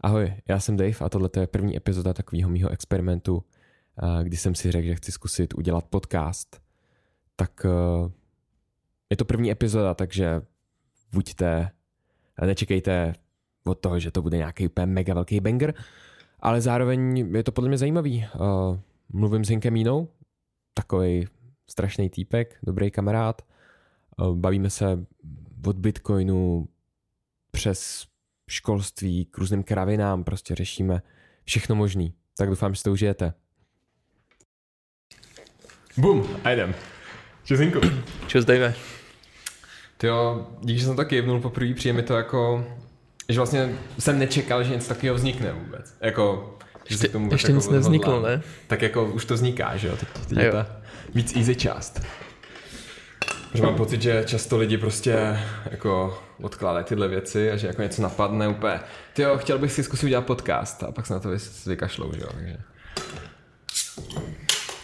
Ahoj, já jsem Dave a tohle je první epizoda takového mýho experimentu, eh, kdy jsem si řekl, že chci zkusit udělat podcast. Tak eh, je to první epizoda, takže buďte, nečekejte od toho, že to bude nějaký úplně mega velký banger, ale zároveň je to podle mě zajímavý. Eh, mluvím s Hinkem Mínou, takový strašný týpek, dobrý kamarád. Bavíme se od Bitcoinu přes školství, k různým kravinám, prostě řešíme všechno možný. Tak doufám, že to užijete. Bum, a jdem. Čus, Hinku. Čus, Dave. Jo, díky, že jsem to kývnul poprvé, přijde mi to jako, že vlastně jsem nečekal, že něco takového vznikne vůbec. Jako, že ještě, tomu ještě nic nevzniklo, ne? Tak jako už to vzniká, že jo? Teď, teď je ta víc easy část. Že mám pocit, že často lidi prostě jako odkládají tyhle věci a že jako něco napadne úplně. Ty jo, chtěl bych si zkusit udělat podcast a pak se na to vykašlou, že jo. Takže...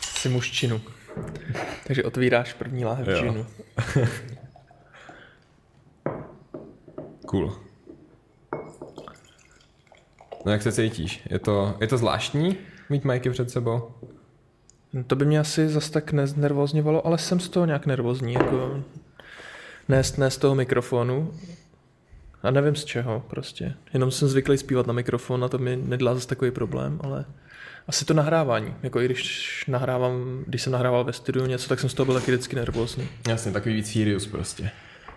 Jsi mužčinu. Takže otvíráš první láhev džinu. cool. No jak se cítíš? Je to, je to zvláštní mít majky před sebou? To by mě asi zas tak neznervozňovalo, ale jsem z toho nějak nervózní, jako nést, nést toho mikrofonu a nevím z čeho prostě. Jenom jsem zvyklý zpívat na mikrofon a to mi nedělá zase takový problém, ale asi to nahrávání. Jako i když nahrávám, když jsem nahrával ve studiu něco, tak jsem z toho byl taky vždycky nervózní. Jasně, takový víc serious prostě.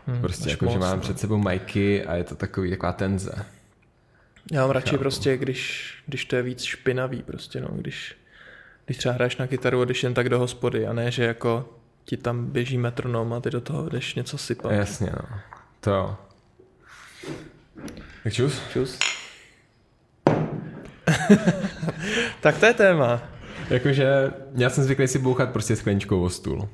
Hmm, prostě jako, moc, že mám no. před sebou majky a je to takový taková tenze. Já mám radši Chápu. prostě, když, když to je víc špinavý prostě, no, když když třeba hraješ na kytaru a jdeš jen tak do hospody a ne, že jako ti tam běží metronom a ty do toho jdeš něco sypat. Jasně, no. To Tak čus? Čus. tak to je téma. Jakože já jsem zvyklý si bouchat prostě skleničkou o stůl.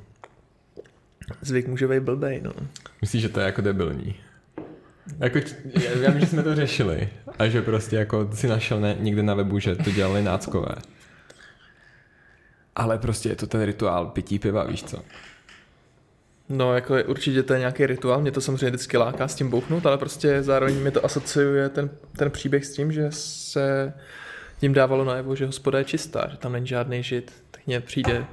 Zvyk může být blbej, no. Myslíš, že to je jako debilní? Jako, já vím, že jsme to řešili a že prostě jako si našel ne, někde na webu, že to dělali náckové. Ale prostě je to ten rituál pití piva, víš co? No, jako je, určitě to je nějaký rituál, mě to samozřejmě vždycky láká s tím bouchnout, ale prostě zároveň mi to asociuje ten, ten příběh s tím, že se tím dávalo najevo, že hospoda je čistá, že tam není žádný žid, tak mně přijde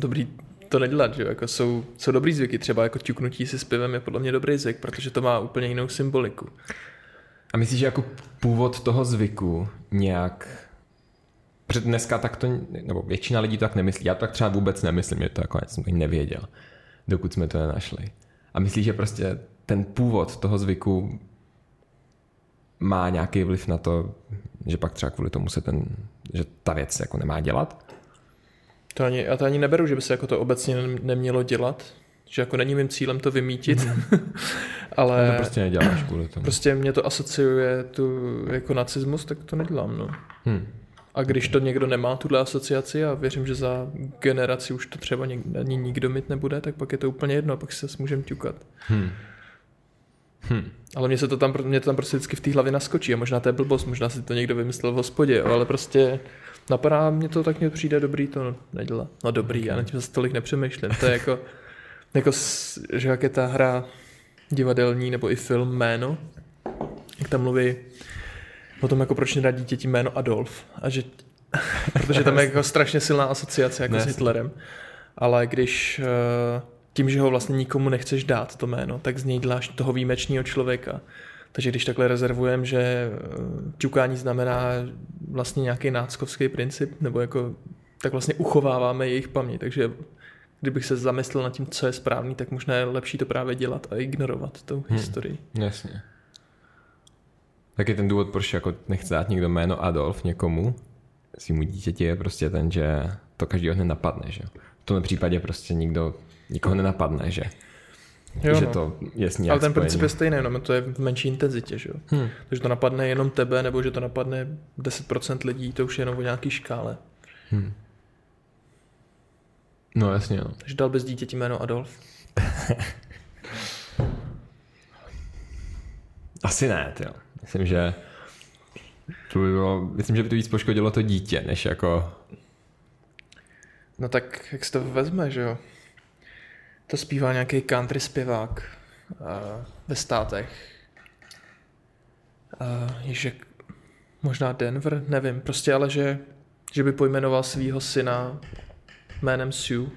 dobrý to nedělat, že jako jsou, jsou dobrý zvyky, třeba jako ťuknutí si s pivem je podle mě dobrý zvyk, protože to má úplně jinou symboliku. A myslíš, že jako původ toho zvyku nějak Protože dneska tak to, nebo většina lidí to tak nemyslí. Já to tak třeba vůbec nemyslím, že to jako jsem to nevěděl, dokud jsme to nenašli. A myslíš, že prostě ten původ toho zvyku má nějaký vliv na to, že pak třeba kvůli tomu se ten, že ta věc jako nemá dělat? To ani, já to ani neberu, že by se jako to obecně nemělo dělat, že jako není mým cílem to vymítit, mm-hmm. ale... No to prostě neděláš kvůli tomu. Prostě mě to asociuje tu jako nacismus, tak to nedělám, no. Hmm. A když to někdo nemá, tuhle asociaci a věřím, že za generaci už to třeba ani nikdo mít nebude, tak pak je to úplně jedno, pak se s můžem ťukat. Hmm. Hmm. Ale mě se to tam, mě to tam prostě vždycky v té hlavě naskočí a možná to je blbost, možná si to někdo vymyslel v hospodě, ale prostě napadá mě to, tak mě přijde dobrý to nedělá. No dobrý, okay. já na tím zase tolik nepřemýšlím. To je jako, jako že jak je ta hra divadelní nebo i film Jméno, jak tam mluví o tom, jako proč nedá dítěti jméno Adolf. A že, protože tam je jako strašně silná asociace jako s Hitlerem. Ale když eh, tím, že ho vlastně nikomu nechceš dát to jméno, tak z něj děláš toho výjimečného člověka. Takže když takhle rezervujem, že eh, ťukání znamená vlastně nějaký náckovský princip, nebo jako, tak vlastně uchováváme jejich paměť. Takže kdybych se zamyslel nad tím, co je správný, tak možná je lepší to právě dělat a ignorovat tu hmm. historii. Jasně. Tak je ten důvod, proč jako nechce dát někdo jméno Adolf někomu, svýmu dítěti je prostě ten, že to každýho hned napadne, že v tom případě prostě nikdo, nikoho nenapadne, že Jo, že no. to je s Ale ten spojení. princip je stejný, no, to je v menší intenzitě, že jo. Hmm. Takže to napadne jenom tebe, nebo že to napadne 10% lidí, to už je jenom o nějaký škále. Hmm. No jasně, no. Takže dal bys dítěti jméno Adolf? Asi ne, jo. Myslím, že to by bylo, myslím, že by to víc poškodilo to dítě, než jako... No tak jak se to vezme, že jo? To zpívá nějaký country zpěvák uh, ve státech. Uh, ježe, Možná Denver, nevím. Prostě ale, že, že by pojmenoval svého syna jménem Sue,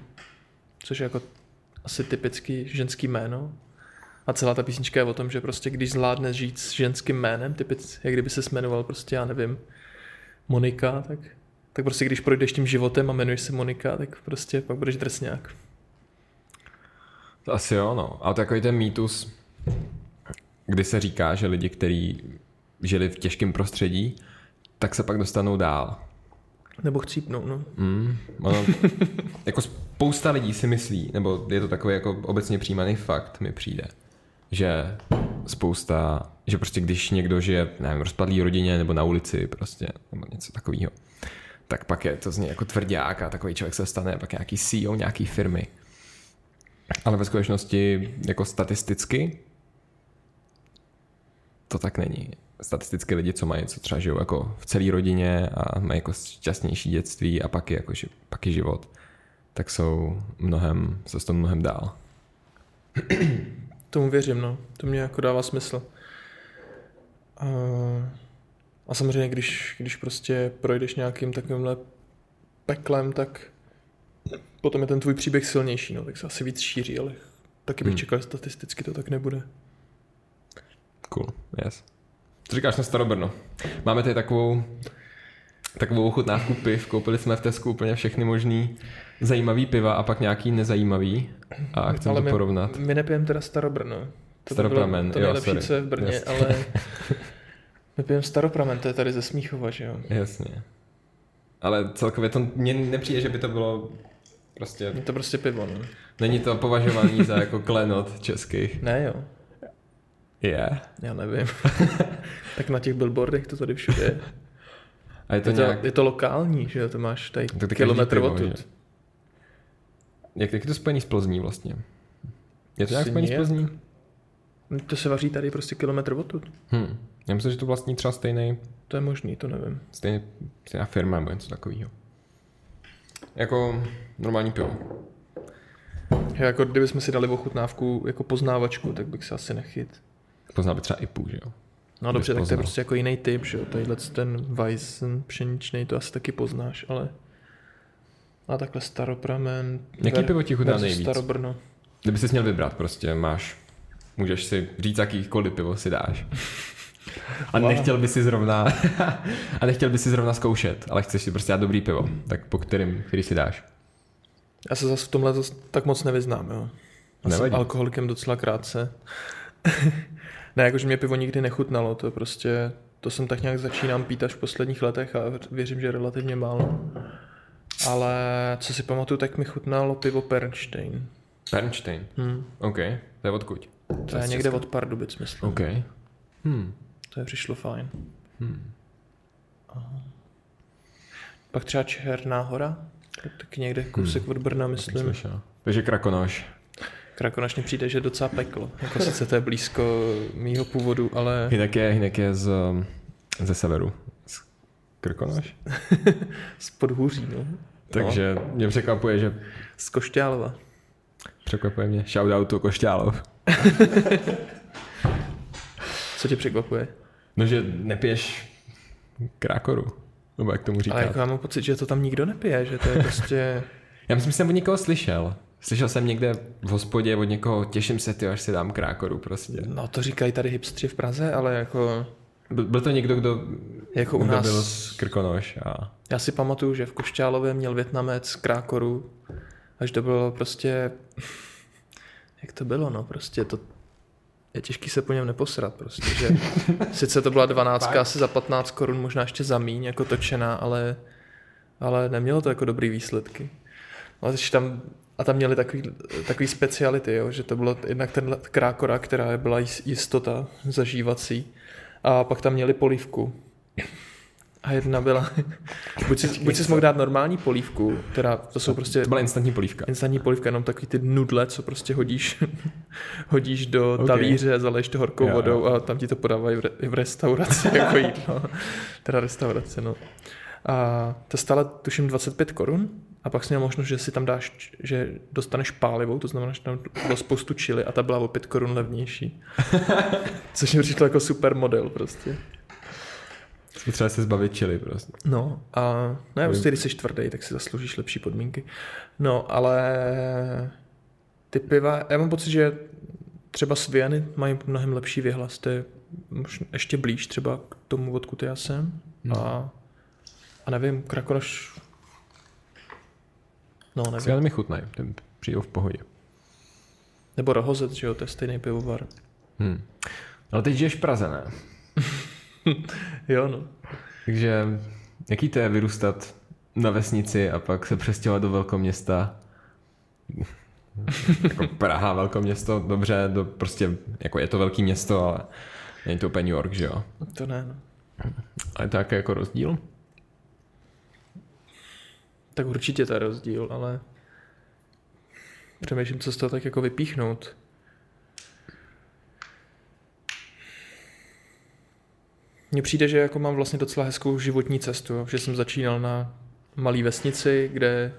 což je jako asi typický ženský jméno. A celá ta písnička je o tom, že prostě když zvládne žít s ženským jménem, typic, jak kdyby se jmenoval prostě, já nevím, Monika, tak, tak prostě když projdeš tím životem a jmenuješ se Monika, tak prostě pak budeš drsňák. To asi jo, no. Ale takový ten mýtus, kdy se říká, že lidi, kteří žili v těžkém prostředí, tak se pak dostanou dál. Nebo chcípnou, no. Mm, ono, jako spousta lidí si myslí, nebo je to takový jako obecně přijímaný fakt, mi přijde, že spousta, že prostě když někdo žije, nevím, rozpadlý rodině nebo na ulici prostě, nebo něco takového, tak pak je to z něj jako tvrdák a takový člověk se stane pak nějaký CEO nějaký firmy. Ale ve skutečnosti jako statisticky to tak není. Statisticky lidi, co mají, co třeba žijou jako v celé rodině a mají jako šťastnější dětství a pak je, jako, pak je život, tak jsou mnohem, jsou to mnohem dál. Tomu věřím, no. To mě jako dává smysl. A, a samozřejmě, když, když prostě projdeš nějakým takovýmhle peklem, tak potom je ten tvůj příběh silnější, no, tak se asi víc šíří, ale taky bych hmm. čekal, statisticky to tak nebude. Cool, yes. Co říkáš na Starobrno? Máme tady takovou takovou chutnávku piv. Koupili jsme v Tesku úplně všechny možný zajímavý piva a pak nějaký nezajímavý a chceme to my, porovnat. My nepijeme teda Starobrno. To Staropramen, to nejlepší, co je v Brně, Jasně. ale my pijeme Staropramen, to je tady ze Smíchova, že jo? Jasně. Ale celkově to mně nepřijde, že by to bylo prostě... Je to prostě pivo, no. Není to považovaný za jako klenot českých. Ne, jo. Je. Yeah. Já nevím. tak na těch billboardech to tady všude je. A je to, je, nějak... to, je to lokální, že jo, to máš tady to kilometr odtud. Jak, jak je to spojený s Plzní vlastně? Je to nějak spojený s Plzní? To se vaří tady prostě kilometr odtud. Hmm. Já myslím, že to vlastní třeba stejný. To je možný, to nevím. Stejný, stejná firma nebo něco takového. Jako normální pivo. Jako kdybychom si dali ochutnávku jako poznávačku, tak bych se asi nechyt. Poznal by třeba IPU, že jo? No dobře, tak to je prostě jako jiný typ, že jo? Tadyhle ten Weizen pšeničný, to asi taky poznáš, ale... A takhle staropramen... Jaký pivo ti chutná nejvíc? Starobrno. Kdyby jsi měl vybrat, prostě máš... Můžeš si říct, jakýkoliv pivo si dáš. A nechtěl by si zrovna a nechtěl by si zrovna zkoušet, ale chceš si prostě dát dobrý pivo, tak po kterým, který si dáš? Já se zase v tomhle tak moc nevyznám, jo. Já jsem alkoholikem docela krátce. ne, jakože mě pivo nikdy nechutnalo, to prostě, to jsem tak nějak začínám pít až v posledních letech a věřím, že relativně málo. Ale co si pamatuju, tak mi chutnalo pivo Pernstein. Pernstein? Hmm. OK, to je odkud? To, je někde od Pardubic, myslím. OK. Hmm. To je přišlo fajn. Hmm. Pak třeba Černá hora, tak někde kousek hmm. od Brna, myslím. Takže Krakonoš. Krakonoš mi přijde, že je docela peklo. Jako sice to je blízko mýho původu, ale... Jinak je, jinak je z, ze severu. Z Krkonoš? z Podhůří, no. Takže no. mě překvapuje, že... Z Košťálova. Překvapuje mě. Shoutoutu Košťálov. Co tě překvapuje? No, že nepiješ krákoru. Nebo jak tomu říkáš. Ale jako já mám pocit, že to tam nikdo nepije, že to je prostě... já myslím, že jsem od někoho slyšel. Slyšel jsem někde v hospodě od někoho, těším se, ty, až si dám krákoru prostě. No to říkají tady hipstři v Praze, ale jako... Byl, byl to někdo, kdo, jako u kdo nás... byl z Krkonoš. A... Já si pamatuju, že v Košťálově měl Větnamec krákoru, až to bylo prostě... Jak to bylo, no, prostě to je těžký se po něm neposrat prostě, že sice to byla 12 asi za 15 korun, možná ještě za míň, jako točená, ale, ale nemělo to jako dobrý výsledky. No, tam, a tam měli takový, takový speciality, jo, že to bylo jednak ten krákora, která byla jistota zažívací, a pak tam měli polívku. A jedna byla, buď si, buď si mohl dát normální polívku, teda to jsou prostě... To byla instantní polívka. Instantní polívka, jenom takový ty nudle, co prostě hodíš, hodíš do okay. talíře, zaleješ to horkou jo, vodou a tam ti to podávají v, re, v restauraci jako jídlo. teda restaurace, no. A to stále tuším 25 korun a pak jsi měl možnost, že si tam dáš, že dostaneš pálivou, to znamená, že tam bylo spoustu čili a ta byla o 5 korun levnější. Což mi přišlo jako super model prostě. Potřeba se zbavit čili prostě. No a ne, prostě když jsi tvrdý, tak si zasloužíš lepší podmínky. No, ale ty piva, já mám pocit, že třeba Sviany mají mnohem lepší vyhlas, to je ještě blíž třeba k tomu, odkud já jsem. Hmm. A, a nevím, Krakonoš... No, nevím. Sviany mi chutnají, ten přijdou v pohodě. Nebo Rohozec, že jo, to je stejný pivovar. Hmm. No teď žiješ v Praze, ne? jo, no. Takže jaký to je vyrůstat na vesnici a pak se přestěhovat do velkoměsta? jako Praha, velkoměsto, dobře, do, prostě, jako je to velký město, ale není to úplně New York, že jo? To ne, no. Ale to jaký jako rozdíl? Tak určitě to je rozdíl, ale přemýšlím, co z toho tak jako vypíchnout. Mně přijde, že jako mám vlastně docela hezkou životní cestu, že jsem začínal na malé vesnici, kde,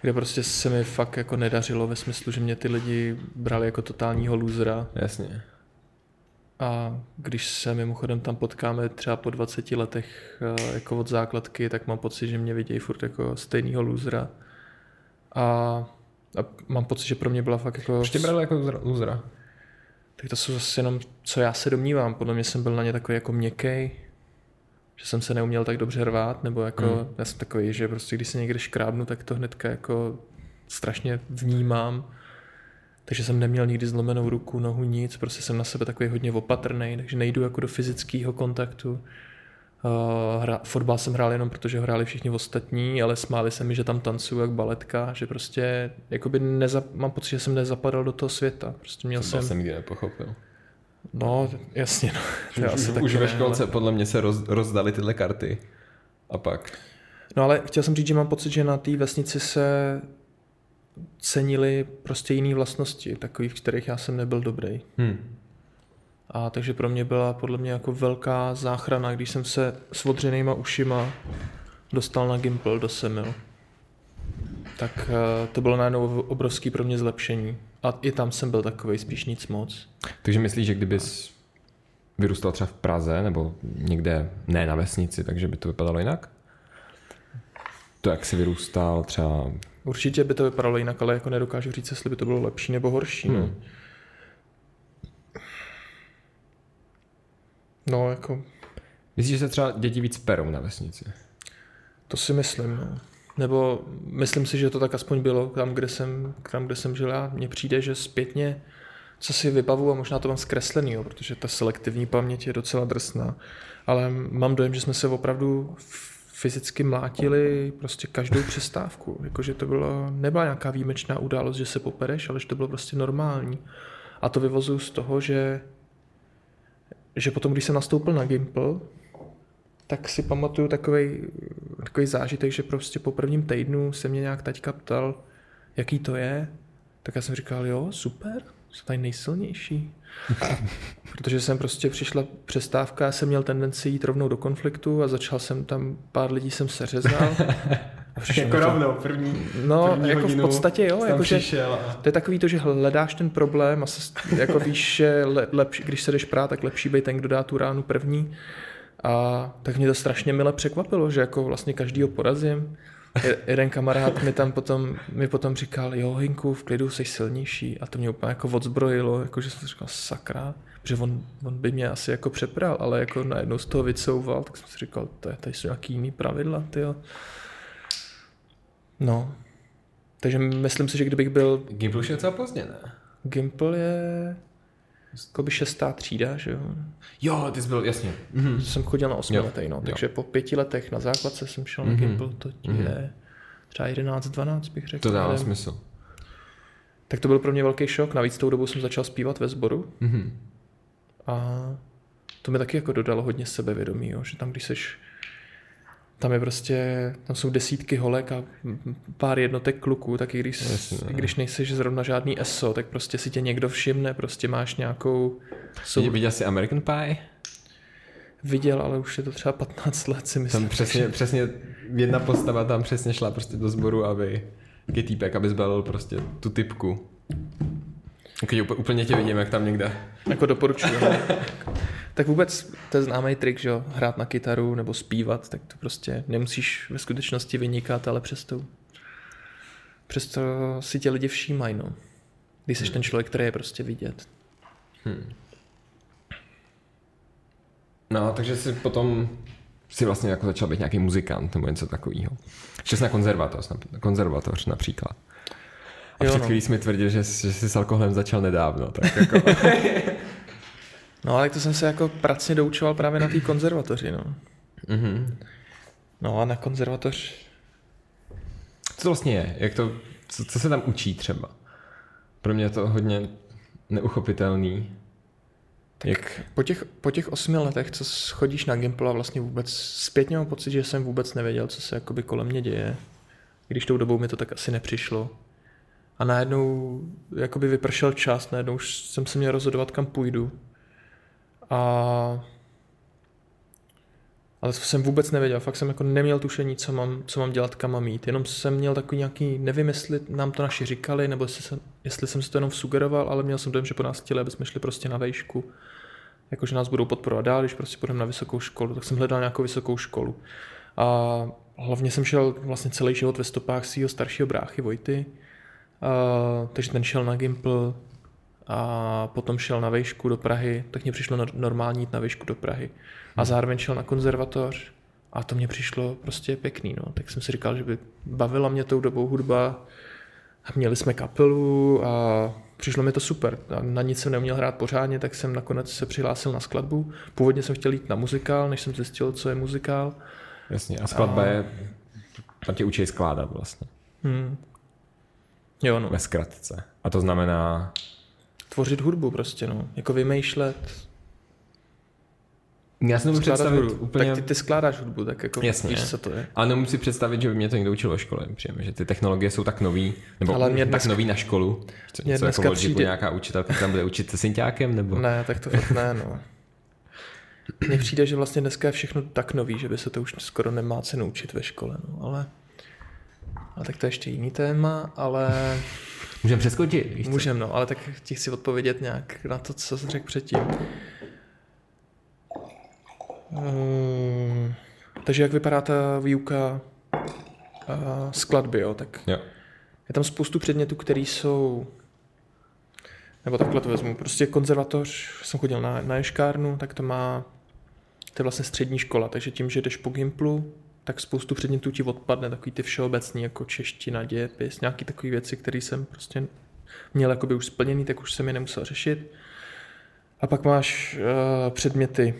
kde prostě se mi fakt jako nedařilo ve smyslu, že mě ty lidi brali jako totálního lůzra. Jasně. A když se mimochodem tam potkáme třeba po 20 letech eh, jako od základky, tak mám pocit, že mě vidějí furt jako stejného lůzra. A, a mám pocit, že pro mě byla fakt jako... Proč tě brali jako lůzra? tak to jsou zase jenom, co já se domnívám. Podle mě jsem byl na ně takový jako měkký, že jsem se neuměl tak dobře rvát, nebo jako, mm. já jsem takový, že prostě když se někde škrábnu, tak to hnedka jako strašně vnímám. Takže jsem neměl nikdy zlomenou ruku, nohu, nic, prostě jsem na sebe takový hodně opatrný, takže nejdu jako do fyzického kontaktu. Uh, hra, fotbal jsem hrál jenom protože hráli všichni ostatní, ale smáli se mi, že tam tancuju jak baletka, že prostě jakoby neza, mám pocit, že jsem nezapadal do toho světa. Prostě měl jsem... jsem nikdy nepochopil. No, jasně. No. Už, už, už ve školce ale... podle mě se roz, rozdali tyhle karty. A pak? No ale chtěl jsem říct, že mám pocit, že na té vesnici se cenili prostě jiné vlastnosti, takových, v kterých já jsem nebyl dobrý. Hmm. A takže pro mě byla podle mě jako velká záchrana, když jsem se s odřenýma ušima dostal na Gimple do Semil. Tak eh, to bylo najednou obrovský pro mě zlepšení. A i tam jsem byl takový spíš nic moc. Takže myslíš, že kdybys vyrůstal třeba v Praze nebo někde ne na vesnici, takže by to vypadalo jinak? To, jak jsi vyrůstal třeba... Určitě by to vypadalo jinak, ale jako nedokážu říct, jestli by to bylo lepší nebo horší. No. Hmm. No. No, jako... Myslíš, že se třeba děti víc perou na vesnici? To si myslím, no. Nebo myslím si, že to tak aspoň bylo tam, kde jsem, tam, kde jsem žil já. Mně přijde, že zpětně, co si vybavu, a možná to mám zkreslený, jo, protože ta selektivní paměť je docela drsná, ale mám dojem, že jsme se opravdu fyzicky mlátili prostě každou přestávku. Jakože to bylo, nebyla nějaká výjimečná událost, že se popereš, ale že to bylo prostě normální. A to vyvozuju z toho, že že potom, když jsem nastoupil na Gimple, tak si pamatuju takový, zážitek, že prostě po prvním týdnu se mě nějak taťka ptal, jaký to je, tak já jsem říkal, jo, super, jsem tady nejsilnější. Protože jsem prostě přišla přestávka, jsem měl tendenci jít rovnou do konfliktu a začal jsem tam, pár lidí jsem seřezal jako rovnou, první No, první jako v podstatě jo, jako že, a... to je takový to, že hledáš ten problém a se, jako víš, že le, lepší, když se jdeš prát, tak lepší být ten, kdo dá tu ránu první. A tak mě to strašně mile překvapilo, že jako vlastně každýho porazím. Jeden kamarád mi tam potom, mi potom říkal, jo Hinku, v klidu jsi silnější a to mě úplně jako odzbrojilo, jako že jsem si říkal, sakra, že on, on by mě asi jako přepral, ale jako najednou z toho vycouval, tak jsem si říkal, to je, tady jsou nějaký jiný pravidla, tyjo. No. Takže myslím si, že kdybych byl... Gimple už je docela pozdě, ne? Gimple je by šestá třída, že jo? Jo, ty jsi byl, jasně. Mm-hmm. Jsem chodil na osmi letech, no. Takže jo. po pěti letech na základce jsem šel mm-hmm. na Gimple, to je mm-hmm. třeba 11-12 bych řekl. To dává smysl. Tak to byl pro mě velký šok, navíc tou dobou jsem začal zpívat ve sboru. Mm-hmm. A to mi taky jako dodalo hodně sebevědomí, jo? že tam, když seš tam je prostě, tam jsou desítky holek a pár jednotek kluků, tak i když, Jasně, i když nejseš zrovna žádný ESO, tak prostě si tě někdo všimne, prostě máš nějakou... Jsou... Viděl jsi American Pie? Viděl, ale už je to třeba 15 let si myslím. Tam přesně, přesně jedna postava tam přesně šla prostě do sboru, aby týpek, aby zbalil prostě tu typku. Okay, úplně tě vidím, jak tam někde. Jako doporučuji. Tak vůbec to je známý trik, že jo, hrát na kytaru nebo zpívat, tak to prostě nemusíš ve skutečnosti vynikat, ale přesto, přesto si tě lidi všímají, no. Když jsi hmm. ten člověk, který je prostě vidět. Hmm. No, takže si potom si vlastně jako začal být nějaký muzikant nebo něco takového. Šel jsi na konzervatoř, na konzervatoř například. A jo, před no. chvílí jsi mi tvrdil, že, že jsi s alkoholem začal nedávno. Tak jako... no ale to jsem se jako pracně doučoval právě na té konzervatoři. No. Mm-hmm. no a na konzervatoř... Co to vlastně je? Jak to, co, co se tam učí třeba? Pro mě je to hodně neuchopitelný. Tak Jak... po, těch, po těch osmi letech, co chodíš na Gimple a vlastně vůbec zpětně mám pocit, že jsem vůbec nevěděl, co se jakoby kolem mě děje. Když tou dobou mi to tak asi nepřišlo. A najednou jakoby vypršel čas, najednou už jsem se měl rozhodovat, kam půjdu. A ale to jsem vůbec nevěděl, fakt jsem jako neměl tušení, co mám, co mám dělat, kam mám jít. Jenom jsem měl takový nějaký, nevím, jestli nám to naši říkali, nebo jestli jsem, jestli jsem si to jenom sugeroval, ale měl jsem dojem, že po nás chtěli, aby jsme šli prostě na vejšku. Jakože nás budou podporovat dál, když prostě půjdeme na vysokou školu, tak jsem hledal nějakou vysokou školu. A hlavně jsem šel vlastně celý život ve stopách svého staršího bráchy Vojty, a, takže ten šel na Gimple a potom šel na vejšku do Prahy, tak mě přišlo normální jít na vejšku do Prahy. A hmm. zároveň šel na konzervatoř a to mě přišlo prostě pěkný. No. Tak jsem si říkal, že by bavila mě tou dobou hudba. A měli jsme kapelu a přišlo mi to super. Na nic jsem neměl hrát pořádně, tak jsem nakonec se přihlásil na skladbu. Původně jsem chtěl jít na muzikál, než jsem zjistil, co je muzikál. Jasně, a skladba a... je, tam tě učí skládat vlastně. Hmm. Jo, no. Ve zkratce. A to znamená... Tvořit hudbu prostě, no. Jako vymýšlet, já si nemůžu představit hudbu. úplně... Tak ty, ty skládáš hudbu, tak jako Jasně. víš, co to je. Ale nemůžu si představit, že by mě to někdo učil ve škole. Přijeme, že ty technologie jsou tak nový, nebo Ale mě dneska, tak nový na školu. Mě co jako přijde... nějaká učitelka tam bude učit se synťákem, nebo... Ne, tak to fakt ne, no. Mně přijde, že vlastně dneska je všechno tak nový, že by se to už skoro nemá cenu učit ve škole, no, ale... A tak to je ještě jiný téma, ale... Můžeme přeskočit, Můžeme, no, ale tak ti chci odpovědět nějak na to, co jsi řekl předtím. Hmm, takže jak vypadá ta výuka uh, skladby, jo? Tak jo. je tam spoustu předmětů, které jsou nebo takhle to vezmu. Prostě konzervatoř, jsem chodil na, na ješkárnu, tak to má, to je vlastně střední škola, takže tím, že jdeš po Gimplu, tak spoustu předmětů ti odpadne, takový ty všeobecný, jako čeština, dějepis, nějaký takové věci, které jsem prostě měl jakoby už splněný, tak už jsem je nemusel řešit. A pak máš uh, předměty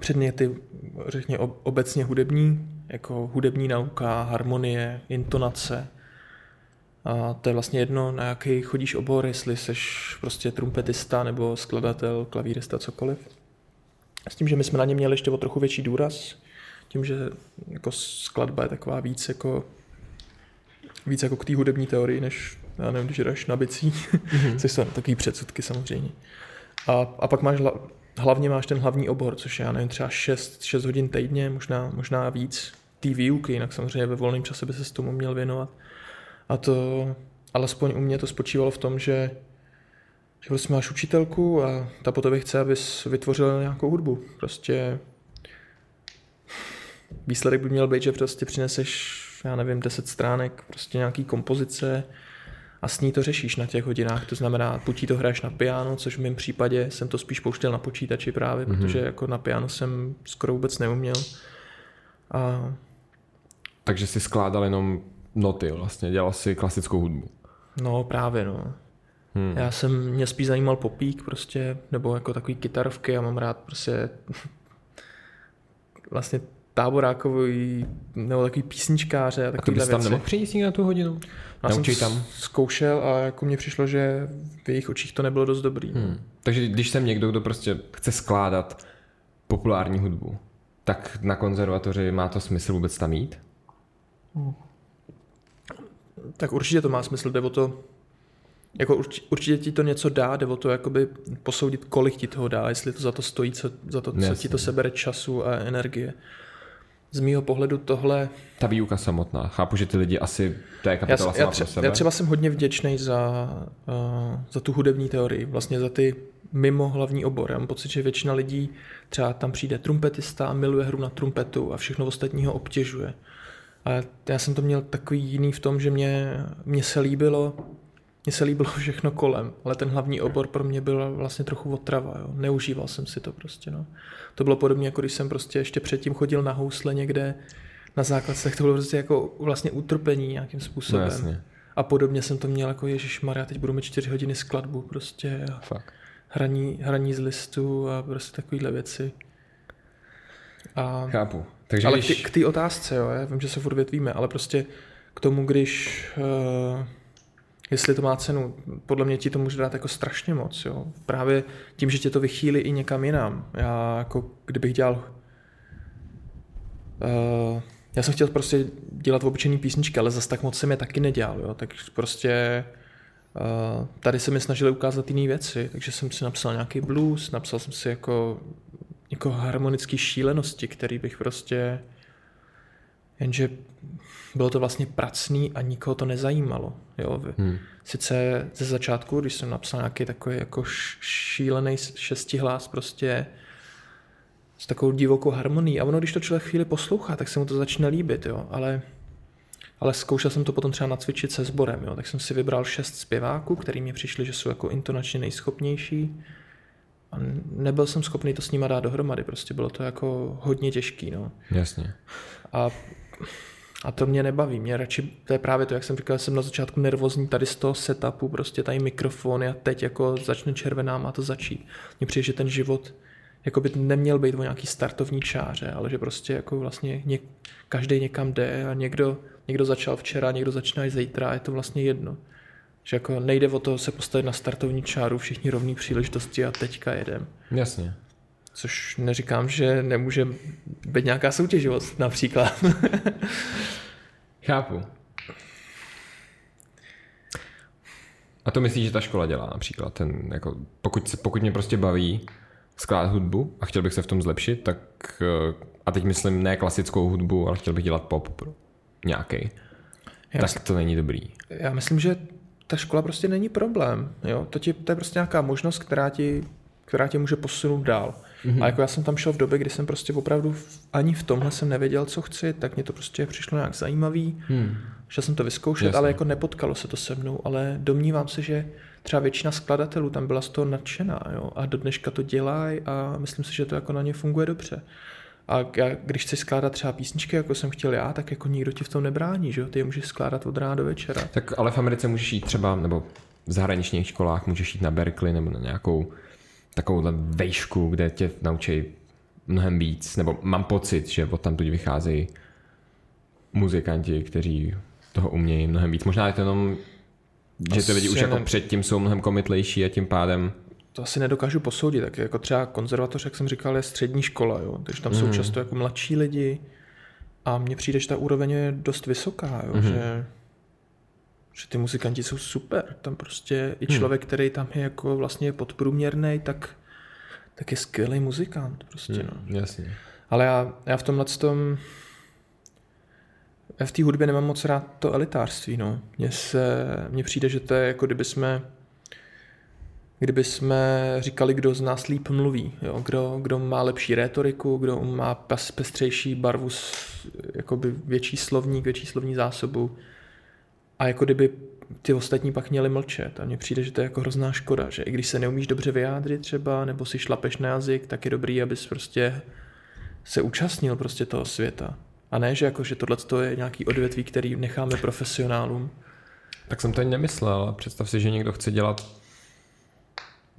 předměty, řekně obecně hudební, jako hudební nauka, harmonie, intonace. A to je vlastně jedno, na jaký chodíš obor, jestli jsi prostě trumpetista nebo skladatel, klavírista, cokoliv. S tím, že my jsme na ně měli ještě o trochu větší důraz, tím, že jako skladba je taková víc jako víc jako k té hudební teorii, než já nevím, když jdeš na bicí, mm-hmm. což jsou takový předsudky samozřejmě. A, a pak máš hlavně máš ten hlavní obor, což je, já nevím, třeba 6, 6 hodin týdně, možná, možná víc té výuky, jinak samozřejmě ve volném čase by se s tomu měl věnovat. A to, alespoň u mě to spočívalo v tom, že, že prostě máš učitelku a ta po tobě chce, abys vytvořil nějakou hudbu. Prostě výsledek by měl být, že prostě přineseš, já nevím, 10 stránek, prostě nějaký kompozice, a s ní to řešíš na těch hodinách, to znamená, buď to hraješ na piano, což v mém případě jsem to spíš pouštěl na počítači právě, mm-hmm. protože jako na piano jsem skoro vůbec neuměl. A... Takže si skládal jenom noty vlastně, dělal si klasickou hudbu. No právě no. Hmm. Já jsem, mě spíš zajímal popík prostě, nebo jako takový kytarovky, já mám rád prostě vlastně táborákový, nebo takový písničkáře a takový A to bys tam nemohl přijít na tu hodinu? Já jsem tam. zkoušel a jako mně přišlo, že v jejich očích to nebylo dost dobrý. Hmm. Takže když jsem někdo, kdo prostě chce skládat populární hudbu, tak na konzervatoři má to smysl vůbec tam jít? Hmm. Tak určitě to má smysl, jde o to, jako určitě, určitě ti to něco dá, jde o to jakoby posoudit, kolik ti toho dá, jestli to za to stojí, co, za to, co ti to sebere času a energie z mýho pohledu tohle... Ta výuka samotná. Chápu, že ty lidi asi, to je kapitola já, sama já, tře- pro sebe. Já třeba jsem hodně vděčný za, uh, za tu hudební teorii, vlastně za ty mimo hlavní obor. Já mám pocit, že většina lidí třeba tam přijde trumpetista, miluje hru na trumpetu a všechno ostatního obtěžuje. A já jsem to měl takový jiný v tom, že mě, mě se líbilo mně se líbilo všechno kolem, ale ten hlavní obor pro mě byl vlastně trochu otrava, jo. neužíval jsem si to prostě, no. To bylo podobně, jako když jsem prostě ještě předtím chodil na housle někde na základce, to bylo prostě jako vlastně utrpení nějakým způsobem. No, jasně. A podobně jsem to měl jako Ježíš Maria, teď budu mít čtyři hodiny skladbu prostě a Fakt. Hraní, hraní z listu a prostě takovéhle věci. A, Chápu. Takže ale když... k té otázce, jo, já vím, že se furt větvíme, ale prostě k tomu, když uh, jestli to má cenu. Podle mě ti to může dát jako strašně moc. Jo. Právě tím, že tě to vychýlí i někam jinam. Já jako kdybych dělal uh, já jsem chtěl prostě dělat obyčejný písničky, ale zase tak moc jsem je taky nedělal, jo. tak prostě uh, tady se mi snažili ukázat jiné věci, takže jsem si napsal nějaký blues, napsal jsem si jako, jako harmonické šílenosti, který bych prostě jenže bylo to vlastně pracný a nikoho to nezajímalo. Jo? Hmm. Sice ze začátku, když jsem napsal nějaký takový jako šílený šestihlas prostě s takovou divokou harmonií a ono, když to člověk chvíli poslouchá, tak se mu to začne líbit, jo? ale ale zkoušel jsem to potom třeba nacvičit se sborem, jo? tak jsem si vybral šest zpěváků, který mi přišli, že jsou jako intonačně nejschopnější a nebyl jsem schopný to s nima dát dohromady, prostě bylo to jako hodně těžký. No. Jasně. A a to mě nebaví, mě radši, to je právě to, jak jsem říkal, jsem na začátku nervózní tady z toho setupu, prostě tady mikrofony a teď jako začne červená, má to začít. Mně přijde, že ten život jako by neměl být o nějaký startovní čáře, ale že prostě jako vlastně něk, každý někam jde a někdo, někdo začal včera, někdo začíná i zítra je to vlastně jedno. Že jako nejde o to se postavit na startovní čáru, všichni rovný příležitosti a teďka jedem. Jasně. Což neříkám, že nemůže být nějaká soutěživost například. Chápu. A to myslíš, že ta škola dělá například? Ten, jako, pokud, se, pokud mě prostě baví skládat hudbu a chtěl bych se v tom zlepšit, tak eh, a teď myslím ne klasickou hudbu, ale chtěl bych dělat pop nějaký. Tak myslím, to není dobrý. Já myslím, že ta škola prostě není problém. Jo? To, ti, to je prostě nějaká možnost, která ti, která tě může posunout dál. Mm-hmm. A jako já jsem tam šel v době, kdy jsem prostě opravdu ani v tomhle jsem nevěděl, co chci, tak mě to prostě přišlo nějak zajímavý. Mm. Šel jsem to vyzkoušet, Jasně. ale jako nepotkalo se to se mnou, ale domnívám se, že třeba většina skladatelů tam byla z toho nadšená jo? a do dneška to dělají a myslím si, že to jako na ně funguje dobře. A já, když chci skládat třeba písničky, jako jsem chtěl já, tak jako nikdo ti v tom nebrání, že jo? Ty je můžeš skládat od rána do večera. Tak ale v Americe můžeš jít třeba, nebo v zahraničních školách můžeš jít na Berkeley nebo na nějakou takovouhle vejšku, kde tě naučí mnohem víc, nebo mám pocit, že od tam tuď vycházejí muzikanti, kteří toho umějí mnohem víc. Možná je to jenom, že ty lidi už jako ne... předtím jsou mnohem komitlejší a tím pádem to asi nedokážu posoudit, tak jako třeba konzervatoř, jak jsem říkal, je střední škola, jo? takže tam mm. jsou mhm. často jako mladší lidi a mně přijde, že ta úroveň je dost vysoká, jo? Mm. že že ty muzikanti jsou super. Tam prostě i hmm. člověk, hmm. který tam je jako vlastně podprůměrný, tak, tak je skvělý muzikant. Prostě, hmm, no. Jasně. Ale já, já v tomhle tom já v té hudbě nemám moc rád to elitářství. No. Mně, se, mně přijde, že to je jako kdyby jsme kdyby jsme říkali, kdo z nás líp mluví, jo? Kdo, kdo má lepší rétoriku, kdo má pestřejší barvu, jakoby větší slovník, větší slovní zásobu, a jako kdyby ty ostatní pak měli mlčet. A mně přijde, že to je jako hrozná škoda, že i když se neumíš dobře vyjádřit třeba, nebo si šlapeš na jazyk, tak je dobrý, abys prostě se účastnil prostě toho světa. A ne, že jako, že tohle je nějaký odvětví, který necháme profesionálům. Tak jsem to ani nemyslel. Představ si, že někdo chce dělat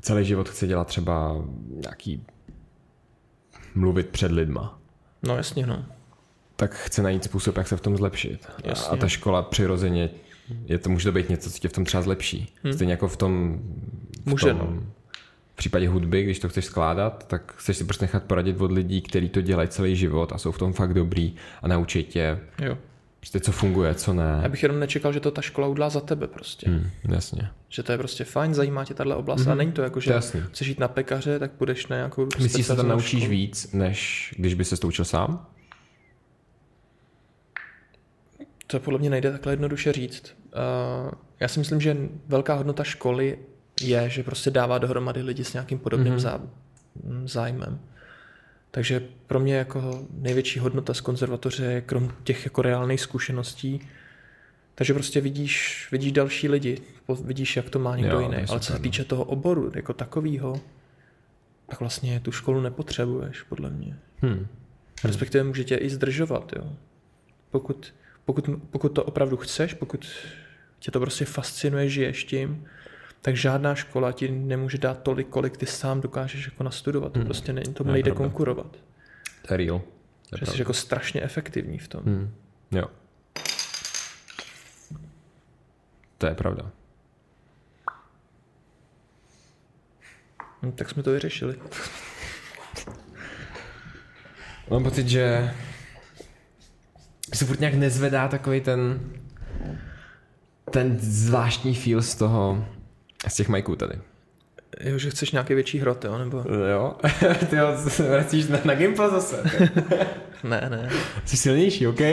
celý život chce dělat třeba nějaký mluvit před lidma. No jasně, no. Tak chce najít způsob, jak se v tom zlepšit. Jasně. A ta škola přirozeně je to, může to být něco, co tě v tom třeba zlepší. Hmm. Stejně jako v tom, v může, tom no. v případě hudby, když to chceš skládat, tak chceš si prostě nechat poradit od lidí, kteří to dělají celý život a jsou v tom fakt dobrý a naučit tě, jo. Prostě co funguje, co ne. Já bych jenom nečekal, že to ta škola udělá za tebe prostě. Hmm, jasně. Že to je prostě fajn, zajímá tě tahle oblast mm-hmm. a není to jako, že to chceš jít na pekaře, tak půjdeš na nějakou Myslíš, že se tam naučíš školu? víc, než když by se to učil sám? To podle mě nejde takhle jednoduše říct. Uh, já si myslím, že velká hodnota školy je, že prostě dává dohromady lidi s nějakým podobným mm-hmm. zájmem. Takže pro mě jako největší hodnota z konzervatoře je krom těch jako reálných zkušeností, takže prostě vidíš, vidíš další lidi, vidíš, jak to má někdo jo, jiný. Ale co se no. týče toho oboru jako takového, tak vlastně tu školu nepotřebuješ, podle mě. Hmm. Respektive může tě i zdržovat, jo. Pokud, pokud, pokud to opravdu chceš, pokud tě to prostě fascinuje, žiješ tím, tak žádná škola ti nemůže dát tolik, kolik ty sám dokážeš jako nastudovat. Hmm. To prostě ne, tomu nejde pravda. konkurovat. To je real. To je že jsi jako strašně efektivní v tom. Hmm. Jo. To je pravda. No, tak jsme to vyřešili. Mám pocit, že se furt nějak nezvedá takový ten ten zvláštní feel z toho, z těch majků tady. Jo, že chceš nějaký větší hrot, jo? Nebo... Jo, ty jo, se vracíš na, na Gimple zase. ne, ne. Jsi silnější, OK?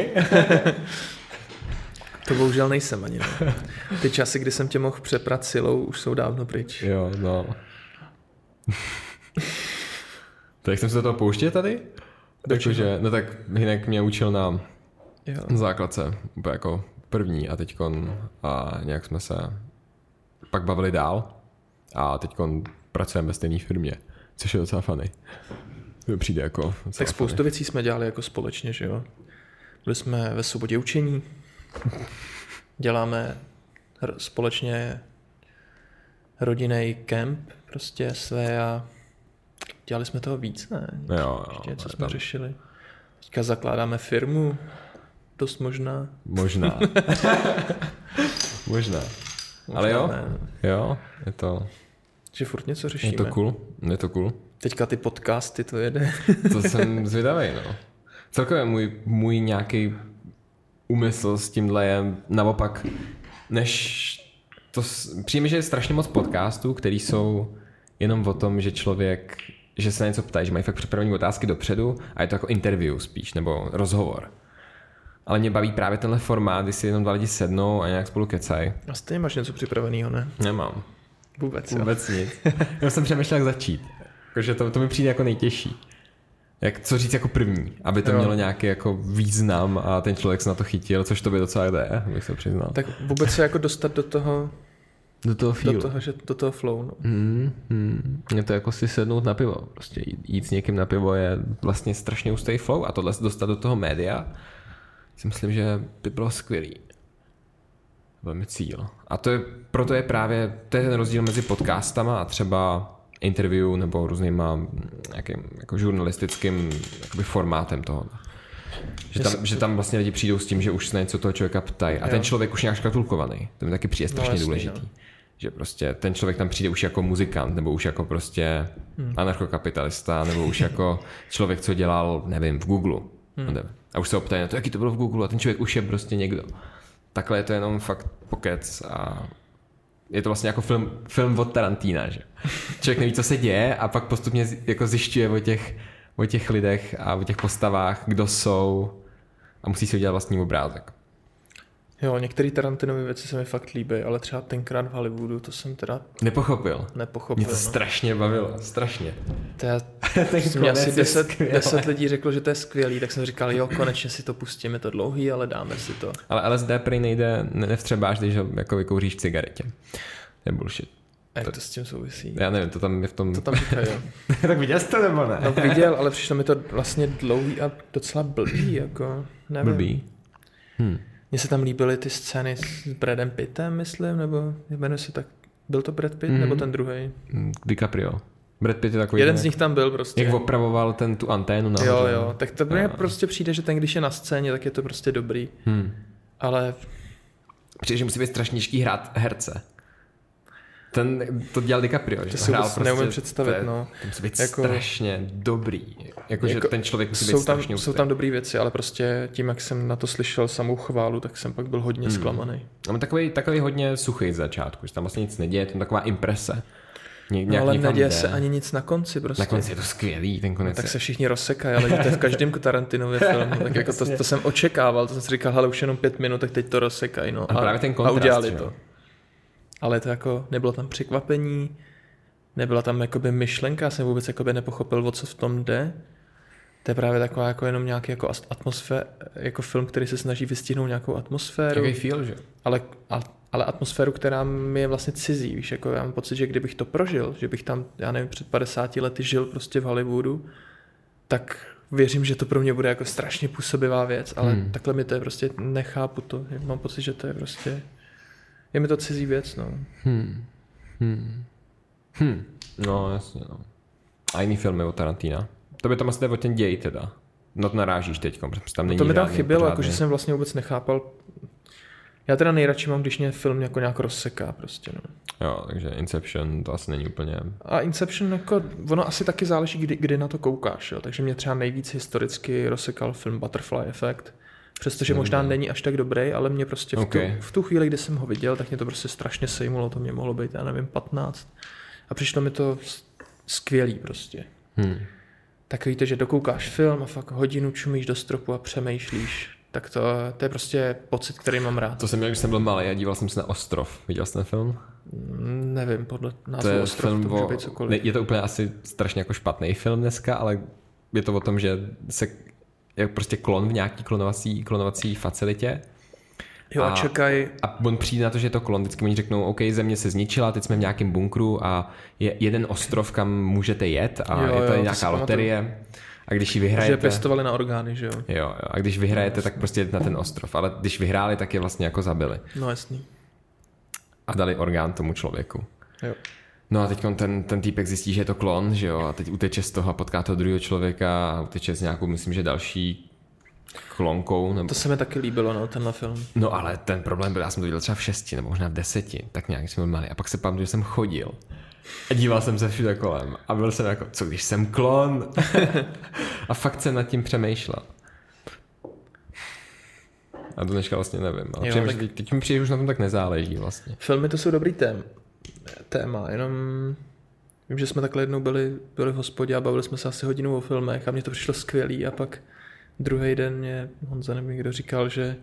to bohužel nejsem ani, ne. Ty časy, kdy jsem tě mohl přeprat silou, už jsou dávno pryč. Jo, no. tak jsem se to pouštět tady? Takže, no tak Hinek mě učil na jo. základce, úplně jako první a teďkon a nějak jsme se pak bavili dál a teďkon pracujeme ve stejné firmě, což je docela funny. To přijde jako Tak spoustu funny. věcí jsme dělali jako společně, že jo? Byli jsme ve svobodě učení, děláme společně rodinný kemp, prostě své a dělali jsme toho víc, ne? Jo, jo, Ještě, co jsme tam. řešili. Teďka zakládáme firmu, Dost možná. Možná. možná. Ale jo, jo, je to... Že furt něco řešíme. Je to cool, je to cool. Teďka ty podcasty, to jede. to jsem zvědavý, no. Celkově můj, můj nějaký úmysl s tímhle je naopak, než to, přijím, že je strašně moc podcastů, který jsou jenom o tom, že člověk, že se na něco ptá, že mají fakt připravené otázky dopředu a je to jako interview spíš, nebo rozhovor ale mě baví právě tenhle formát, kdy si jenom dva lidi sednou a nějak spolu kecají. A stejně máš něco připraveného, ne? Nemám. Vůbec, jo. Vůbec nic. Já jsem přemýšlel, jak začít. Jakože to, to mi přijde jako nejtěžší. Jak, co říct jako první, aby to jo. mělo nějaký jako význam a ten člověk se na to chytil, což to by docela jde, bych se přiznal. Tak vůbec se jako dostat do toho do toho feel. Do toho, že, do toho flow, no. Mm, mm. Je to jako si sednout na pivo. Prostě jít, jít s někým na pivo je vlastně strašně ustý flow a tohle dostat do toho média si myslím, že by bylo skvělý. Velmi cíl. A to je, proto je právě, to je ten rozdíl mezi podcastama a třeba interview nebo různýma nějakým jako žurnalistickým jakoby formátem toho. Že tam, že tam vlastně lidi přijdou s tím, že už se něco toho člověka ptají. A jo. ten člověk už nějak škatulkovaný. To mi taky přijde no, strašně no, jasný, důležitý. No. Že prostě ten člověk tam přijde už jako muzikant, nebo už jako prostě hmm. anarchokapitalista, nebo už jako člověk, co dělal, nevím, v Google. Hmm. A už se optají na to, jaký to bylo v Google a ten člověk už je prostě někdo. Takhle je to jenom fakt pokec a je to vlastně jako film, film od Tarantína, že? Člověk neví, co se děje a pak postupně jako zjišťuje o těch, o těch lidech a o těch postavách, kdo jsou a musí si udělat vlastní obrázek. Jo, některé Tarantinovy věci se mi fakt líbí, ale třeba tenkrát v Hollywoodu, to jsem teda... Nepochopil. Nepochopil, Mě to no. strašně bavilo, strašně. To já, mě asi deset, deset lidí řeklo, že to je skvělý, tak jsem říkal, jo, konečně si to pustíme, je to dlouhý, ale dáme si to. Ale LSD prý nejde, nevtřebáš, když ho jako vykouříš v cigaretě. To je bullshit. A jak to, s tím souvisí? Já nevím, to tam je v tom... To tam říkají, jo. tak viděl jsi to nebo ne? no viděl, ale přišlo mi to vlastně dlouhý a docela blbý, jako, nevím. Blbý? Hm. Mně se tam líbily ty scény s Bradem Pittem, myslím, nebo jmenuje se tak, byl to Brad Pitt, mm. nebo ten druhý? Mm, DiCaprio. Brad Pitt je takový... Jeden z nich tam byl prostě. Jak opravoval ten, tu anténu nahoře. Jo, jo, tak to mně prostě přijde, že ten, když je na scéně, tak je to prostě dobrý. Hmm. Ale... Přijde, že musí být strašně hrát herce. Ten, to dělal DiCaprio, že to si hrál prostě, neumím představit, to, no. To musí být jako, strašně dobrý. Jako, jako, že ten člověk musí být jsou tam, strašně Jsou tam dobré věci, ale prostě tím, jak jsem na to slyšel samou chválu, tak jsem pak byl hodně hmm. zklamaný. Mám takový, takový hodně suchý z začátku, že tam vlastně nic neděje, to je taková imprese. Ně, no ale neděje se ani nic na konci prostě. Na konci je to skvělý, ten konec. No, tak se všichni rozsekají, ale to je v každém Tarantinově filmu, tak jako to, to, jsem očekával, to jsem si říkal, ale už jenom pět minut, tak teď to rozsekají, no. A, a právě ten kontrast, a udělali to. Ale to jako nebylo tam překvapení, nebyla tam jakoby myšlenka, já jsem vůbec jakoby nepochopil, o co v tom jde. To je právě taková jako jenom nějaký jako atmosfér, jako film, který se snaží vystihnout nějakou atmosféru. Jaký feel, že? Ale, ale atmosféru, která mi je vlastně cizí, víš, jako já mám pocit, že kdybych to prožil, že bych tam, já nevím, před 50 lety žil prostě v Hollywoodu, tak věřím, že to pro mě bude jako strašně působivá věc, ale hmm. takhle mi to je prostě, nechápu to, mám pocit, že to je prostě, je mi to cizí věc, no. Hmm. Hmm. Hmm. No, jasně, no. A jiný filmy od Tarantina? To by tam asi o ten děj teda. No to narážíš teď, protože tam není To mi tam chybělo, jako, že jsem vlastně vůbec nechápal. Já teda nejradši mám, když mě film jako nějak rozseká prostě, no. Jo, takže Inception to asi není úplně... A Inception jako, ono asi taky záleží, kdy, kdy na to koukáš, jo. Takže mě třeba nejvíc historicky rozsekal film Butterfly Effect, přestože možná není až tak dobrý, ale mě prostě v, okay. tu, v tu chvíli, kdy jsem ho viděl, tak mě to prostě strašně sejmulo, to mě mohlo být, já nevím, 15. A přišlo mi to skvělý prostě. Hmm. Tak víte, že dokoukáš film a fakt hodinu čumíš do stropu a přemýšlíš. Tak to, to je prostě pocit, který mám rád. To jsem měl, když jsem byl malý a díval jsem se na Ostrov. Viděl jsi ten film? Mm, nevím, podle názvu to je Ostrov film to může být cokoliv. Ne, je to úplně asi strašně jako špatný film dneska, ale je to o tom, že se je prostě klon v nějaký klonovací, klonovací facilitě Jo, a, čekaj. A on přijde na to, že je to klon. Vždycky oni řeknou, OK, země se zničila, teď jsme v nějakém bunkru a je jeden ostrov, kam můžete jet a jo, je to jo, nějaká to loterie. A když ji vyhrajete... Že pěstovali na orgány, že jo? Jo. A když vyhrajete, tak prostě jdete na ten ostrov. Ale když vyhráli, tak je vlastně jako zabili. No jasný. A dali orgán tomu člověku. Jo. No a teď ten, ten týpek zjistí, že je to klon, že jo, a teď uteče z toho a potká toho druhého člověka a uteče z nějakou, myslím, že další klonkou. Nebo... To se mi taky líbilo, no, tenhle film. No ale ten problém byl, já jsem to viděl třeba v šesti nebo možná v deseti, tak nějak jsem byl malý. A pak se pamatuju, že jsem chodil a díval jsem se všude kolem a byl jsem jako, co když jsem klon? a fakt jsem nad tím přemýšlel. A to dneška vlastně nevím. Ale jo, tak... teď, teď mi přijde, už na tom tak nezáleží vlastně. Filmy to jsou dobrý tém, téma, jenom vím, že jsme takhle jednou byli, byli v hospodě a bavili jsme se asi hodinu o filmech a mně to přišlo skvělý a pak druhý den mě Honza nebo někdo říkal, že,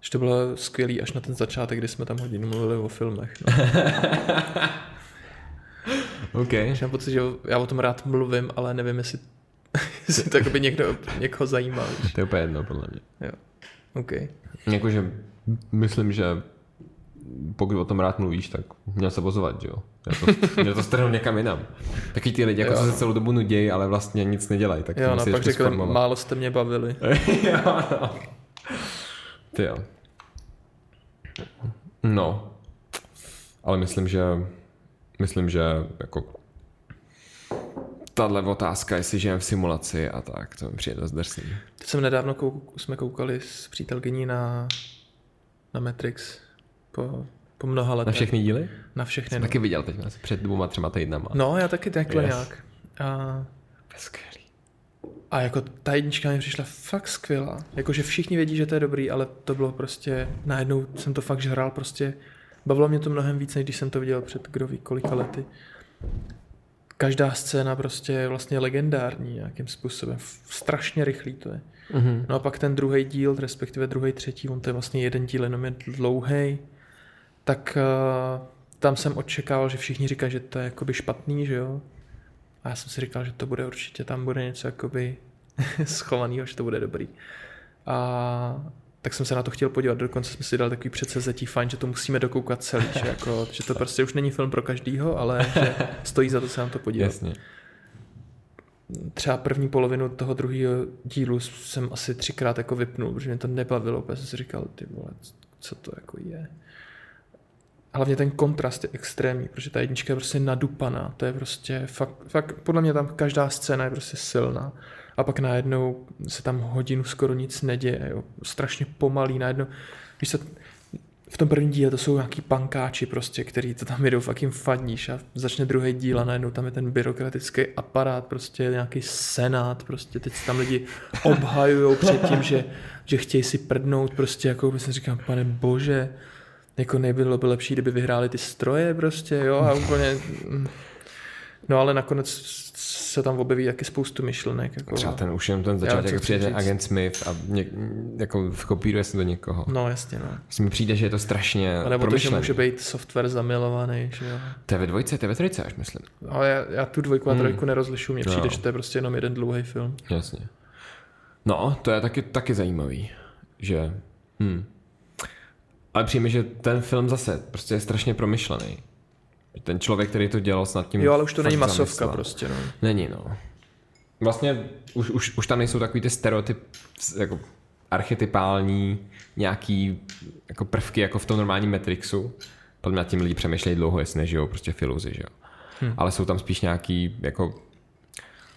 že to bylo skvělý až na ten začátek, kdy jsme tam hodinu mluvili o filmech. No. OK. Že mám pocit, že já o tom rád mluvím, ale nevím, jestli, jestli to by někdo, někoho zajímal. To je úplně jedno, podle mě. Jo. OK. Jakože myslím, že pokud o tom rád mluvíš, tak měl se pozvat, jo. Měl to, měl to strhnout někam jinam. Taky ty lidi, jako se celou dobu nudějí, ale vlastně nic nedělají. Tak jo, no, pak řekl, málo jste mě bavili. jo, no. Ty jo. No. Ale myslím, že myslím, že jako tahle otázka, jestli žijeme v simulaci a tak, to mi přijde dost drsný. Teď jsem nedávno kouk, jsme koukali s přítelkyní na, na Matrix po, po mnoha letech. Na všechny díly? Na všechny. Jsem no. taky viděl teď před dvouma, třema týdnama. No, já taky takhle yes. nějak. A... Skvělý. A jako ta jednička mi přišla fakt skvělá. Jakože všichni vědí, že to je dobrý, ale to bylo prostě, najednou jsem to fakt žral prostě. Bavilo mě to mnohem víc, než když jsem to viděl před kdo ví kolika lety. Každá scéna prostě je vlastně legendární nějakým způsobem. Strašně rychlý to je. Mm-hmm. No a pak ten druhý díl, respektive druhý, třetí, on to je vlastně jeden díl, jenom je dlouhý, tak uh, tam jsem očekával, že všichni říkají, že to je jakoby špatný, že jo. A já jsem si říkal, že to bude určitě, tam bude něco jakoby schovaného, že to bude dobrý. A tak jsem se na to chtěl podívat, dokonce jsme si dali takový předsezetí, fajn, že to musíme dokoukat celý, že, jako, že to prostě už není film pro každýho, ale že stojí za to se na to podívat. Jasně. Třeba první polovinu toho druhého dílu jsem asi třikrát jako vypnul, protože mě to nebavilo, protože jsem si říkal, ty vole, co to jako je. Hlavně ten kontrast je extrémní, protože ta jednička je prostě nadupaná, to je prostě fakt, fakt podle mě tam každá scéna je prostě silná a pak najednou se tam hodinu skoro nic neděje, jo. strašně pomalý, najednou, když se v tom prvním díle to jsou nějaký pankáči prostě, který to tam jedou fakt jim fadníš a začne druhý díl a najednou tam je ten byrokratický aparát, prostě nějaký senát, prostě teď tam lidi obhajují před tím, že, že chtějí si prdnout, prostě jako si říkám, pane bože, jako nebylo by lepší, kdyby vyhráli ty stroje prostě, jo, a úplně... Mm. No ale nakonec se tam objeví taky spoustu myšlenek. Jako... Třeba ten už jenom ten začátek, jak přijde ten agent Smith a ně, jako kopíruje se do někoho. No jasně, no. Myslím mi přijde, že je to strašně A nebo to, že může být software zamilovaný, že jo. To je ve dvojce, to je ve trojce až myslím. Ale já, já tu dvojku a trojku hmm. nerozlišu, mně přijde, no. že to je prostě jenom jeden dlouhý film. Jasně. No, to je taky, taky zajímavý, že... Hm. Ale přijme, že ten film zase prostě je strašně promyšlený. Ten člověk, který to dělal snad tím... Jo, ale už to není masovka zamyslel. prostě, no. Není, no. Vlastně už, už, už tam nejsou takový ty stereotyp, jako archetypální nějaký jako prvky jako v tom normálním Matrixu. Podle mě tím lidi přemýšlejí dlouho, jestli nežijou prostě v iluzi, že jo. Hmm. Ale jsou tam spíš nějaký jako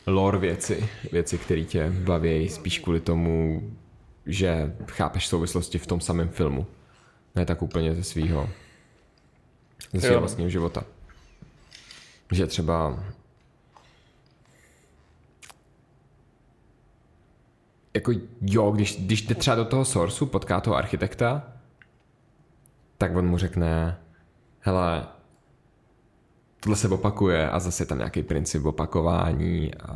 lore věci, věci, které tě baví spíš kvůli tomu, že chápeš souvislosti v tom samém filmu. Ne tak úplně ze svého ze svého vlastního života. Že třeba jako jo, když, když jde třeba do toho sourceu, potká toho architekta, tak on mu řekne, hele, tohle se opakuje a zase je tam nějaký princip opakování a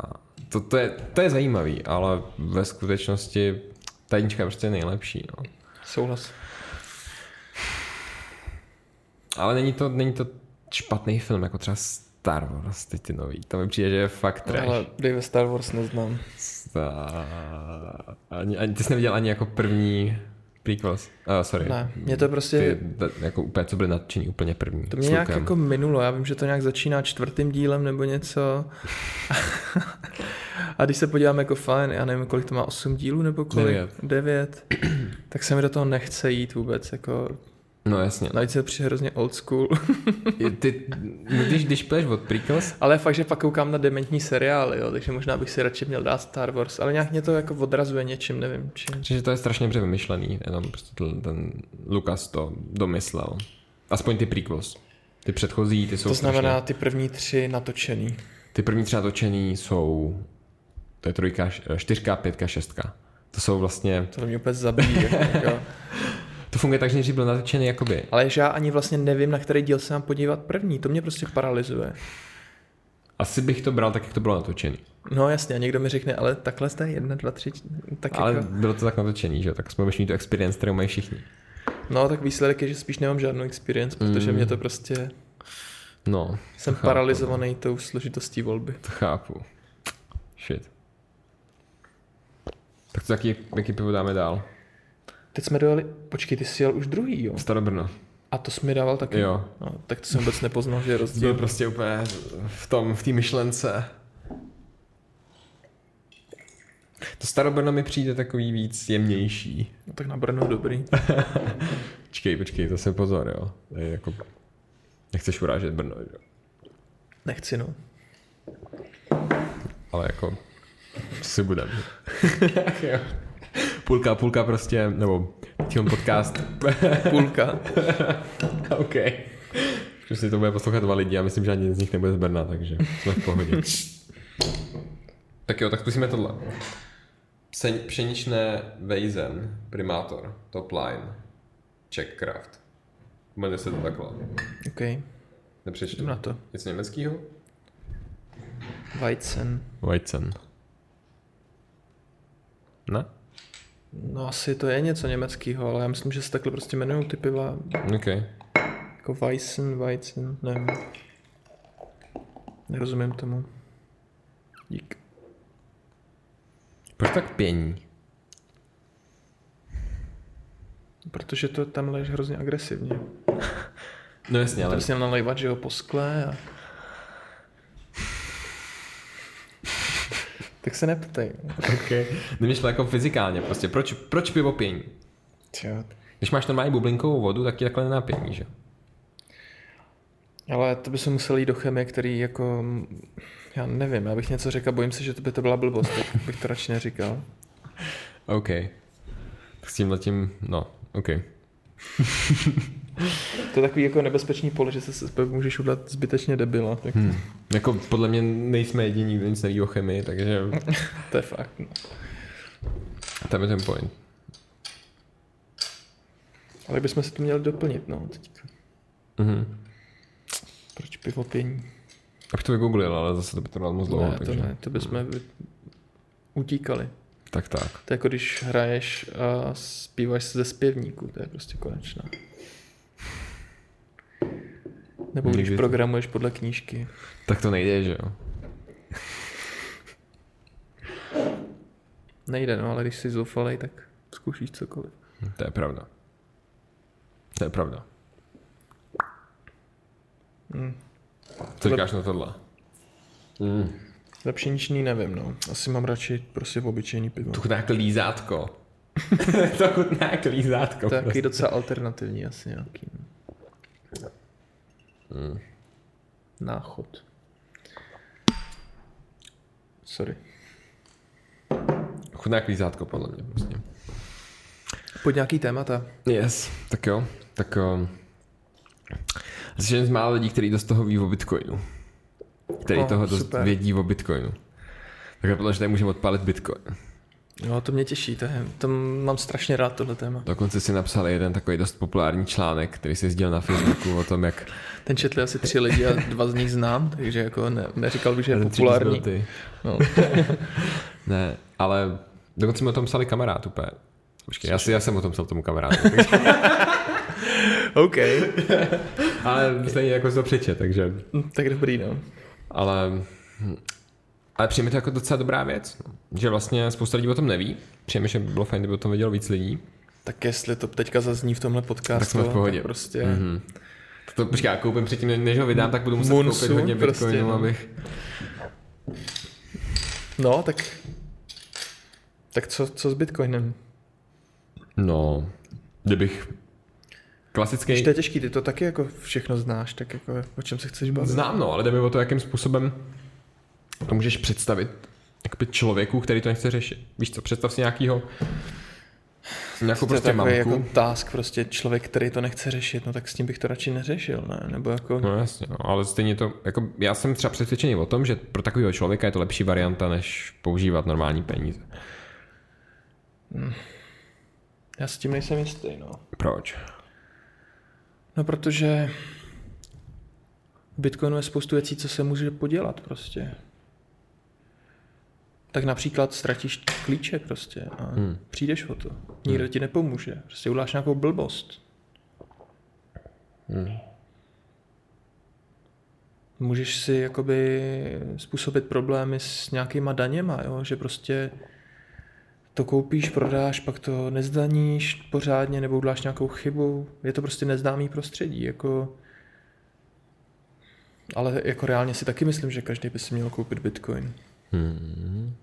to, to, je, to je zajímavý, ale ve skutečnosti ta jednička je prostě nejlepší. No. Souhlas. Ale není to, není to špatný film, jako třeba Star Wars, teď ty nový. To mi přijde, že je fakt trash. Ale Dave Star Wars neznám. Ani, ani, ty jsi neviděl ani jako první prequels? Uh, sorry. Ne, mě to prostě... Ty, jako úplně, co byly nadšení, úplně první. To mě nějak jako minulo, já vím, že to nějak začíná čtvrtým dílem nebo něco. A když se podívám jako fajn, já nevím, kolik to má, 8 dílů nebo kolik? 9. 9. tak se mi do toho nechce jít vůbec, jako No jasně. Navíc se přijde hrozně old school. Ty, no, když, když půjdeš od prequels? Ale fakt, že pak koukám na dementní seriály, jo, takže možná bych si radši měl dát Star Wars, ale nějak mě to jako odrazuje něčím, nevím čím. Že to je strašně dobře vymyšlený, jenom prostě ten, ten Lukas to domyslel. Aspoň ty prequels. Ty předchozí, ty jsou To znamená strašně... ty první tři natočený. Ty první tři natočený jsou, to je trojka, čtyřka, pětka, šestka. To jsou vlastně... To mě úplně zabíjí. jako. To funguje tak, že nejdřív byl natočený jakoby. Ale že já ani vlastně nevím, na který díl se mám podívat první. To mě prostě paralyzuje. Asi bych to bral tak, jak to bylo natočený. No jasně, a někdo mi řekne, ale takhle jste jedna, dva, tři, tak Ale jako... bylo to tak natočený, že tak jsme mít tu experience, kterou mají všichni. No, tak výsledek je, že spíš nemám žádnou experience, protože mm. mě to prostě... No, Jsem chápu, paralizovaný tou složitostí volby. To chápu. Shit. Tak to jaký, jaký pivo dáme dál? Teď jsme dojeli, počkej, ty jsi jel už druhý, jo? Starobrno. A to jsi mi dával taky? Jo. No, tak to jsem vůbec nepoznal, že je rozdíl. Byl prostě úplně v tom, v té myšlence. To Starobrno mi přijde takový víc jemnější. No tak na Brno dobrý. počkej, počkej, to se pozor, jo. Je jako... Nechceš urážet Brno, jo? Nechci, no. Ale jako... Si budem. půlka, půlka prostě, nebo tím podcast. půlka. OK. Prostě to bude poslouchat dva lidi a myslím, že ani z nich nebude z Brna, takže jsme v pohodě. tak jo, tak zkusíme tohle. Pšeničné Weizen, primátor, top line, Checkcraft. Jmenuje se to takhle. OK. Nepřečtu. na to. Něco německého? Weizen. Weizen. Ne? No asi to je něco německého, ale já myslím, že se takhle prostě jmenují ty piva. OK. Jako Weissen, Weizen, nevím. Nerozumím tomu. Dík. Proč tak pění? Protože to tam leží hrozně agresivně. No jasně, ale... Tam si nalejvat, že jo, po skle a... Tak se neptej. ok. Nemyšle jako fyzikálně prostě. Proč, proč pivo pění? Čo? Když máš normální bublinkovou vodu, tak ti takhle nenapění, že? Ale to by se musel jít do chemie, který jako... Já nevím, já bych něco řekl, bojím se, že to by to byla blbost, tak bych to radši neříkal. OK. Tak s tím letím, no, OK. to je takový jako nebezpečný pole, že se můžeš udělat zbytečně debila. Tak hmm. Jako podle mě nejsme jediní, kdo nic neví o chemii, takže... to je fakt. No. Tam je ten point. Ale bychom se to měli doplnit, no, teďka. Mm-hmm. Proč pivo pění? Abych to vygooglil, ale zase to by to moc dlouho. Ne, to takže... ne, to bychom vy- utíkali. Tak tak. To je jako když hraješ a zpíváš se ze zpěvníků, to je prostě konečná. Nebo když Někdy- programuješ podle knížky. Tak to nejde, že jo? Nejde, no, ale když jsi zoufalej, tak zkoušíš cokoliv. To je pravda. To je pravda. Hmm. Co říkáš na tohle? Mm. Lepší nič jiný nevím, no. Asi mám radši prostě obyčejný pivo. To chutná jako lízátko. to chutná jako lízátko. To je prostě. takový docela alternativní asi nějaký. no. Mm. Náchod. Sorry. Chutná jako lízátko, podle mě. Prostě. Pojď nějaký témata. Yes, tak jo. Tak um, jsi jeden z mála lidí, který dost toho ví o Bitcoinu. Který O, toho dost super. vědí o Bitcoinu. Takže podle že tady můžeme odpálit Bitcoin. Jo, to mě těší, to, je, to mám strašně rád tohle téma. Dokonce si napsal jeden takový dost populární článek, který si sdílel na Facebooku o tom, jak Ten četli asi tři lidi a dva z nich znám, takže jako ne, neříkal bych, že je populární. Ty. No. Ne, ale dokonce mi o tom psali kamarád úplně. Počkej, já, si, já jsem o tom psal tomu kamarádu. OK, ale stejně jako to přečet, takže... tak dobrý, no. Ale, ale přijme to jako docela dobrá věc. no. Že vlastně spousta lidí o tom neví. Přijme, že by bylo fajn, kdyby o tom vědělo víc lidí. Tak jestli to teďka zazní v tomhle podcastu, Tak jsme v pohodě. prostě Mhm. To počkej, já koupím předtím, než ho vydám, tak budu muset Munsu, koupit hodně prostě, bitcoinu, no. abych... No, tak tak co, co s Bitcoinem? No, kdybych klasický... Když to je těžký, ty to taky jako všechno znáš, tak jako o čem se chceš bavit? Znám, no, ale jde mi o to, jakým způsobem to můžeš představit jakoby člověku, který to nechce řešit. Víš co, představ si nějakýho nějakou to je prostě mamku. jako task, prostě člověk, který to nechce řešit, no tak s tím bych to radši neřešil, ne? Nebo jako... No jasně, no, ale stejně to, jako já jsem třeba přesvědčený o tom, že pro takového člověka je to lepší varianta, než používat normální peníze. Já s tím nejsem jistý, no. Proč? No protože v Bitcoinu je spoustu věcí, co se může podělat prostě. Tak například ztratíš klíče prostě a Hmm. přijdeš o to. Nikdo ti nepomůže. Prostě uděláš nějakou blbost. Hmm. Můžeš si jakoby způsobit problémy s nějakýma daněma, jo? že prostě to koupíš, prodáš, pak to nezdaníš pořádně nebo uděláš nějakou chybu. Je to prostě neznámý prostředí. Jako... Ale jako reálně si taky myslím, že každý by si měl koupit Bitcoin. Hmm.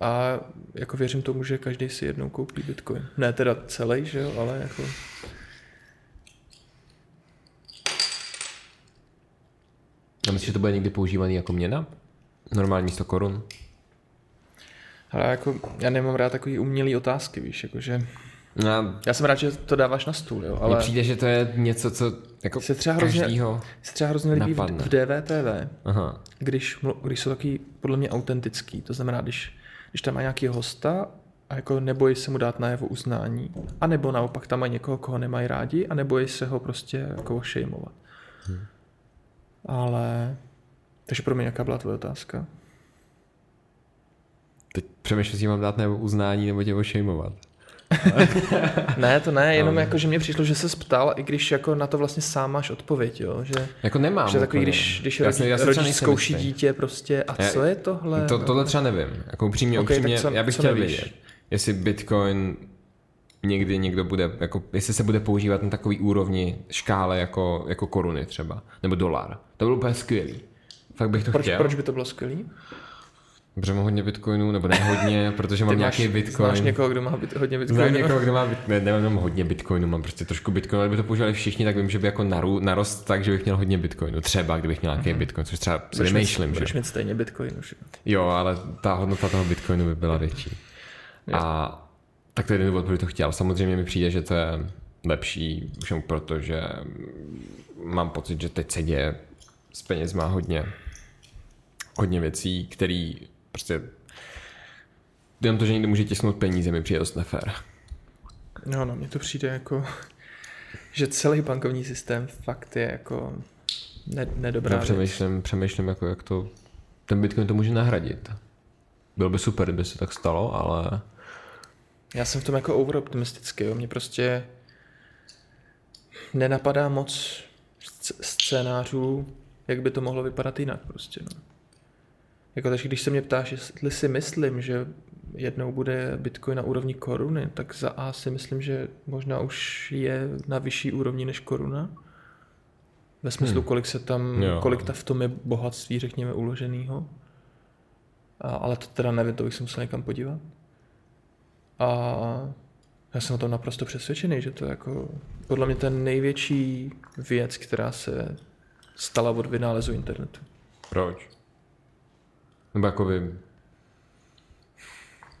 A jako věřím tomu, že každý si jednou koupí Bitcoin. Ne teda celý, že jo, ale jako... A myslíš, že to bude někdy používaný jako měna? Normální 100 korun? Ale jako, já nemám rád takový umělý otázky, víš, jakože... No, Já jsem rád, že to dáváš na stůl, jo, ale... Mně přijde, že to je něco, co jako se třeba hrozně, se třeba hrozně líbí v, napadne. v DVTV, Aha. když, když jsou taky podle mě autentický, to znamená, když, když tam má nějaký hosta a jako nebojí se mu dát na jeho uznání, a nebo naopak tam mají někoho, koho nemají rádi, a nebojí se ho prostě jako ošejmovat. Hmm. Ale... Takže pro mě jaká byla tvoje otázka? Teď přemýšlím, jestli mám dát nebo uznání, nebo tě ošejmovat. Ne, to ne, jenom Ale- jako, že mě přišlo, že se ptal, i když jako na to vlastně sám máš odpověď, jo, že, Jako nemám. že takový, když, když Já rodič, já třeba rodič zkouší jistý. dítě prostě, a Já- co je tohle? To, tohle třeba nevím. Jako upřímně, Ok, tak upřímně, co- já bych chtěl nevíš? vědět, jestli Bitcoin někdy někdo bude, jako, jestli se bude používat na takový úrovni škále jako, jako koruny třeba, nebo dolar. To bylo úplně skvělý. Fakt bych to proč, chtěl. proč by to bylo skvělý? Protože mám hodně bitcoinů, nebo ne hodně, protože mám Ty máš, nějaký bitcoin. Znáš někoho, kdo má bit, hodně Znám bitcoinu? někoho, kdo má, bit- ne, nemám hodně bitcoinu, mám prostě trošku bitcoinu, ale kdyby to používali všichni, tak vím, že by jako naru, narost tak, že bych měl hodně bitcoinu. Třeba, kdybych měl nějaký bitcoin, což třeba si vymýšlím, že? Budeš mít stejně bitcoinu, že? Jo, ale ta hodnota toho bitcoinu by byla větší. A tak to je jeden důvod, proč to chtěl. Samozřejmě mi přijde, že to je lepší, už jenom proto, že mám pocit, že teď se děje s penězma hodně, hodně věcí, které prostě jenom to, že někdo může tisknout peníze, mi přijde dost nefér. No, no, mně to přijde jako, že celý bankovní systém fakt je jako ne, nedobrá Já přemýšlím, přemýšlím, jako jak to, ten Bitcoin to může nahradit. Bylo by super, kdyby se tak stalo, ale... Já jsem v tom jako overoptimistický, jo. Mě prostě nenapadá moc scénářů, jak by to mohlo vypadat jinak prostě, no. Jako takže když se mě ptáš, jestli si myslím, že jednou bude Bitcoin na úrovni koruny, tak za A si myslím, že možná už je na vyšší úrovni než koruna. Ve smyslu, hmm. kolik se tam, jo. kolik ta v tom je bohatství, řekněme, uloženýho. A, ale to teda nevím, to bych se musel někam podívat. A já jsem o tom naprosto přesvědčený, že to je jako podle mě ten největší věc, která se stala od vynálezu internetu. Proč? Nebo jako by...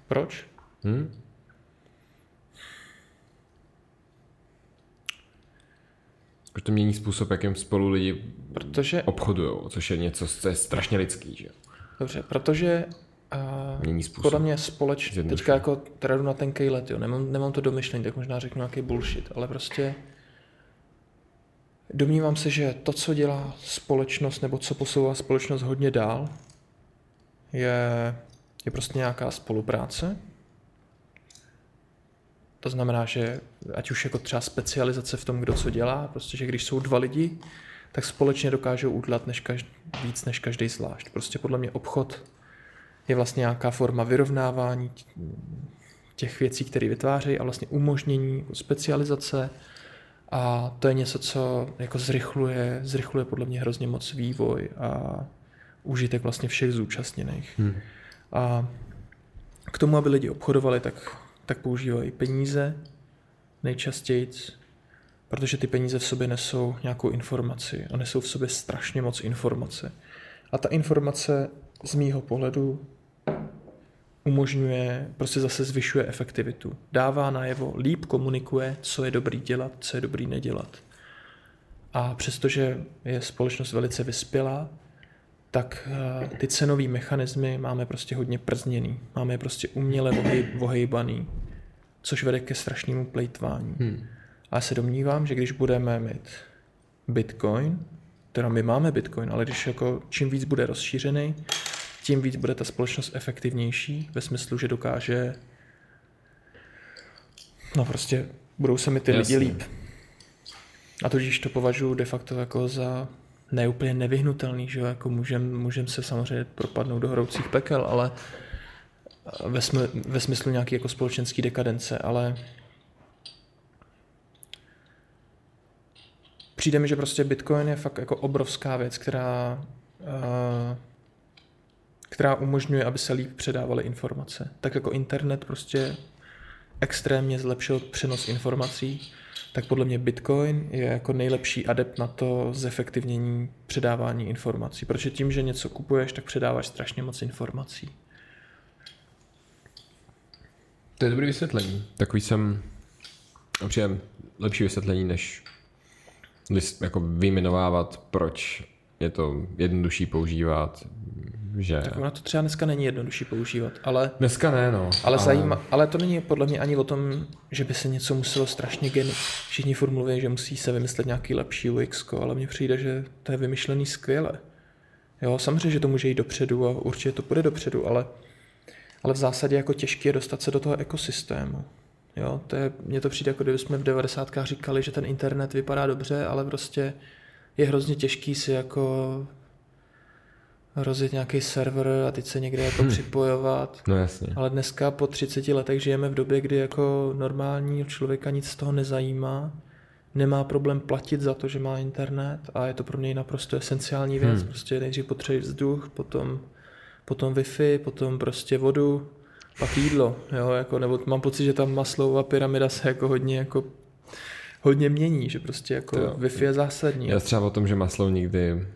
Proč? Hmm? Protože to mění způsob, jakým spolu lidi protože... obchodují, což je něco, co je strašně lidský, že Dobře, protože uh, mění způsob. podle mě společně, teďka jako teda jdu na ten let, jo, nemám, nemám to domyšlení, tak možná řeknu nějaký bullshit, ale prostě domnívám se, že to, co dělá společnost, nebo co posouvá společnost hodně dál, je, je prostě nějaká spolupráce. To znamená, že ať už jako třeba specializace v tom, kdo co dělá, prostě, že když jsou dva lidi, tak společně dokážou udělat než každý, víc než každý zvlášť. Prostě podle mě obchod je vlastně nějaká forma vyrovnávání těch věcí, které vytvářejí a vlastně umožnění specializace a to je něco, co jako zrychluje, zrychluje podle mě hrozně moc vývoj a užitek vlastně všech zúčastněných. Hmm. A k tomu, aby lidi obchodovali, tak, tak používají peníze nejčastěji, protože ty peníze v sobě nesou nějakou informaci a nesou v sobě strašně moc informace. A ta informace z mýho pohledu umožňuje, prostě zase zvyšuje efektivitu. Dává najevo, líp komunikuje, co je dobrý dělat, co je dobrý nedělat. A přestože je společnost velice vyspělá, tak eh, ty cenové mechanismy máme prostě hodně przněný. Máme je prostě uměle vohejbaný, což vede ke strašnému plejtvání. Hmm. A já se domnívám, že když budeme mít Bitcoin, teda my máme Bitcoin, ale když jako čím víc bude rozšířený, tím víc bude ta společnost efektivnější ve smyslu, že dokáže no prostě budou se mi ty Jasně. lidi líp. A tudíž to považuji de facto jako za neúplně nevyhnutelný, že jako můžem, můžem se samozřejmě propadnout do hroucích pekel, ale ve, smyslu, ve smyslu nějaký jako společenský dekadence, ale přijde mi, že prostě Bitcoin je fakt jako obrovská věc, která uh, která umožňuje, aby se líp předávaly informace. Tak jako internet prostě extrémně zlepšil přenos informací, tak podle mě Bitcoin je jako nejlepší adept na to zefektivnění předávání informací. Protože tím, že něco kupuješ, tak předáváš strašně moc informací. To je dobrý vysvětlení. Takový jsem určitě lepší vysvětlení, než jako vyjmenovávat, proč je to jednodušší používat, že... Tak ona to třeba dneska není jednodušší používat, ale... Dneska ne, no. Ale, ale... Zajíma, ale to není podle mě ani o tom, že by se něco muselo strašně gen... Všichni furt mluví, že musí se vymyslet nějaký lepší UX, ale mně přijde, že to je vymyšlený skvěle. Jo, samozřejmě, že to může jít dopředu a určitě to půjde dopředu, ale, ale v zásadě jako těžké je dostat se do toho ekosystému. Jo, to je, mně to přijde, jako kdyby jsme v 90. říkali, že ten internet vypadá dobře, ale prostě je hrozně těžký si jako rozjet nějaký server a teď se někde jako hmm. připojovat. No jasně. Ale dneska po 30 letech žijeme v době, kdy jako normální člověka nic z toho nezajímá. Nemá problém platit za to, že má internet a je to pro něj naprosto esenciální věc. Hmm. Prostě nejdřív potřebuje vzduch, potom, potom Wi-Fi, potom prostě vodu, pak jídlo. Jo? Jako, nebo mám pocit, že tam a pyramida se jako hodně jako hodně mění, že prostě jako to, Wi-Fi je zásadní. Já třeba o tom, že Maslow nikdy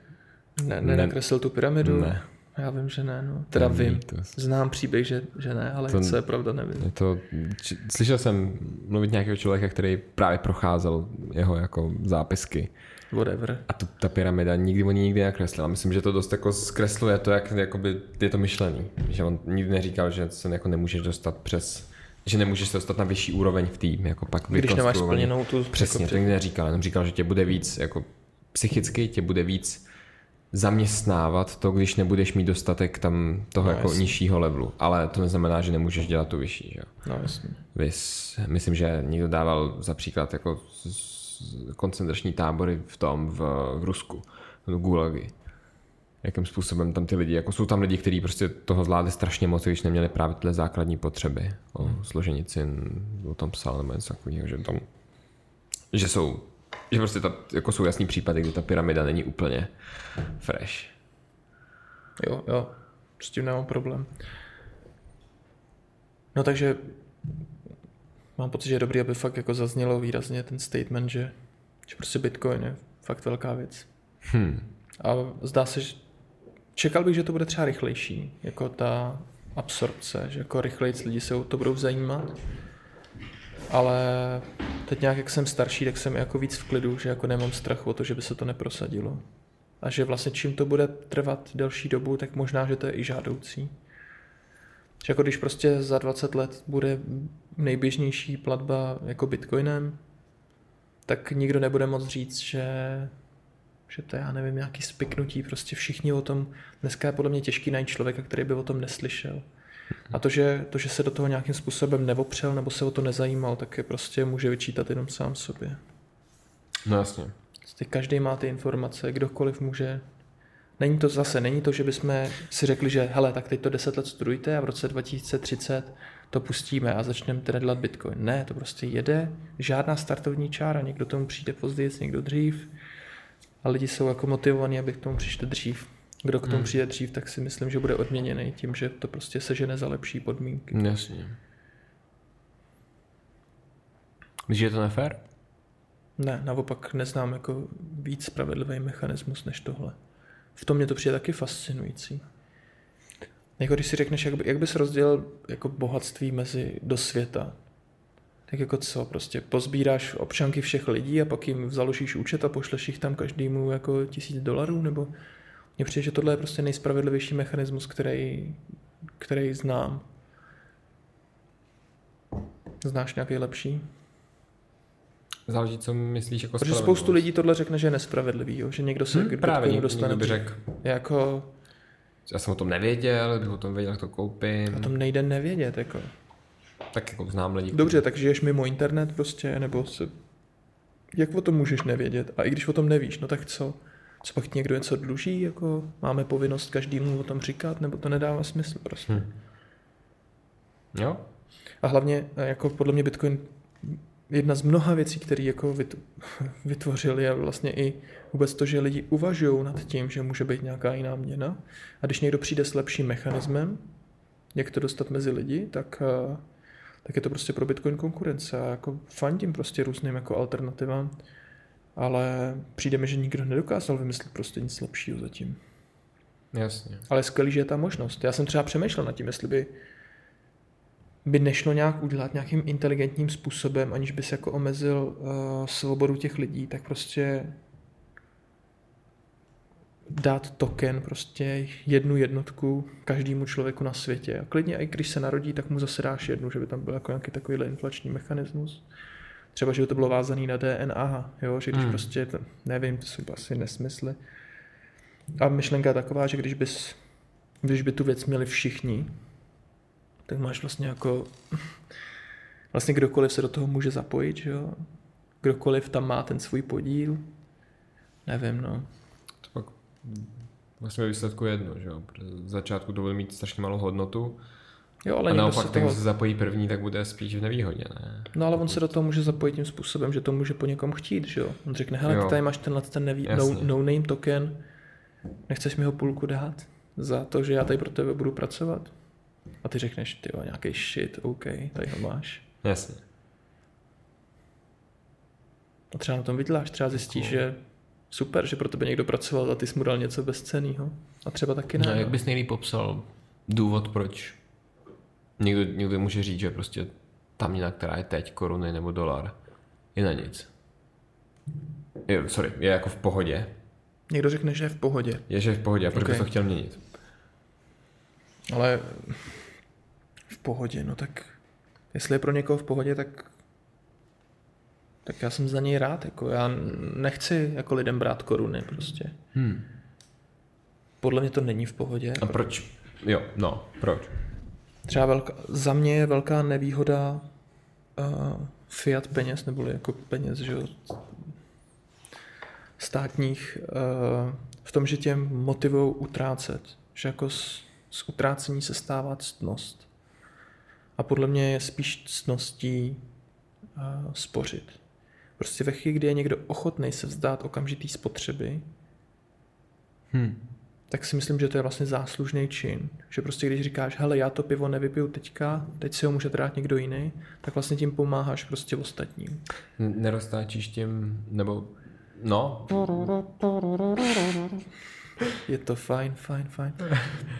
ne, nenakreslil tu pyramidu? Ne. Já vím, že ne, no. Teda Nemí, vím. To... Znám příběh, že, že ne, ale to, co je pravda, nevím. Je to, či, slyšel jsem mluvit nějakého člověka, který právě procházel jeho jako zápisky. Whatever. A tu, ta pyramida nikdy on nikdy nekreslil. Myslím, že to dost jako zkresluje to, jak jakoby, je to myšlený. Že on nikdy neříkal, že se jako nemůžeš dostat přes že nemůžeš se dostat na vyšší úroveň v tým, jako pak Když nemáš splněnou tu... Přesně, jako to nikdy neříkal, jenom říkal, že tě bude víc jako psychicky tě bude víc zaměstnávat to, když nebudeš mít dostatek tam toho no, jako jasný. nižšího levelu. Ale to neznamená, že nemůžeš dělat tu vyšší. Že? No, jasný. Vys, myslím, že někdo dával za příklad jako koncentrační tábory v tom, v, v Rusku, v Gulagy. Jakým způsobem tam ty lidi, jako jsou tam lidi, kteří prostě toho zvládli strašně moc, když neměli právě tyhle základní potřeby. O hmm. složenici, o tom psal nebo něco takového, že tam, že jsou že prostě ta, jako jsou jasný případy, kdy ta pyramida není úplně fresh. Jo, jo, s tím nemám problém. No takže mám pocit, že je dobrý, aby fakt jako zaznělo výrazně ten statement, že, že prostě Bitcoin je fakt velká věc. Hmm. A zdá se, že čekal bych, že to bude třeba rychlejší, jako ta absorpce, že jako rychleji lidi se o to budou zajímat. Ale teď nějak, jak jsem starší, tak jsem jako víc v klidu, že jako nemám strach o to, že by se to neprosadilo. A že vlastně čím to bude trvat delší dobu, tak možná, že to je i žádoucí. Že jako když prostě za 20 let bude nejběžnější platba jako bitcoinem, tak nikdo nebude moc říct, že, že to je, já nevím, nějaký spiknutí, prostě všichni o tom, dneska je podle mě těžký najít člověka, který by o tom neslyšel. A to že, to, že se do toho nějakým způsobem nevopřel nebo se o to nezajímal, tak je prostě může vyčítat jenom sám sobě. No jasně. Prostě každý má ty informace, kdokoliv může. Není to zase, není to, že bychom si řekli, že hele, tak teď to 10 let studujte a v roce 2030 to pustíme a začneme teda dělat Bitcoin. Ne, to prostě jede, žádná startovní čára, někdo tomu přijde později, někdo dřív a lidi jsou jako motivovaní, aby k tomu přišli dřív. Kdo k tomu hmm. přijde dřív, tak si myslím, že bude odměněný tím, že to prostě sežene za lepší podmínky. Jasně. Když je to nefér? Ne, naopak neznám jako víc spravedlivý mechanismus než tohle. V tom mě to přijde taky fascinující. Jako když si řekneš, jak, by, jak bys rozdělil jako bohatství mezi do světa, tak jako co, prostě pozbíráš občanky všech lidí a pak jim založíš účet a pošleš jich tam každému jako tisíc dolarů, nebo mně přijde, že tohle je prostě nejspravedlivější mechanismus, který, který znám. Znáš nějaký lepší? Záleží, co myslíš jako Protože spoustu lidí tohle řekne, že je nespravedlivý, jo? že někdo se hmm, právě někdo, dostane. Někdo by řekl. Jako... Já jsem o tom nevěděl, bych o tom věděl, jak to koupím. O tom nejde nevědět, jako. Tak jako znám lidi. Dobře, tak žiješ mimo internet prostě, nebo se... Jak o tom můžeš nevědět? A i když o tom nevíš, no tak co? Co pak někdo něco dluží, jako máme povinnost každému o tom říkat, nebo to nedává smysl prostě. Hmm. Jo. A hlavně, jako podle mě Bitcoin jedna z mnoha věcí, které jako vytvořil, je vlastně i vůbec to, že lidi uvažují nad tím, že může být nějaká jiná měna. A když někdo přijde s lepším mechanismem, jak to dostat mezi lidi, tak, eh, tak je to prostě pro Bitcoin konkurence. A jako fandím prostě různým jako alternativám ale přijde mi, že nikdo nedokázal vymyslet prostě nic lepšího zatím. Jasně. Ale skvělý, že je ta možnost. Já jsem třeba přemýšlel nad tím, jestli by by nešlo nějak udělat nějakým inteligentním způsobem, aniž by se jako omezil uh, svobodu těch lidí, tak prostě dát token, prostě jednu jednotku každému člověku na světě. A klidně, i když se narodí, tak mu zase dáš jednu, že by tam byl jako nějaký takovýhle inflační mechanismus třeba, že by to bylo vázané na DNA, jo? že když hmm. prostě, nevím, to jsou asi nesmysly. A myšlenka je taková, že když bys, když by tu věc měli všichni, tak máš vlastně jako, vlastně kdokoliv se do toho může zapojit, že jo? Kdokoliv tam má ten svůj podíl, nevím, no. To pak vlastně výsledku jedno, že jo? V začátku to bude mít strašně malou hodnotu, Jo, ale a naopak, ten, toho... se zapojí první, tak bude spíš v nevýhodě, ne? No ale on se do toho může zapojit tím způsobem, že to může po někom chtít, že jo? On řekne, hele, jo. tady máš tenhle ten nevý... no, no name token, nechceš mi ho půlku dát za to, že já tady pro tebe budu pracovat? A ty řekneš, ty jo, nějaký shit, OK, tady ho máš. Jasně. A třeba na tom vyděláš, třeba zjistíš, cool. že super, že pro tebe někdo pracoval a ty jsi mu dal něco bezcenného. A třeba taky ne. No, jak bys nejlíp popsal důvod, proč Někdo, někdo může říct, že prostě ta měna, která je teď, koruny nebo dolar, je na nic. Je, sorry, je jako v pohodě. Někdo řekne, že je v pohodě. Je, že je v pohodě, a proč okay. to chtěl měnit? Ale v pohodě, no tak jestli je pro někoho v pohodě, tak tak já jsem za něj rád. Jako já nechci jako lidem brát koruny prostě. Hmm. Podle mě to není v pohodě. A proč? Jo, no, proč? Třeba velká, za mě je velká nevýhoda uh, fiat peněz, neboli jako peněz, že státních, uh, v tom, že tě motivují utrácet. Že jako z, z utrácení se stává ctnost. A podle mě je spíš ctností uh, spořit. Prostě ve chvíli, kdy je někdo ochotný se vzdát okamžitý spotřeby, hmm. Tak si myslím, že to je vlastně záslužný čin. Že prostě když říkáš, hele, já to pivo nevypiju teďka, teď si ho může dát někdo jiný, tak vlastně tím pomáháš prostě ostatním. Neroztáčíš tím, nebo no. Je to fajn, fajn, fajn.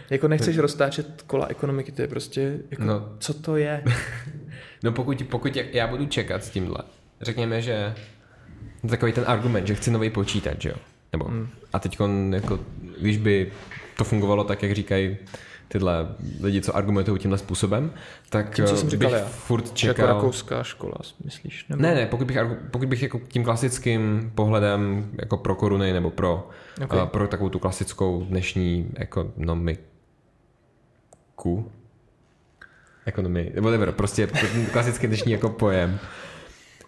Jako nechceš roztáčet kola ekonomiky, to je prostě, jako, no. co to je? no pokud, pokud já budu čekat s tímhle, řekněme, že takový ten argument, že chci nový počítač, jo? Nebo, hmm. A teď jako, když by to fungovalo tak, jak říkají tyhle lidi, co argumentují tímhle způsobem, tak tím, co jsem říkal bych já. furt jako čekal... Jako rakouská škola, myslíš? Nebo... Ne, ne, pokud bych, pokud bych jako tím klasickým pohledem jako pro koruny nebo pro, okay. uh, pro takovou tu klasickou dnešní ekonomiku, ekonomii, whatever, prostě klasický dnešní jako pojem,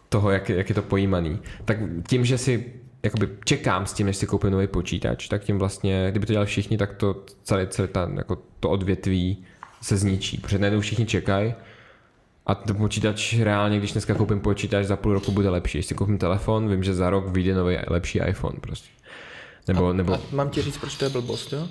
toho, jak, jak je to pojímaný. Tak tím, že si jakoby čekám s tím, než si koupím nový počítač, tak tím vlastně, kdyby to dělali všichni, tak to celé, celé ta, jako to odvětví se zničí. Protože najednou všichni čekají a ten počítač reálně, když dneska koupím počítač, za půl roku bude lepší. Jestli koupím telefon, vím, že za rok vyjde nový lepší iPhone prostě. Nebo, a, nebo... A mám ti říct, proč to je blbost, jo?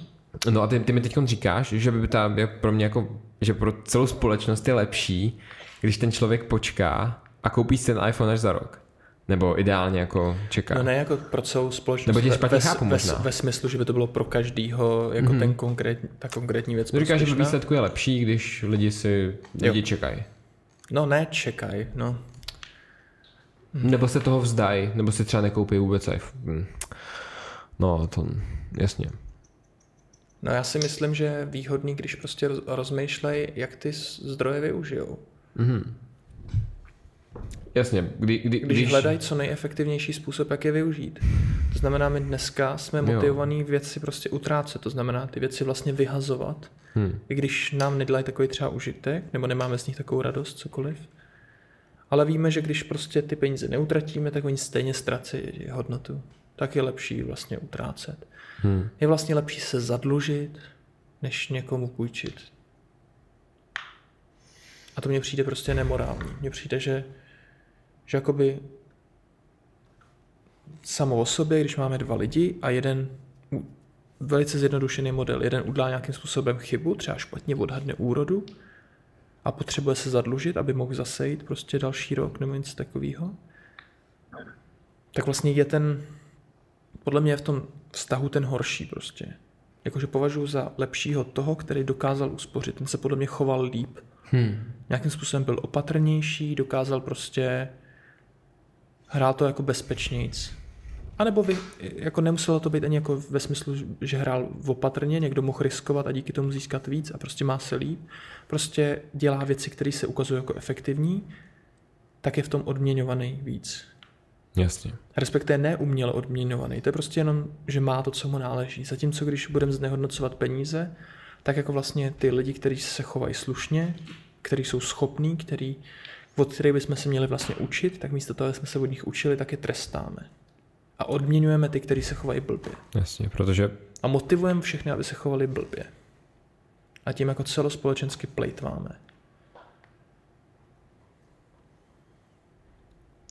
No a ty, ty mi teď říkáš, že by ta, pro mě jako, že pro celou společnost je lepší, když ten člověk počká a koupíš ten iPhone až za rok. Nebo ideálně jako čeká. No ne jako pro celou společnost. Nebo tě špatně ve, chápu ve, možná. Ve, smyslu, že by to bylo pro každýho jako mm-hmm. ten konkrétní, ta konkrétní věc. Říkáš, že výsledku je lepší, když lidi si lidi čekají. No ne čekají, no. Hm. Nebo se toho vzdají, nebo si třeba nekoupí vůbec iPhone. Hm. No to jasně. No já si myslím, že je výhodný, když prostě rozmýšlej, jak ty zdroje využijou. Mm-hmm. Jasně. Kdy, kdy, když, když hledají co nejefektivnější způsob, jak je využít. To znamená, my dneska jsme motivovaní věci prostě utrácet, to znamená ty věci vlastně vyhazovat. Hmm. I když nám nedělají takový třeba užitek, nebo nemáme z nich takovou radost, cokoliv. Ale víme, že když prostě ty peníze neutratíme, tak oni stejně ztrací hodnotu. Tak je lepší vlastně utrácet. Hmm. Je vlastně lepší se zadlužit, než někomu půjčit. A to mně přijde prostě nemorální. Mně přijde, že že jakoby samo o sobě, když máme dva lidi a jeden velice zjednodušený model, jeden udělá nějakým způsobem chybu, třeba špatně odhadne úrodu a potřebuje se zadlužit, aby mohl zasejít prostě další rok nebo něco takového, tak vlastně je ten, podle mě je v tom vztahu ten horší prostě. Jakože považuji za lepšího toho, který dokázal uspořit. Ten se podle mě choval líp. Hmm. Nějakým způsobem byl opatrnější, dokázal prostě hrál to jako bezpečnějc. A nebo vy, jako nemuselo to být ani jako ve smyslu, že hrál opatrně, někdo mohl riskovat a díky tomu získat víc a prostě má se líp. Prostě dělá věci, které se ukazují jako efektivní, tak je v tom odměňovaný víc. Jasně. Respektive neuměle odměňovaný. To je prostě jenom, že má to, co mu náleží. Zatímco když budeme znehodnocovat peníze, tak jako vlastně ty lidi, kteří se chovají slušně, kteří jsou schopní, kteří od kterých bychom se měli vlastně učit, tak místo toho, jsme se od nich učili, tak je trestáme. A odměňujeme ty, kteří se chovají blbě. Jasně, protože... A motivujeme všechny, aby se chovali blbě. A tím jako celospolečensky plejtváme.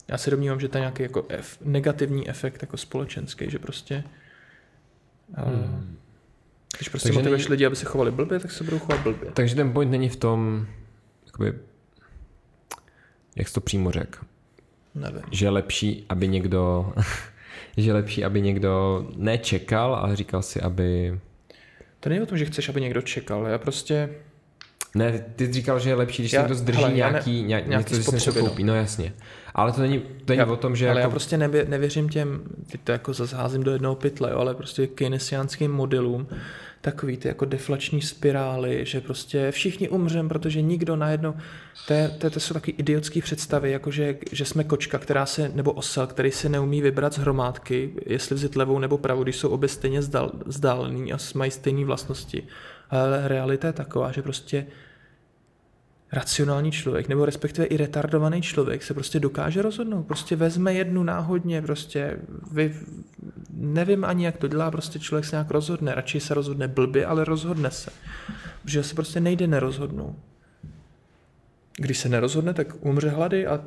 Já se domnívám, že to je nějaký jako ef, negativní efekt jako společenský, že prostě hmm. když prostě Takže motivuješ není... lidi, aby se chovali blbě, tak se budou chovat blbě. Takže ten point není v tom jakoby jak jsi to přímo řekl? Nevím. Že je lepší, aby někdo, že je lepší, aby někdo nečekal, ale říkal si, aby... To není o tom, že chceš, aby někdo čekal. Já prostě... Ne, ty jsi říkal, že je lepší, když já, někdo zdrží hele, nějaký, ne, nějaký, něco, že se koupí. No jasně. Ale to není, to není já, o tom, že... Ale jako... já prostě nevě, nevěřím těm, ty to jako zase házím do jednoho pytle, jo, ale prostě keynesiánským modelům, takový ty jako deflační spirály, že prostě všichni umřem, protože nikdo najednou, to, to, to jsou taky idiotské představy, jako že, že jsme kočka, která se, nebo osel, který si neumí vybrat z hromádky, jestli vzít levou nebo pravou, když jsou obě stejně zdál, vzdálený a mají stejné vlastnosti. Ale realita je taková, že prostě racionální člověk, nebo respektive i retardovaný člověk se prostě dokáže rozhodnout. Prostě vezme jednu náhodně, prostě vy, nevím ani, jak to dělá, prostě člověk se nějak rozhodne. Radši se rozhodne blbě, ale rozhodne se. Protože se prostě nejde nerozhodnout. Když se nerozhodne, tak umře hlady a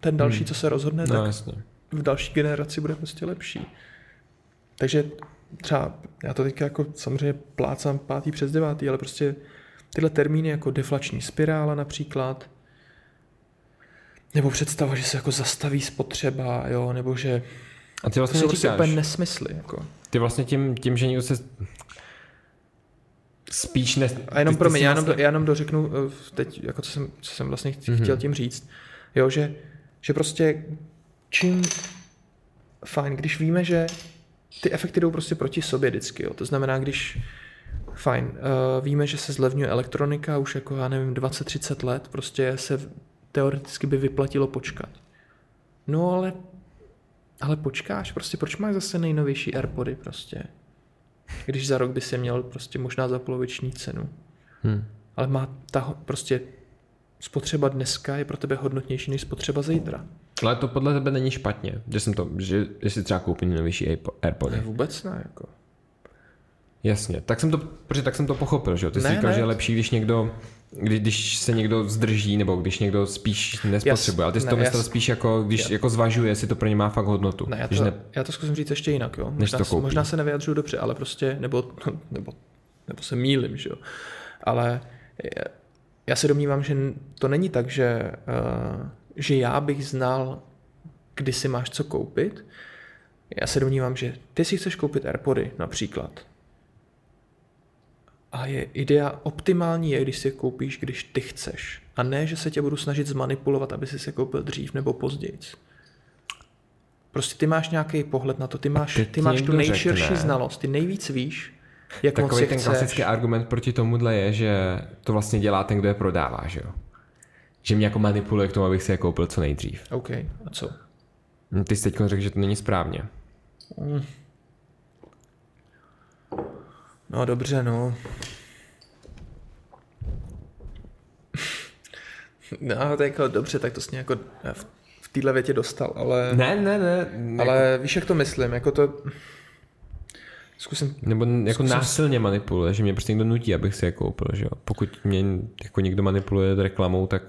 ten další, hmm. co se rozhodne, no, tak jasně. v další generaci bude prostě lepší. Takže třeba, já to teďka jako samozřejmě plácám pátý přes devátý, ale prostě tyhle termíny jako deflační spirála například, nebo představa, že se jako zastaví spotřeba, jo, nebo že a ty vlastně to jsou prostě úplně nesmysly. Jako. Ty vlastně tím, tím, že někdo se spíš ne... A jenom pro mě, já, jenom, vlastně... já jenom dořeknu eh, teď, jako co jsem, co jsem vlastně chtěl mm-hmm. tím říct, jo, že, že prostě čím fajn, když víme, že ty efekty jdou prostě proti sobě vždycky, jo. to znamená, když fajn, uh, víme, že se zlevňuje elektronika už jako, já nevím, 20-30 let, prostě se teoreticky by vyplatilo počkat. No ale ale počkáš, prostě proč máš zase nejnovější Airpody prostě? Když za rok by si měl prostě možná za poloviční cenu. Hmm. Ale má ta prostě spotřeba dneska je pro tebe hodnotnější než spotřeba zítra. Ale to podle tebe není špatně, že jsem to, že, si třeba koupím nejnovější Airpody. Ne, vůbec ne, jako. Jasně, tak jsem to, protože tak jsem to pochopil, že jo? Ty ne, jsi říkal, ne. že je lepší, když někdo, když, když se někdo zdrží, nebo když někdo spíš nespotřebuje, ale ty jsi to myslel spíš jako, když já. jako zvažuje, jestli to pro ně má fakt hodnotu. Ne, já to, ne... já to zkusím říct ještě jinak, jo? Možná, to možná se nevyjadřuju dobře, ale prostě, nebo, nebo, nebo se mýlim, že jo? Ale já se domnívám, že to není tak, že, uh, že já bych znal, kdy si máš co koupit. Já se domnívám, že ty si chceš koupit Airpody například a je idea optimální je, když si je koupíš, když ty chceš. A ne, že se tě budu snažit zmanipulovat, aby si se koupil dřív nebo později. Prostě ty máš nějaký pohled na to, ty máš, ty máš tu nejširší řekne. znalost, ty nejvíc víš, jak Takový moc ten chceš. klasický argument proti tomuhle je, že to vlastně dělá ten, kdo je prodává, že jo? Že mě jako manipuluje k tomu, abych si je koupil co nejdřív. OK, a co? Ty jsi teď řekl, že to není správně. Mm. No dobře, no. no, to jako dobře, tak to jsi jako v, v téhle větě dostal, ale... Ne, ne, ne. Ale jako... víš, jak to myslím, jako to... Zkusím... Nebo jako zkusím... násilně manipuluje, že mě prostě někdo nutí, abych si je koupil, že jo. Pokud mě jako někdo manipuluje reklamou, tak...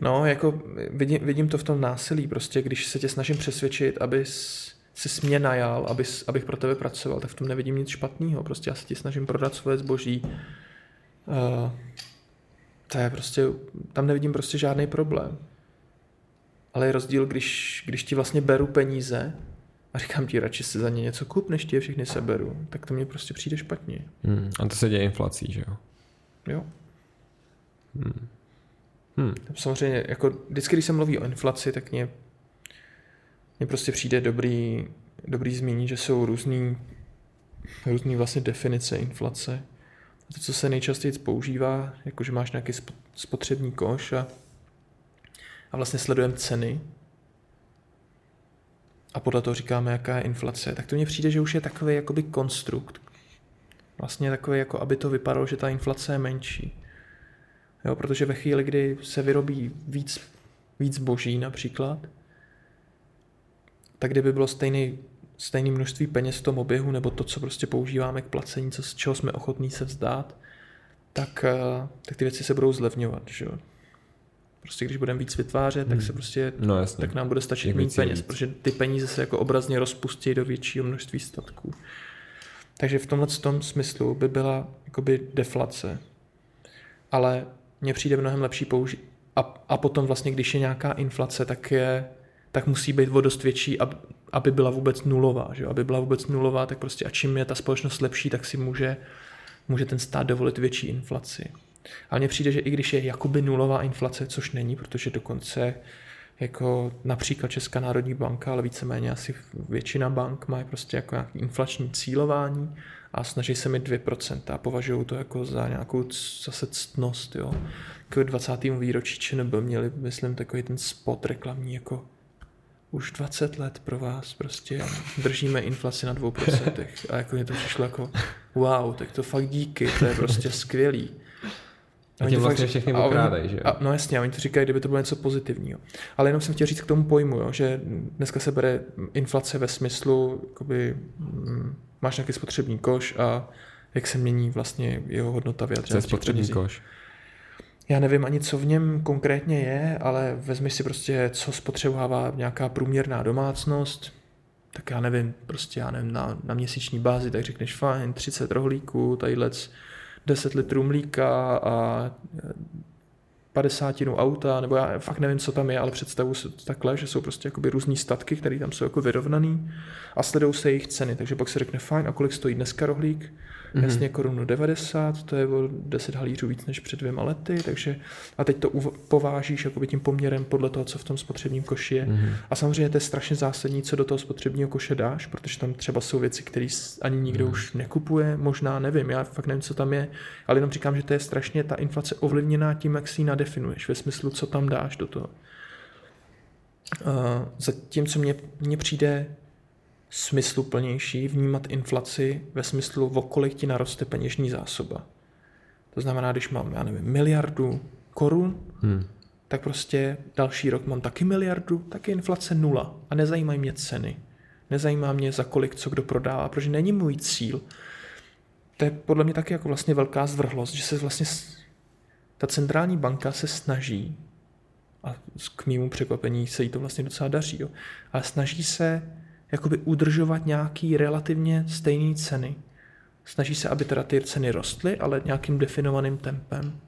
No, jako vidím, vidím to v tom násilí, prostě když se tě snažím přesvědčit, abys si mě najal, aby, abych pro tebe pracoval, tak v tom nevidím nic špatného. Prostě já se ti snažím prodat svoje zboží. Uh, to je prostě, tam nevidím prostě žádný problém. Ale je rozdíl, když, když ti vlastně beru peníze a říkám ti, radši si za ně něco kup, než ti je všechny seberu, tak to mně prostě přijde špatně. Hmm, a to se děje inflací, že jo? Jo. Hmm. Hmm. Samozřejmě, jako vždycky, když se mluví o inflaci, tak mě mně prostě přijde dobrý, dobrý zmínit, že jsou různý, různý vlastně definice inflace. To, co se nejčastěji používá, jakože máš nějaký spotřební koš a, a vlastně sledujeme ceny a podle toho říkáme, jaká je inflace, tak to mně přijde, že už je takový jakoby konstrukt. Vlastně takový, jako aby to vypadalo, že ta inflace je menší. Jo, protože ve chvíli, kdy se vyrobí víc, víc boží například, tak kdyby bylo stejný, stejný množství peněz v tom oběhu, nebo to, co prostě používáme k placení, co, z čeho jsme ochotní se vzdát, tak, eh, tak ty věci se budou zlevňovat. Že jo? Prostě když budeme víc vytvářet, hmm. tak se prostě, no, jasně. tak nám bude stačit mít peněz, víc. protože ty peníze se jako obrazně rozpustí do většího množství statků. Takže v tomhle tom smyslu by byla jakoby deflace. Ale mně přijde mnohem lepší použít. A, a potom vlastně, když je nějaká inflace, tak je tak musí být o dost větší, aby byla vůbec nulová. Že? Aby byla vůbec nulová, tak prostě a čím je ta společnost lepší, tak si může, může ten stát dovolit větší inflaci. A mně přijde, že i když je jakoby nulová inflace, což není, protože dokonce jako například Česká národní banka, ale víceméně asi většina bank má prostě jako nějaký inflační cílování a snaží se mít 2% a považují to jako za nějakou zase ctnost, jo. K 20. výročí ČNB měli, myslím, takový ten spot reklamní jako už 20 let pro vás prostě držíme inflaci na 2% a jako mě to přišlo jako wow, tak to fakt díky, to je prostě skvělý. A tím vlastně fakt, všechny okrádají, že A, no jasně, a oni to říkají, kdyby to bylo něco pozitivního. Ale jenom jsem chtěl říct k tomu pojmu, jo, že dneska se bere inflace ve smyslu, jakoby, mm, máš nějaký spotřební koš a jak se mění vlastně jeho hodnota vyjadřena. Co je spotřební koš? Já nevím ani, co v něm konkrétně je, ale vezmi si prostě, co spotřebovává nějaká průměrná domácnost, tak já nevím, prostě já nevím, na, na měsíční bázi, tak řekneš fajn, 30 rohlíků, tadyhle 10 litrů mlíka a 50 auta, nebo já fakt nevím, co tam je, ale představu si to takhle, že jsou prostě jakoby různý statky, které tam jsou jako vyrovnaný a sledují se jejich ceny. Takže pak se řekne, fajn, a kolik stojí dneska rohlík? Mm-hmm. Jasně korunu 90, to je o 10 halířů víc než před dvěma lety, takže a teď to povážíš jakoby tím poměrem podle toho, co v tom spotřebním koši je. Mm-hmm. A samozřejmě to je strašně zásadní, co do toho spotřebního koše dáš, protože tam třeba jsou věci, které ani nikdo mm-hmm. už nekupuje, možná nevím, já fakt nevím, co tam je, ale jenom říkám, že to je strašně ta inflace ovlivněná tím, jak si ji nadefinuješ, ve smyslu, co tam dáš do toho. Uh, zatímco mně, mně přijde smysluplnější vnímat inflaci ve smyslu, o kolik ti naroste peněžní zásoba. To znamená, když mám, já nevím, miliardu korun, hmm. tak prostě další rok mám taky miliardu, tak je inflace nula. A nezajímají mě ceny. Nezajímá mě, za kolik co kdo prodává, protože není můj cíl. To je podle mě taky jako vlastně velká zvrhlost, že se vlastně ta centrální banka se snaží, a k mému překvapení se jí to vlastně docela daří, jo, ale snaží se jakoby udržovat nějaký relativně stejné ceny. Snaží se, aby teda ty ceny rostly, ale nějakým definovaným tempem.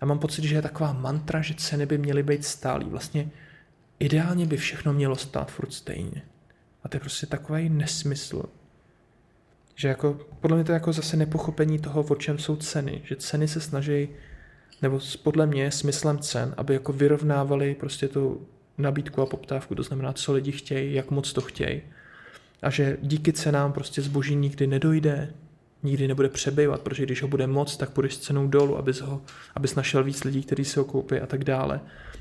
A mám pocit, že je taková mantra, že ceny by měly být stálý. Vlastně ideálně by všechno mělo stát furt stejně. A to je prostě takový nesmysl. Že jako, podle mě to je jako zase nepochopení toho, o čem jsou ceny. Že ceny se snaží, nebo podle mě smyslem cen, aby jako vyrovnávali prostě tu nabídku a poptávku, to znamená, co lidi chtějí, jak moc to chtějí. A že díky cenám prostě zboží nikdy nedojde, nikdy nebude přebývat, protože když ho bude moc, tak půjdeš s cenou dolů, abys, ho, abys našel víc lidí, kteří si ho koupí a tak dále.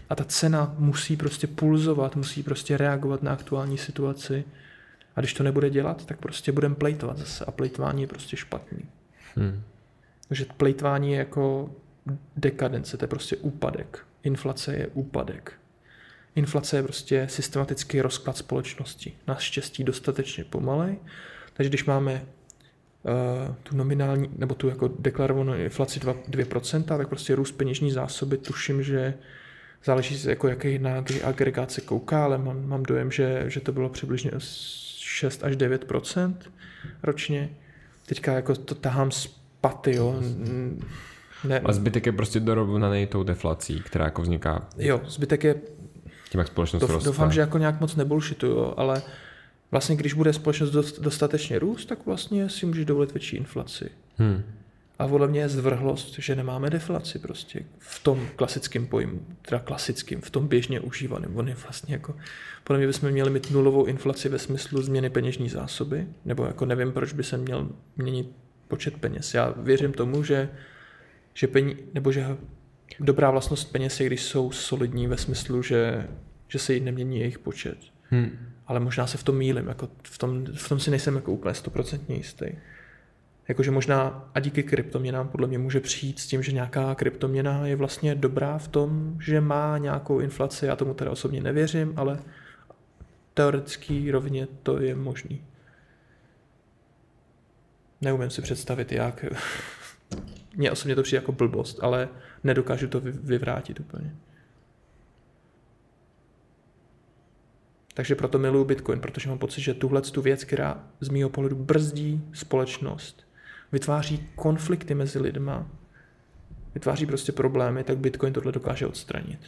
A ta cena musí prostě pulzovat, musí prostě reagovat na aktuální situaci. A když to nebude dělat, tak prostě budeme plejtovat zase. A plejtvání je prostě špatný. Hmm. Takže plejtvání je jako dekadence, to je prostě úpadek. Inflace je úpadek. Inflace je prostě systematický rozklad společnosti. Naštěstí dostatečně pomalej. Takže když máme uh, tu nominální, nebo tu jako deklarovanou inflaci 2%, 2%, tak prostě růst peněžní zásoby, tuším, že záleží se jako jaký na jaký agregát se kouká, ale mám, mám dojem, že, že to bylo přibližně 6 až 9% ročně. Teďka jako to tahám z paty, jo. Ne. A zbytek je prostě dorovnaný tou deflací, která jako vzniká. Jo, zbytek je tím, jak společnost Douf, roste. Doufám, že jako nějak moc nebullshituju, ale vlastně když bude společnost dostatečně růst, tak vlastně si můžeš dovolit větší inflaci. Hmm. A podle mě je zvrhlost, že nemáme deflaci prostě v tom klasickém pojmu, teda klasickým, v tom běžně užívaném. On je vlastně jako, podle mě bychom měli mít nulovou inflaci ve smyslu změny peněžní zásoby, nebo jako nevím, proč by se měl měnit počet peněz. Já věřím tomu, že, že pení, nebo že dobrá vlastnost peněz je, když jsou solidní ve smyslu, že, že se nemění jejich počet. Hmm. Ale možná se v tom mílim, jako v, tom, v tom si nejsem jako úplně stoprocentně jistý. Jakože možná a díky kryptoměnám podle mě může přijít s tím, že nějaká kryptoměna je vlastně dobrá v tom, že má nějakou inflaci. Já tomu teda osobně nevěřím, ale teoreticky rovně to je možný. Neumím si představit, jak mně osobně to přijde jako blbost, ale nedokážu to vyvrátit úplně. Takže proto miluju Bitcoin, protože mám pocit, že tuhle tu věc, která z mého pohledu brzdí společnost, vytváří konflikty mezi lidma, vytváří prostě problémy, tak Bitcoin tohle dokáže odstranit.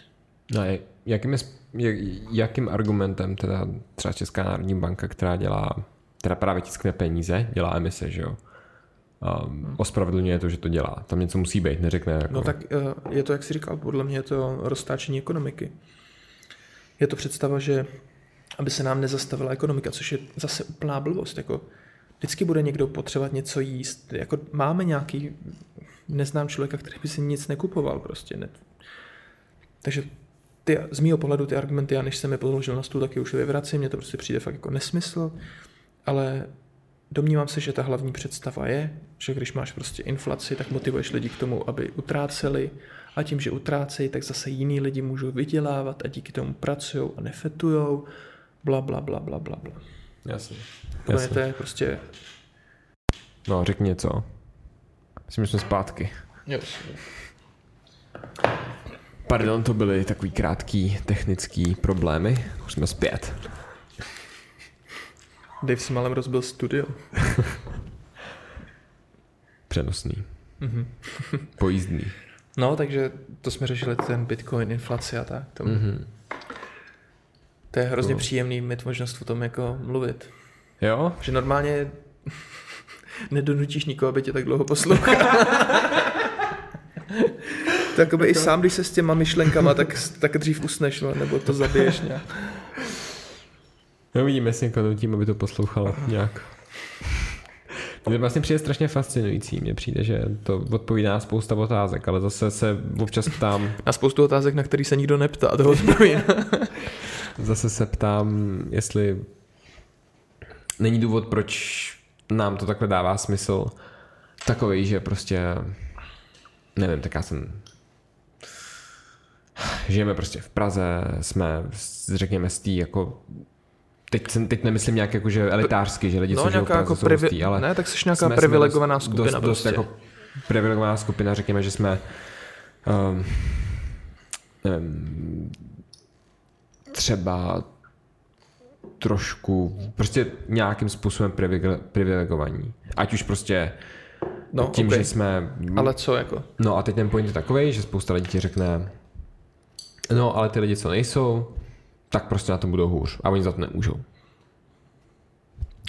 No, jakým, je, jakým argumentem teda třeba Česká národní banka, která dělá, teda právě tiskne peníze, dělá emise, že jo? Um, ospravedlňuje to, že to dělá. Tam něco musí být, neřekne jako... No tak uh, je to, jak jsi říkal, podle mě je to roztáčení ekonomiky. je to představa, že aby se nám nezastavila ekonomika, což je zase úplná blbost. Jako, vždycky bude někdo potřebovat něco jíst. Jako, máme nějaký, neznám člověka, který by si nic nekupoval prostě. Ne. Takže ty, z mého pohledu ty argumenty, já než jsem je položil na stůl, tak je už vyvracím, mně to prostě přijde fakt jako nesmysl, ale domnívám se, že ta hlavní představa je, že když máš prostě inflaci, tak motivuješ lidi k tomu, aby utráceli a tím, že utrácejí, tak zase jiní lidi můžou vydělávat a díky tomu pracují a nefetujou, bla, bla, bla, bla, bla, bla. Jasně. Jasně. To je prostě... No, řekni něco. Myslím, že jsme zpátky. Jo. Pardon, to byly takový krátký technický problémy. Už jsme zpět. Dave si malem rozbil studio. Přenosný. Mm-hmm. Pojízdný. No, takže to jsme řešili ten Bitcoin, inflace a tak. To, mm-hmm. to je hrozně no. příjemný mít možnost o tom jako mluvit. Jo? Že normálně nedonutíš nikoho, aby tě tak dlouho poslouchal. tak aby i sám, když se s těma myšlenkama, tak, tak dřív usneš, no, nebo to zabiješ nějak. No vidíme, jestli tím, aby to poslouchalo nějak. Mně vlastně přijde strašně fascinující. Mně přijde, že to odpovídá na spousta otázek, ale zase se občas ptám... Na spoustu otázek, na který se nikdo neptá, to odpovídá. zase se ptám, jestli není důvod, proč nám to takhle dává smysl takový, že prostě nevím, tak já jsem žijeme prostě v Praze, jsme, řekněme, z té jako teď, jsem, teď nemyslím nějak jako, že elitářsky, že lidi, no, co žijou jako privi- tý, ale ne, tak jsi nějaká jsme, privilegovaná jsme skupina dost, prostě. dost jako privilegovaná skupina, řekněme, že jsme um, nevím, třeba trošku, prostě nějakým způsobem privilegovaní. Ať už prostě no, tím, okay. že jsme... Ale co jako? No a teď ten point je takový, že spousta lidí ti řekne, no ale ty lidi, co nejsou, tak prostě na tom budou hůř. A oni za to nemůžou.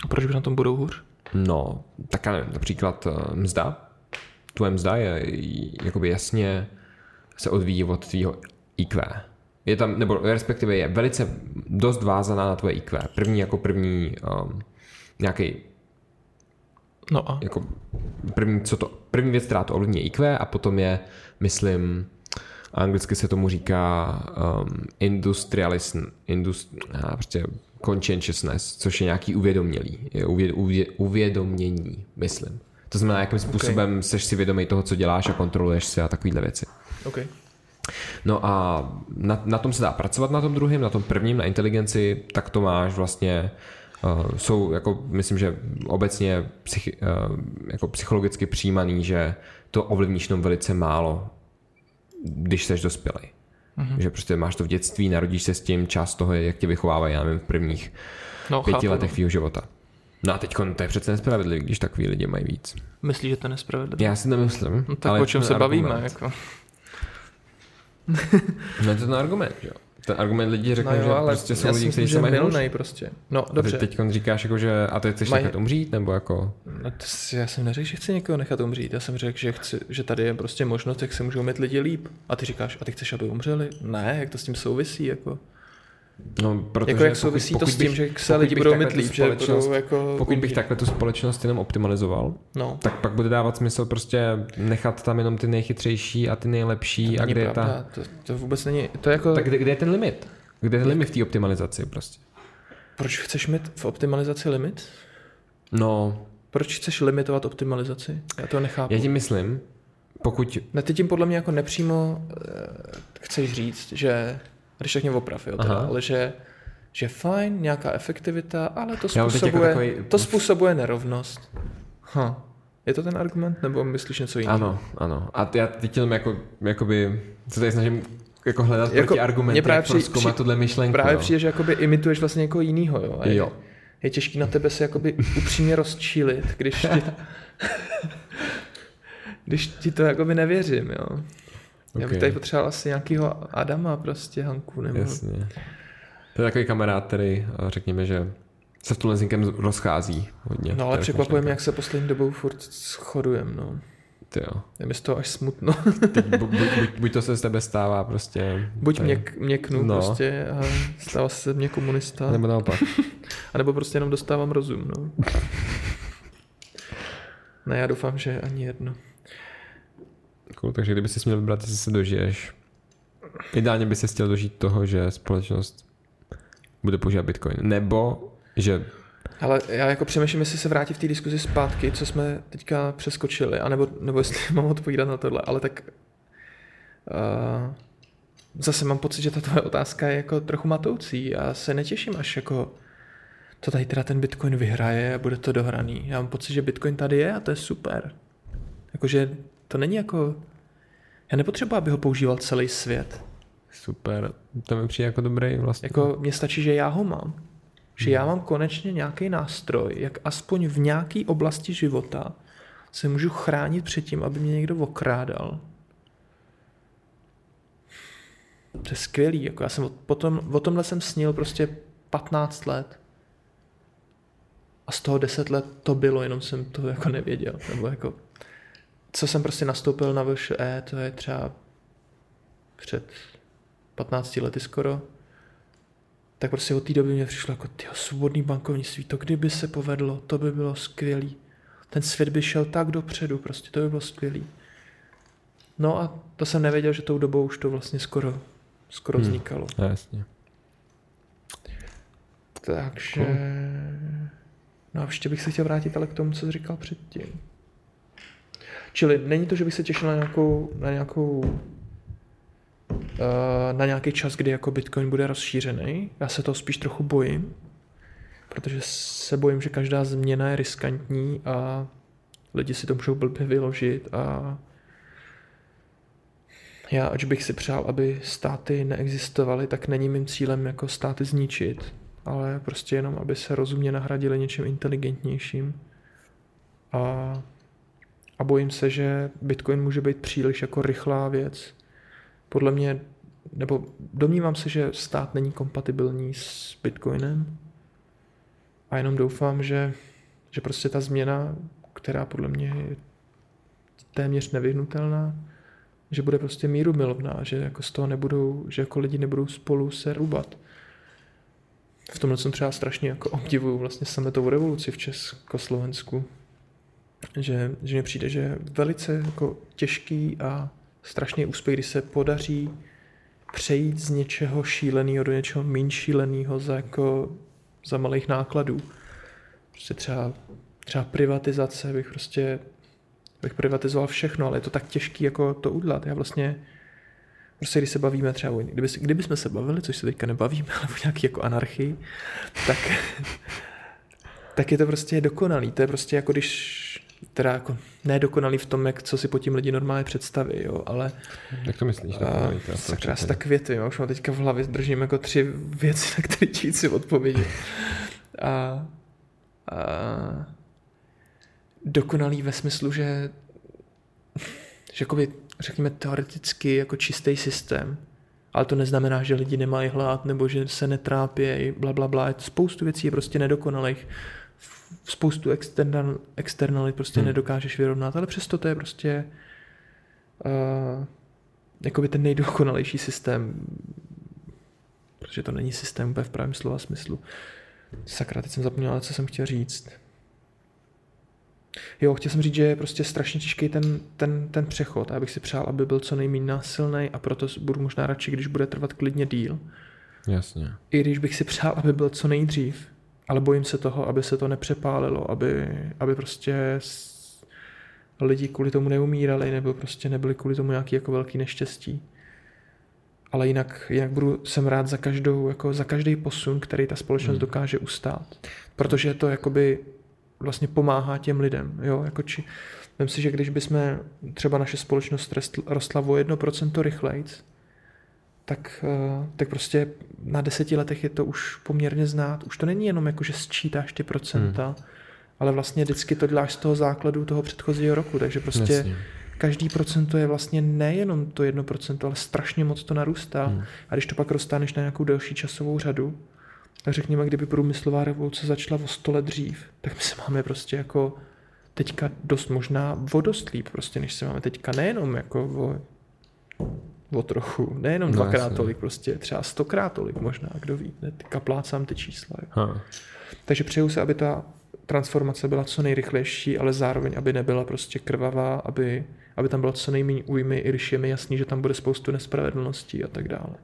A proč by na tom budou hůř? No, tak já nevím, například uh, mzda. Tvoje mzda je jakoby jasně se odvíjí od tvýho IQ. Je tam, nebo respektive je velice dost vázaná na tvoje IQ. První jako první um, nějaký No a? Jako první, co to, první věc, která to ovlivní IQ a potom je, myslím, anglicky se tomu říká um, industrialism, indust, a prostě conscientiousness, což je nějaký uvědomělý, je uvě, uvě, uvědomění, myslím. To znamená, jakým způsobem okay. seš si vědomý toho, co děláš a kontroluješ si a takovéhle věci. Okay. No a na, na tom se dá pracovat na tom druhém, na tom prvním, na inteligenci, tak to máš vlastně Uh, jsou, jako, myslím, že obecně psych, uh, jako psychologicky přijímaný, že to ovlivníš jenom velice málo když jsi dospělý. Mm-hmm. Že prostě máš to v dětství, narodíš se s tím, část toho je, jak tě vychovávají, já nevím, v prvních no, pěti chápu, letech no. tvýho života. No a teď to je přece nespravedlivé, když takový lidi mají víc. Myslíš, že to je nespravedlivé? Já si nemyslím. No, tak ale o čem se argument. bavíme? Jako? no je to ten argument, jo ten argument lidí řekne, no jo, že ale prostě jsou lidi, kteří se mají milnej prostě. No, dobře. A ty teď říkáš, jako, že a ty chceš Maj... nechat umřít, nebo jako... No, to, já jsem neřekl, že chci někoho nechat umřít. Já jsem řekl, že, chci, že tady je prostě možnost, jak se můžou mít lidi líp. A ty říkáš, a ty chceš, aby umřeli? Ne, jak to s tím souvisí, jako... No, protože jako jak souvisí pokud, to s tím, bych, že se lidi budou mít líp, že budou jako... Pokud bych takhle tu společnost jenom optimalizoval, no. tak pak bude dávat smysl prostě nechat tam jenom ty nejchytřejší a ty nejlepší to a kde je ta... To, to vůbec není, to je jako... Tak kde, kde je ten limit? Kde je limit v té optimalizaci prostě? Proč chceš mít v optimalizaci limit? No... Proč chceš limitovat optimalizaci? Já to nechápu. Já ti myslím, pokud... Ne, ty tím podle mě jako nepřímo uh, chceš říct, že když mě oprav, jo, teda, ale že, že fajn, nějaká efektivita, ale to jako způsobuje, jako takový... to způsobuje nerovnost. Ha. Je to ten argument, nebo myslíš něco jiného? Ano, ano. A já teď jenom jako, jakoby, se tady snažím jako hledat jako, argumenty, právě při, při, tuhle myšlenku. Právě no. přijde, že jakoby imituješ vlastně někoho jiného, jo. A jo. Je, je těžký na tebe se jakoby upřímně rozčílit, když ti, když ti to jakoby nevěřím, jo. Okay. Já bych tady potřeboval asi nějakého Adama prostě, Hanku, nebo... Jasně. To je takový kamarád, který řekněme, že se v tuhle zinkem rozchází hodně. No ale překvapuje mě, jak se poslední dobou furt shodujeme, no. Ty jo. Je mi z toho až smutno. Teď bu, bu, buď, buď to se z tebe stává prostě... Buď měk, měknu no. prostě a stává se mě komunista. Nebo naopak. a nebo prostě jenom dostávám rozum, no. ne, já doufám, že ani jedno. Cool, takže kdyby si měl vybrat, jestli se dožiješ, ideálně by se chtěl dožít toho, že společnost bude používat Bitcoin. Nebo, že ale já jako přemýšlím, jestli se vrátí v té diskuzi zpátky, co jsme teďka přeskočili, anebo, nebo jestli mám odpovídat na tohle, ale tak uh, zase mám pocit, že ta tvoje otázka je jako trochu matoucí. Já se netěším, až jako to tady teda ten Bitcoin vyhraje a bude to dohraný. Já mám pocit, že Bitcoin tady je a to je super. Jakože to není jako... Já nepotřebuji, aby ho používal celý svět. Super, to mi přijde jako dobrý vlastně. Jako mně stačí, že já ho mám. Že já mám konečně nějaký nástroj, jak aspoň v nějaké oblasti života se můžu chránit před tím, aby mě někdo okrádal. To je skvělý. Jako já jsem potom, o tomhle jsem snil prostě 15 let. A z toho 10 let to bylo, jenom jsem to jako nevěděl. Nebo jako, co jsem prostě nastoupil na VŠE, to je třeba před 15 lety skoro tak prostě od té doby mě přišlo jako, ty svobodný bankovnictví, to kdyby se povedlo, to by bylo skvělý. Ten svět by šel tak dopředu, prostě to by bylo skvělý. No a to jsem nevěděl, že tou dobou už to vlastně skoro, skoro hmm. vznikalo. Jasně. Takže... Cool. No a ještě bych se chtěl vrátit ale k tomu, co jsi říkal předtím. Čili není to, že bych se těšil na nějakou, na nějakou Eh, na nějaký čas, kdy jako Bitcoin bude rozšířený. Já se toho spíš trochu bojím, protože se bojím, že každá změna je riskantní a lidi si to můžou blbě vyložit a já, ač bych si přál, aby státy neexistovaly, tak není mým cílem jako státy zničit, ale prostě jenom, aby se rozumně nahradili něčím inteligentnějším. A, a bojím se, že Bitcoin může být příliš jako rychlá věc, podle mě, nebo domnívám se, že stát není kompatibilní s Bitcoinem. A jenom doufám, že, že prostě ta změna, která podle mě je téměř nevyhnutelná, že bude prostě míru milovná, že jako z toho nebudou, že jako lidi nebudou spolu se rubat. V tomhle jsem třeba strašně jako obdivuju vlastně sametovou revoluci v Československu, že, že mi přijde, že je velice jako těžký a strašný úspěch, když se podaří přejít z něčeho šíleného do něčeho méně šíleného za, jako, za malých nákladů. Prostě třeba, třeba privatizace bych prostě bych privatizoval všechno, ale je to tak těžký jako to udělat. Já vlastně prostě když se bavíme třeba, kdyby, kdyby jsme se bavili, což se teďka nebavíme, ale o nějaký jako anarchii, tak, tak je to prostě dokonalý. To je prostě jako když teda jako nedokonalý v tom, jak co si po tím lidi normálně představí, jo, ale... Jak to myslíš? A, sakra, tak květy, jo, už mám teďka v hlavě, držím jako tři věci, na které čít si odpovědět. A, a, dokonalý ve smyslu, že, že jakoby, řekněme teoreticky jako čistý systém, ale to neznamená, že lidi nemají hlad nebo že se netrápí, bla, bla, bla. Spoustu věcí je prostě nedokonalých spoustu external, externalit prostě hmm. nedokážeš vyrovnat, ale přesto to je prostě uh, jakoby ten nejdokonalejší systém, protože to není systém úplně v pravém slova smyslu. Sakra, teď jsem zapomněl, co jsem chtěl říct. Jo, chtěl jsem říct, že je prostě strašně těžký ten, ten, ten přechod. Já bych si přál, aby byl co nejméně násilný a proto budu možná radši, když bude trvat klidně díl. Jasně. I když bych si přál, aby byl co nejdřív ale bojím se toho, aby se to nepřepálilo, aby, aby prostě lidi kvůli tomu neumírali, nebo prostě nebyli kvůli tomu nějaký jako velký neštěstí. Ale jinak, jinak budu, jsem rád za každou, jako za každý posun, který ta společnost hmm. dokáže ustát. Protože to jakoby vlastně pomáhá těm lidem. Jo? Jako či, vím si, že když bychom třeba naše společnost rostla o 1% rychlejc, tak, eh, tak prostě na deseti letech je to už poměrně znát. Už to není jenom jako, že sčítáš ty procenta, hmm. ale vlastně vždycky to děláš z toho základu toho předchozího roku, takže prostě Jasně. každý procento je vlastně nejenom to jedno procento, ale strašně moc to narůstá. Hmm. A když to pak roztáneš na nějakou delší časovou řadu, tak řekněme, kdyby průmyslová revoluce začala o 100 let dřív, tak my se máme prostě jako teďka dost možná o dost líp, prostě, než se máme teďka nejenom jako o, o trochu, nejenom no, dvakrát jasně. tolik, prostě třeba stokrát tolik možná, kdo ví, ne, teďka plácám ty čísla. Ha. Takže přeju se, aby ta transformace byla co nejrychlejší, ale zároveň, aby nebyla prostě krvavá, aby, aby tam bylo co nejméně újmy, i když je mi jasný, že tam bude spoustu nespravedlností a tak dále.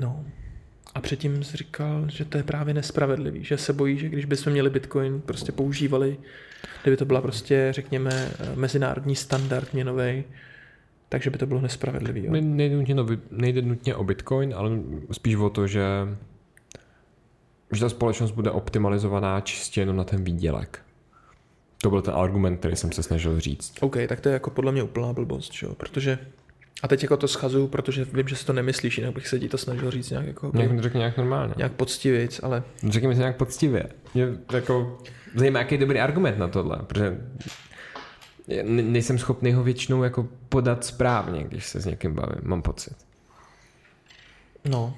No. A předtím jsi říkal, že to je právě nespravedlivý, že se bojí, že když bychom měli Bitcoin prostě používali, kdyby to byla prostě, řekněme, mezinárodní standard měnový, takže by to bylo nespravedlivý. Jo? Nejde, nutně, nejde nutně o Bitcoin, ale spíš o to, že, že ta společnost bude optimalizovaná čistě jenom na ten výdělek. To byl ten argument, který jsem se snažil říct. OK, tak to je jako podle mě úplná blbost, čo? protože a teď jako to schazuju, protože vím, že si to nemyslíš, jinak bych se ti to snažil říct nějak jako... Nějak to řekni nějak normálně. Nějak poctivějc, ale... Řekni mi to nějak poctivě. Mě jako zajímá, jaký je dobrý argument na tohle, protože nejsem schopný ho většinou jako podat správně, když se s někým bavím, mám pocit. No,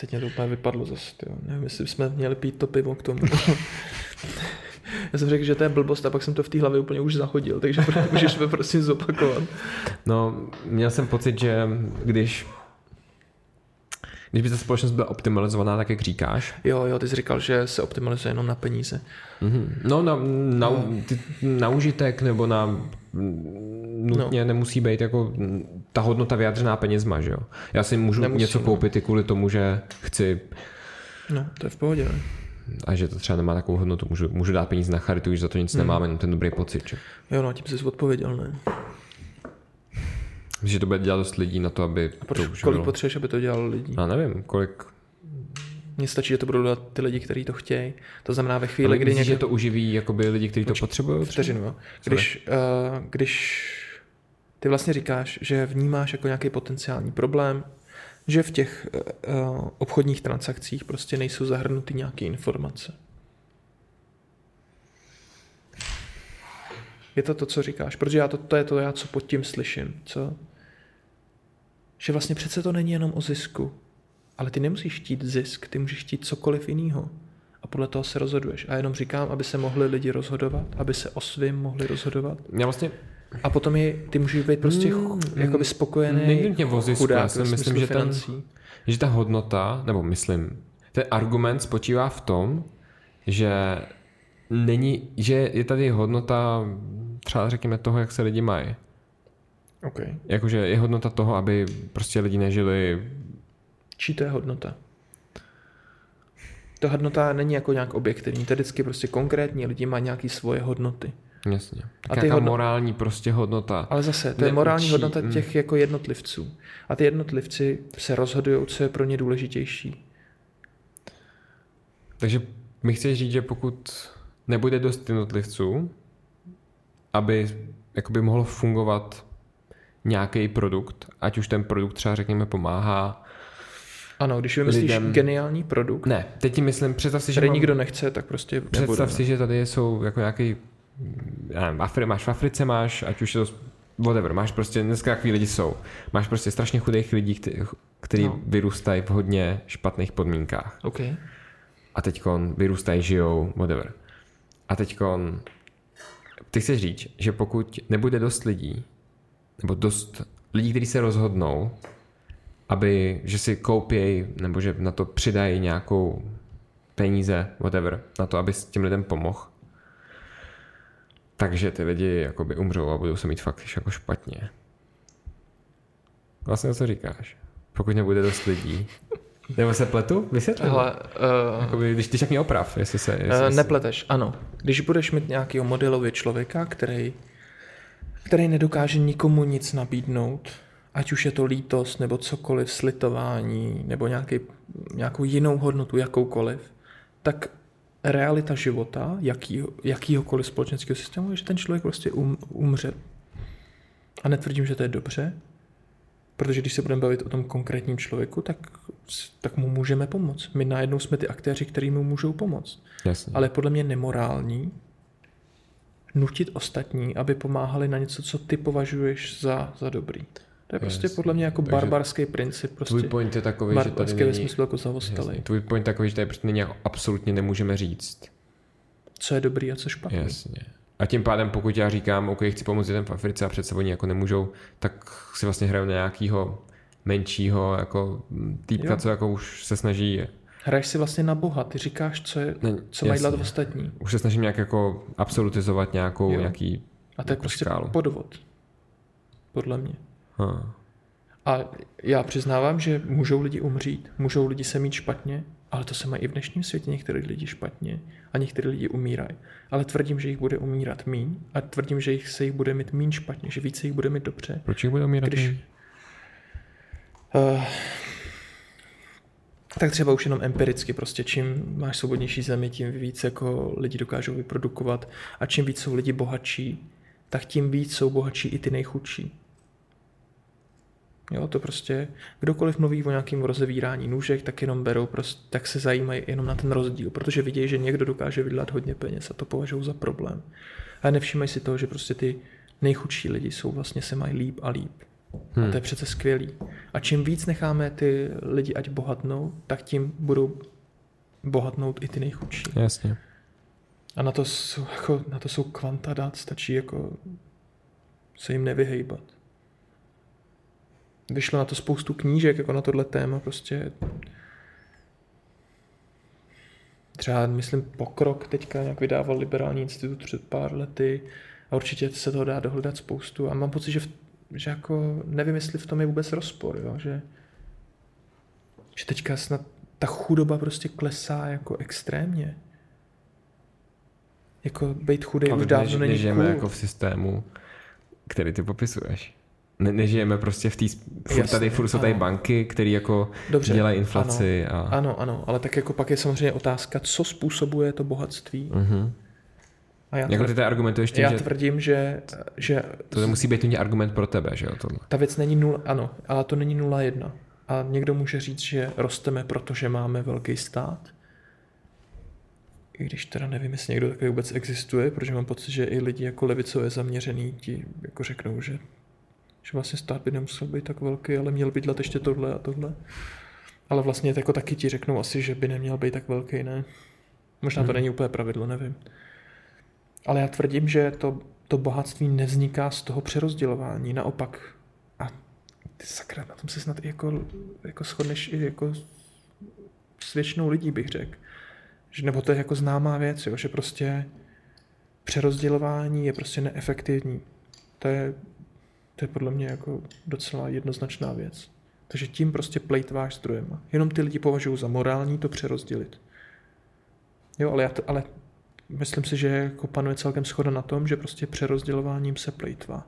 teď mě to úplně vypadlo zase, tyjo. Nevím, jestli jsme měli pít to pivo k tomu. Já jsem řekl, že to je blbost a pak jsem to v té hlavě úplně už zahodil, takže můžeš mi prosím zopakovat. No, měl jsem pocit, že když když by ta společnost byla optimalizovaná, tak jak říkáš. Jo, jo, ty jsi říkal, že se optimalizuje jenom na peníze. Mm-hmm. No, na, na, no. Ty, na užitek nebo na nutně no. nemusí být jako ta hodnota vyjádřená penězma, že jo. Já si můžu nemusí, něco no. koupit i kvůli tomu, že chci. No, to je v pohodě. Ne? a že to třeba nemá takovou hodnotu. Můžu, můžu dát peníze na charitu, když za to nic hmm. nemám, jenom ten dobrý pocit. Že? Jo, no, tím jsi odpověděl, ne? Že to bude dělat dost lidí na to, aby a proč, to už Kolik potřebuješ, aby to dělalo lidí? Já nevím, kolik... Mně stačí, že to budou dělat ty lidi, kteří to chtějí. To znamená ve chvíli, kdy někdo... že to uživí jakoby lidi, kteří to potřebují? Vteřinu, jo. Když, uh, když ty vlastně říkáš, že vnímáš jako nějaký potenciální problém, že v těch uh, obchodních transakcích prostě nejsou zahrnuty nějaké informace. Je to to, co říkáš, protože já to, to je to, já co pod tím slyším, co? Že vlastně přece to není jenom o zisku, ale ty nemusíš chtít zisk, ty můžeš chtít cokoliv jiného. A podle toho se rozhoduješ. A jenom říkám, aby se mohli lidi rozhodovat, aby se o svým mohli rozhodovat. Já vlastně a potom je, ty můžeš být prostě mm, jakoby spokojený Nejde mě o zisku, já si myslím, že, ten, že ta hodnota, nebo myslím, ten argument spočívá v tom, že není, že je tady hodnota třeba řekněme toho, jak se lidi mají. Okay. Jakože je hodnota toho, aby prostě lidi nežili... Čí to je hodnota? To hodnota není jako nějak objektivní, to je vždycky prostě konkrétní, lidi mají nějaké svoje hodnoty. Jasně. Tak a ty hodno... morální prostě hodnota. Ale zase, to je morální hodnota mm. těch jako jednotlivců. A ty jednotlivci se rozhodují, co je pro ně důležitější. Takže mi chceš říct, že pokud nebude dost jednotlivců, aby jakoby mohlo fungovat nějaký produkt, ať už ten produkt třeba řekněme pomáhá ano, když vymyslíš lidem... geniální produkt. Ne, teď ti myslím, představ si, že mám... nikdo nechce, tak prostě Představ nebude, si, že tady jsou jako nějaký já nevím, Afri, máš v Africe, máš, ať už je to whatever, máš prostě, dneska takový lidi jsou, máš prostě strašně chudých lidí, kteří, který no. vyrůstají v hodně špatných podmínkách. Okay. A teď vyrůstají, žijou, whatever. A teď ty chceš říct, že pokud nebude dost lidí, nebo dost lidí, kteří se rozhodnou, aby, že si koupějí, nebo že na to přidají nějakou peníze, whatever, na to, aby s těm lidem pomohl, takže ty lidi jakoby umřou a budou se mít fakt jako špatně. Vlastně co říkáš? Pokud nebude dost lidí. Nebo se pletu? Vysvětli. Hele, uh, Jakoby, když ty mě oprav, jestli se... Jestli uh, nepleteš, ano. Když budeš mít nějakého modelově člověka, který, který nedokáže nikomu nic nabídnout, ať už je to lítost, nebo cokoliv, slitování, nebo nějaký, nějakou jinou hodnotu, jakoukoliv, tak realita života, jakýho, jakýhokoliv společenského systému, je, že ten člověk prostě um, umře. A netvrdím, že to je dobře, protože když se budeme bavit o tom konkrétním člověku, tak, tak mu můžeme pomoct. My najednou jsme ty aktéři, kteří mu můžou pomoct. Jasně. Ale podle mě nemorální nutit ostatní, aby pomáhali na něco, co ty považuješ za, za dobrý. To je prostě yes. podle mě jako Takže barbarský princip. Prostě tvůj point je takový, že tady není... smyslu jako zavostalý. Tvůj point je takový, že tady prostě není absolutně nemůžeme říct, co je dobrý a co špatný. Jasně. A tím pádem, pokud já říkám, OK, chci pomoct lidem v Africe a přece oni jako nemůžou, tak si vlastně hraju nějakýho menšího jako týpka, jo. co jako už se snaží Hraješ si vlastně na Boha, ty říkáš, co, je, ne, co mají dělat ostatní. Už se snažím nějak jako absolutizovat nějakou, jo. nějaký A to je prostě škálu. podvod. Podle mě. Ha. A já přiznávám, že můžou lidi umřít, můžou lidi se mít špatně, ale to se mají i v dnešním světě některé lidi špatně a některé lidi umírají. Ale tvrdím, že jich bude umírat míň a tvrdím, že jich se jich bude mít míň špatně, že více jich bude mít dobře. Proč jich bude umírat Když, míň? Uh, tak třeba už jenom empiricky, prostě čím máš svobodnější zemi, tím víc jako lidi dokážou vyprodukovat a čím víc jsou lidi bohatší, tak tím víc jsou bohatší i ty nejchudší. Jo, to prostě, kdokoliv mluví o nějakém rozevírání nůžek, tak jenom berou, prostě, tak se zajímají jenom na ten rozdíl, protože vidějí, že někdo dokáže vydělat hodně peněz a to považují za problém. A nevšímají si toho, že prostě ty nejchudší lidi jsou vlastně se mají líp a líp. Hmm. A to je přece skvělý. A čím víc necháme ty lidi ať bohatnou, tak tím budou bohatnout i ty nejchudší. Jasně. A na to jsou, jako, na to jsou kvanta dát, stačí jako se jim nevyhejbat. Vyšlo na to spoustu knížek, jako na tohle téma, prostě třeba, myslím, Pokrok teďka nějak vydával Liberální institut před pár lety a určitě se toho dá dohledat spoustu a mám pocit, že v že jako nevím, jestli v tom je vůbec rozpor, jo? Že, že teďka snad ta chudoba prostě klesá jako extrémně. Jako být chudý už dávno než, není nežijeme cool. jako v systému, který ty popisuješ. Ne, nežijeme prostě v té, furt tady, furt jsou tady banky, které jako Dobře, dělají inflaci. Ano, a... ano, ano, ale tak jako pak je samozřejmě otázka, co způsobuje to bohatství. Uh-huh. A já, jako ty argumentuješ tím, já že... tvrdím, že, že... To musí být ten argument pro tebe, že jo? Tohle. Ta věc není nula, ano, ale to není nula jedna. A někdo může říct, že rosteme, protože máme velký stát. I když teda nevím, jestli někdo takový vůbec existuje, protože mám pocit, že i lidi jako levicové zaměřený ti jako řeknou, že, že vlastně stát by nemusel být tak velký, ale měl by dělat ještě tohle a tohle. Ale vlastně jako taky ti řeknou asi, že by neměl být tak velký, ne? Možná to hmm. není úplně pravidlo, nevím. Ale já tvrdím, že to, to bohatství nevzniká z toho přerozdělování. Naopak, a ty sakra, na tom se snad jako, jako shodneš i jako s většinou lidí, bych řekl. Že, nebo to je jako známá věc, jo, že prostě přerozdělování je prostě neefektivní. To je, to je podle mě jako docela jednoznačná věc. Takže tím prostě plejtváš zdrojem. Jenom ty lidi považují za morální to přerozdělit. Jo, ale, já to, ale myslím si, že jako panuje celkem schoda na tom, že prostě přerozdělováním se plejtvá.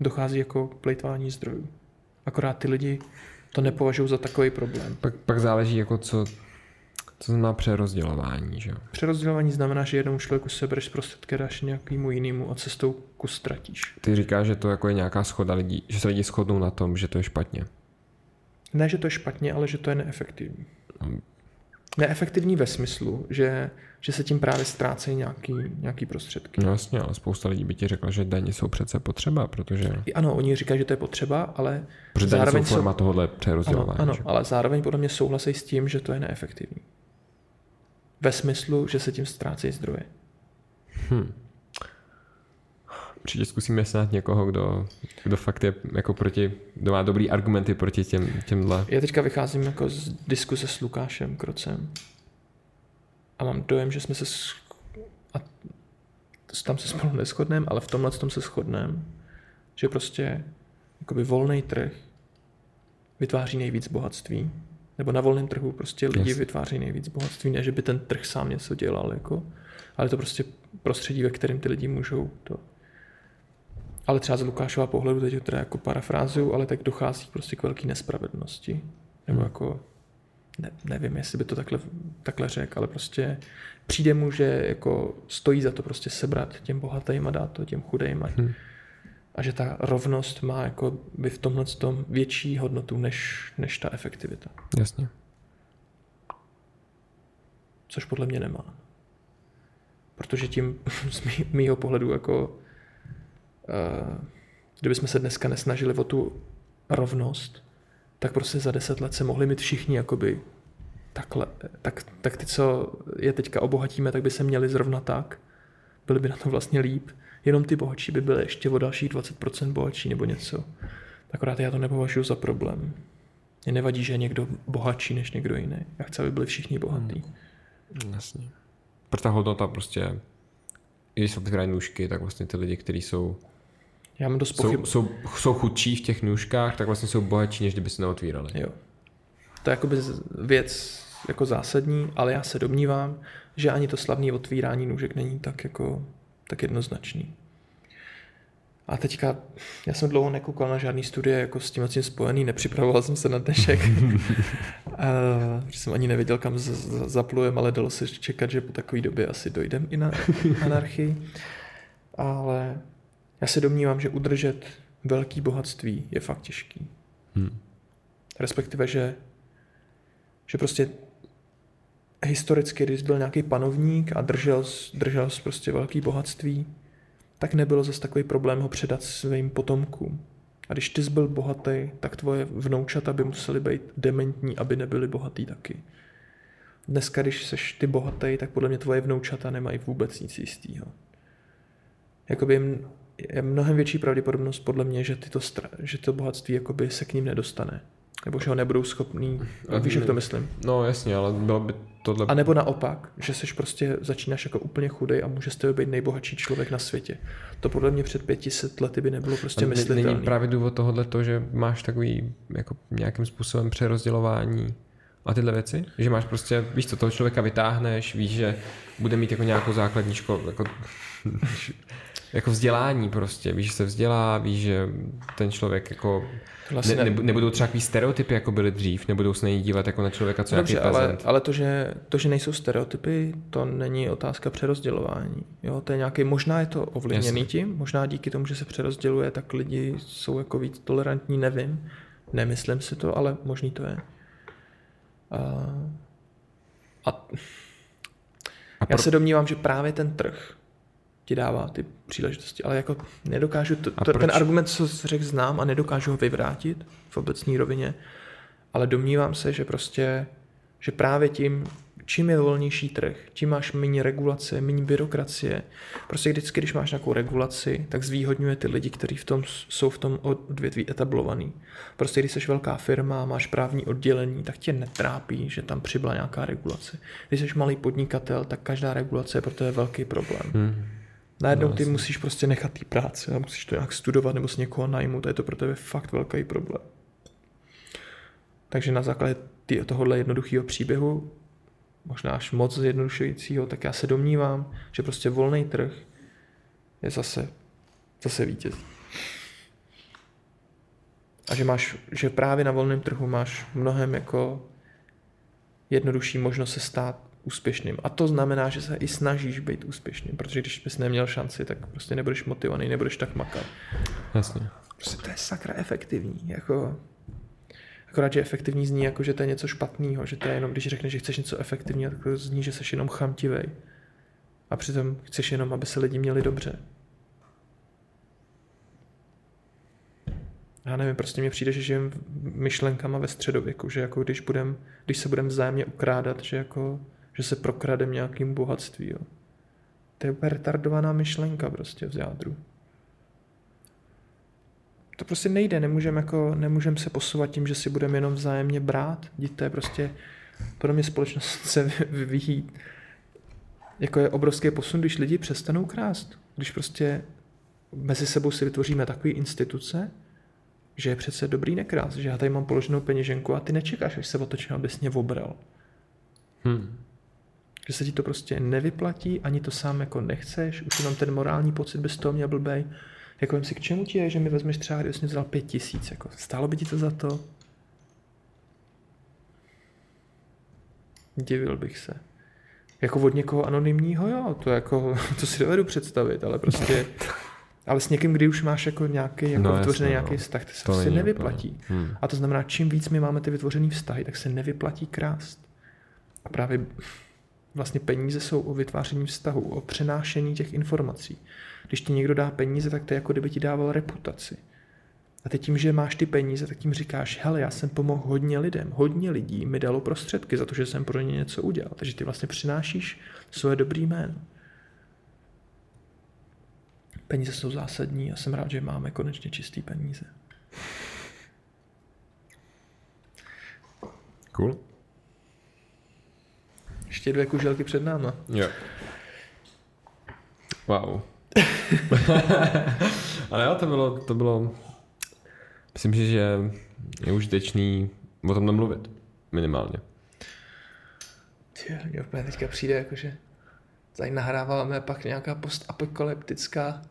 Dochází jako plejtvání zdrojů. Akorát ty lidi to nepovažují za takový problém. Pak, pak záleží jako co, co znamená přerozdělování, že Přerozdělování znamená, že jednomu člověku sebereš prostředky, dáš nějakému jinému a cestou kus ztratíš. Ty říkáš, že to jako je nějaká schoda lidí, že se lidi shodnou na tom, že to je špatně. Ne, že to je špatně, ale že to je neefektivní. Neefektivní ve smyslu, že že se tím právě ztrácejí nějaký, nějaký prostředky. No jasně, ale spousta lidí by ti řekla, že daně jsou přece potřeba, protože... Ano, oni říkají, že to je potřeba, ale protože zároveň jsou forma jsou... tohohle přerozdělování. Ano, ano ale zároveň podle mě souhlasí s tím, že to je neefektivní. Ve smyslu, že se tím ztrácejí zdroje. Hm. Určitě zkusíme snad někoho, kdo, kdo fakt je jako proti, kdo má dobrý argumenty proti těm, těmhle. Já teďka vycházím jako z diskuse s Lukášem Krocem a mám dojem, že jsme se a tam se spolu neschodneme, ale v tomhle tom se shodneme, že prostě jakoby volný trh vytváří nejvíc bohatství, nebo na volném trhu prostě lidi yes. vytváří nejvíc bohatství, ne že by ten trh sám něco dělal, jako, ale to prostě prostředí, ve kterém ty lidi můžou to. Ale třeba z Lukášova pohledu, teď teda jako parafrázuju, ale tak dochází prostě k velké nespravedlnosti. Nebo hmm. jako ne, nevím, jestli by to takhle, takhle řekl, ale prostě přijde mu, že jako stojí za to prostě sebrat těm bohatým a dát to těm chudým. A, hmm. a že ta rovnost má jako by v tomhle tom větší hodnotu než, než ta efektivita. Jasně. Což podle mě nemá. Protože tím z mýho pohledu jako kdybychom se dneska nesnažili o tu rovnost, tak prostě za deset let se mohli mít všichni jakoby takhle, tak, tak ty, co je teďka obohatíme, tak by se měli zrovna tak. Byli by na tom vlastně líp. Jenom ty bohatší by byly ještě o dalších 20% bohatší nebo něco. Akorát já to nepovažuji za problém. Mě nevadí, že je někdo bohatší než někdo jiný. Já chci, aby byli všichni bohatí. Hmm. Jasně. Pro ta hodnota prostě, když se otvírají nůžky, tak vlastně ty lidi, kteří jsou já mám dost pochyb... jsou, jsou, jsou chudší v těch nůžkách, tak vlastně jsou bohatší, než kdyby se neotvírali. Jo. To je jakoby věc jako zásadní, ale já se domnívám, že ani to slavné otvírání nůžek není tak jako tak jednoznačný. A teďka, já jsem dlouho nekoukal na žádný studie jako s tím tím spojený, nepřipravoval jsem se na dnešek, že jsem ani nevěděl, kam zaplujem, ale dalo se čekat, že po takové době asi dojdem i na anarchii. Ale já se domnívám, že udržet velký bohatství je fakt těžký. Hmm. Respektive, že, že prostě historicky, když byl nějaký panovník a držel, držel prostě velký bohatství, tak nebylo zase takový problém ho předat svým potomkům. A když ty jsi byl bohatý, tak tvoje vnoučata by museli být dementní, aby nebyli bohatý taky. Dneska, když seš ty bohatý, tak podle mě tvoje vnoučata nemají vůbec nic jistýho. Jakoby jim je mnohem větší pravděpodobnost podle mě, že, tyto stra- že to bohatství jakoby se k ním nedostane. Nebo že ho nebudou schopný, a víš, jak to myslím? No jasně, ale bylo by tohle... A nebo naopak, že seš prostě, začínáš jako úplně chudej a může z tebe být nejbohatší člověk na světě. To podle mě před 500 lety by nebylo prostě myslitelné. Není právě důvod tohohle to, že máš takový jako nějakým způsobem přerozdělování a tyhle věci? Že máš prostě, víš co, toho člověka vytáhneš, víš, že bude mít jako nějakou základní školu, jako jako vzdělání prostě, víš, že se vzdělá, víš, že ten člověk jako vlastně ne, ne, nebudou třeba takový stereotypy, jako byly dřív, nebudou se na dívat jako na člověka, co Dobře, nějaký ale, ale to, že, to, že nejsou stereotypy, to není otázka přerozdělování. Jo, to je nějaký, možná je to ovlivněný Jasně. tím, možná díky tomu, že se přerozděluje, tak lidi jsou jako víc tolerantní, nevím. Nemyslím si to, ale možný to je. A, a, a pro... já se domnívám, že právě ten trh ti dává ty příležitosti, ale jako nedokážu, to, to, ten argument, co řekl, znám a nedokážu ho vyvrátit v obecní rovině, ale domnívám se, že prostě, že právě tím, čím je volnější trh, tím máš méně regulace, méně byrokracie. Prostě vždycky, když máš nějakou regulaci, tak zvýhodňuje ty lidi, kteří v tom, jsou v tom odvětví etablovaný. Prostě když jsi velká firma, máš právní oddělení, tak tě netrápí, že tam přibyla nějaká regulace. Když jsi malý podnikatel, tak každá regulace je pro tebe velký problém. Hmm. Najednou no, ty musíš prostě nechat té práce a musíš to nějak studovat nebo s někoho najmout a je to pro tebe fakt velký problém. Takže na základě tohohle jednoduchého příběhu, možná až moc zjednodušujícího, tak já se domnívám, že prostě volný trh je zase, zase vítězí. A že, máš, že právě na volném trhu máš mnohem jako jednodušší možnost se stát úspěšným. A to znamená, že se i snažíš být úspěšným, protože když bys neměl šanci, tak prostě nebudeš motivovaný, nebudeš tak makat. Jasně. Prostě to je sakra efektivní. Jako, akorát, že efektivní zní jako, že to je něco špatného, že to je jenom, když řekneš, že chceš něco efektivního, tak to zní, že jsi jenom chamtivej. A přitom chceš jenom, aby se lidi měli dobře. já nevím, prostě mi přijde, že žijem myšlenkama ve středověku, že jako když, budem, když se budeme vzájemně ukrádat, že jako že se prokradem nějakým bohatství. Jo. To je úplně retardovaná myšlenka prostě v jádru. To prostě nejde, nemůžeme jako, nemůžem se posouvat tím, že si budeme jenom vzájemně brát. To je prostě, pro mě společnost se vyvíjí. Jako je obrovský posun, když lidi přestanou krást. Když prostě mezi sebou si vytvoříme takové instituce, že je přece dobrý nekrás, že já tady mám položenou peněženku a ty nečekáš, až se otočím, abys mě obral. Hmm že se ti to prostě nevyplatí, ani to sám jako nechceš, už jenom ten morální pocit bys toho měl blbej. Jako si, k čemu ti je, že mi vezmeš třeba, kdybys mě vzal pět tisíc, jako stálo by ti to za to? Divil bych se. Jako od někoho anonymního, jo, to jako, to si dovedu představit, ale prostě, ale s někým, kdy už máš jako nějaký, jako no, vytvořený jasně, nějaký no. vztah, to se to prostě nevyplatí. Hmm. A to znamená, čím víc my máme ty vytvořený vztahy, tak se nevyplatí krást. A právě vlastně peníze jsou o vytváření vztahu, o přenášení těch informací. Když ti někdo dá peníze, tak to je jako kdyby ti dával reputaci. A teď tím, že máš ty peníze, tak tím říkáš, hele, já jsem pomohl hodně lidem, hodně lidí mi dalo prostředky za to, že jsem pro ně něco udělal. Takže ty vlastně přinášíš svoje dobrý jméno. Peníze jsou zásadní a jsem rád, že máme konečně čistý peníze. Cool. Ještě dvě kuželky před náma. Jo. Wow. Ale jo, to bylo, to bylo, myslím si, že je užitečný o tom nemluvit, minimálně. Tě, mě úplně teďka přijde, jakože tady nahráváme pak nějaká postapokalyptická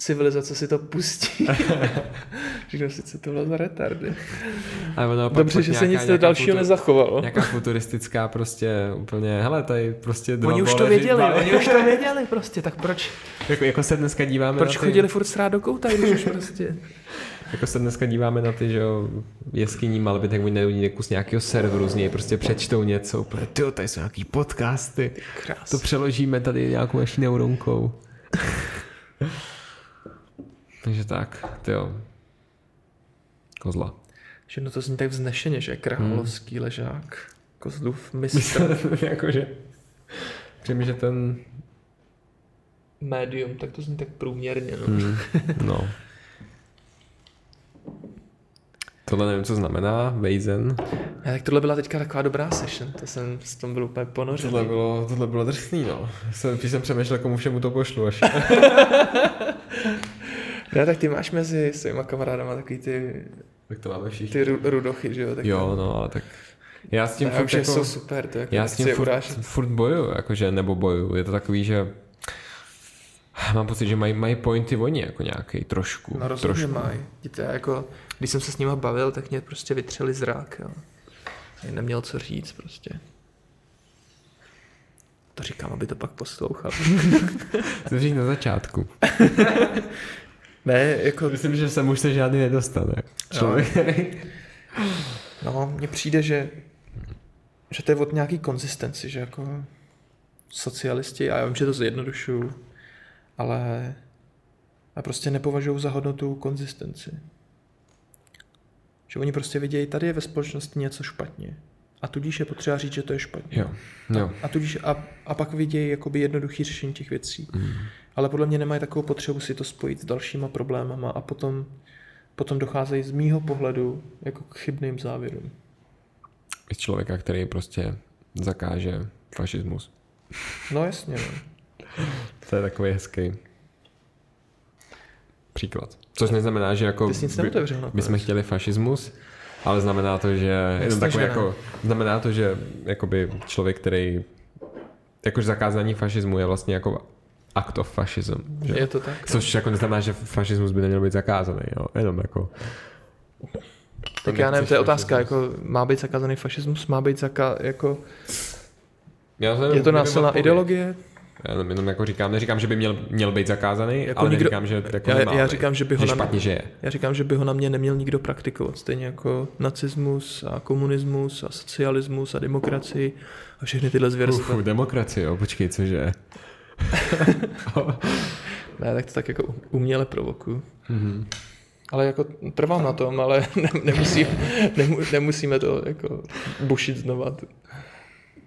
civilizace si to pustí. Říkám si, co to bylo za retardy. Dobře, že se nic nějaká dalšího futur, nezachovalo. Nějaká futuristická prostě úplně, hele, tady prostě dva Oni už to věděli, dva... oni už to věděli prostě, tak proč? Jako, jako se dneska díváme Proč na ty... chodili furt srát do kouta, když už prostě... jako se dneska díváme na ty, že jo, jeskyní malby, tak oni neudí kus nějakého serveru z něj, prostě přečtou něco, úplně, tyjo, tady jsou nějaký podcasty, Krás. to přeložíme tady nějakou naší neuronkou. Takže tak, ty jo. Kozla. Že no to zní tak vznešeně, že Kraholovský hmm. ležák, Kozlův mistr. Jakože, přijím, že ten médium, tak to zní tak průměrně. No. Hmm. no. Tohle nevím, co znamená, Weizen. Já, tak tohle byla teďka taková dobrá session, to jsem s tom byl úplně ponořený. Tohle bylo, tohle bylo drsný, no. Jsem, jsem přemýšlel, komu všemu to pošlu až. Ne, tak ty máš mezi svýma kamarádama takový ty... Tak to máme všichni. Ty rudochy, že jo? Tak jo, no, ale tak... Já s tím ne, furt jako, jsou super, to jako já s tím furt, furt boju, jakože, nebo boju. Je to takový, že mám pocit, že mají, mají pointy oni jako nějaký trošku. No rozhodně trošku. mají. Víte, jako, když jsem se s nimi bavil, tak mě prostě vytřeli zrak. Jo. Já neměl co říct prostě. To říkám, aby to pak poslouchal. to říct na začátku. Ne, jako... Myslím, že sem už se žádný nedostane. Člověk. No, mně přijde, že, že to je od nějaký konzistenci, že jako socialisti, a já vím, že to zjednodušuju, ale a prostě nepovažují za hodnotu konzistenci. Že oni prostě vidějí, tady je ve společnosti něco špatně. A tudíž je potřeba říct, že to je špatně. Jo. Jo. A, a, tudíž, a, a pak vidějí jakoby jednoduchý řešení těch věcí. Mm ale podle mě nemají takovou potřebu si to spojit s dalšíma problémama a potom, potom docházejí z mýho pohledu jako k chybným závěrům. Z člověka, který prostě zakáže fašismus. No jasně. No. to je takový hezký příklad. Což neznamená, že jako nic by, jsme chtěli fašismus, ale znamená to, že jenom takový jako, znamená to, že jakoby člověk, který jakož zakázání fašismu je vlastně jako act of fascism. Že? Je to tak. Což jako neznamená, že fašismus by neměl být zakázaný, jo? jenom jako... Tak já nevím, to je otázka, jako má být zakázaný fašismus, má být zaká, jako... Já to je to násilná ideologie? Já jenom, jenom jako říkám, neříkám, že by měl, měl být zakázaný, jako ale nikdo, neříkám, že jako já, já říkám, že by ho že na špatně, že je. Já říkám, že by ho na mě neměl nikdo praktikovat, stejně jako nacismus a komunismus a socialismus a demokracii a všechny tyhle zvěrstva. Uf, demokracie, jo, počkej, cože? ne, tak to tak jako uměle provokuju. Mm-hmm. Ale jako trvám na tom, ale ne, nemusím, nemu, nemusíme to jako bušit znova.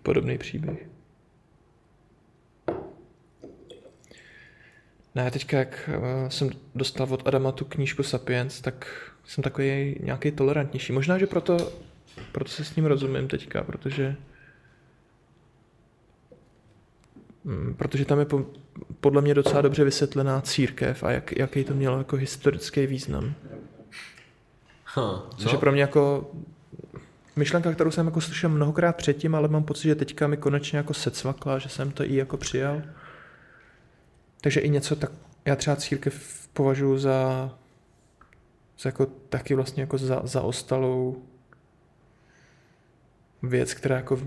Podobný příběh. Ne, teďka jak uh, jsem dostal od Adama tu knížku Sapiens, tak jsem takový nějaký tolerantnější. Možná, že proto, proto se s ním rozumím teďka, protože Mm, protože tam je po, podle mě docela dobře vysvětlená církev a jak, jaký to mělo jako historický význam. Huh, Což je pro mě jako myšlenka, kterou jsem jako slyšel mnohokrát předtím, ale mám pocit, že teďka mi konečně jako secvakla, že jsem to i jako přijal. Takže i něco tak, já třeba církev považuji za, za jako taky vlastně jako za, zaostalou věc, která jako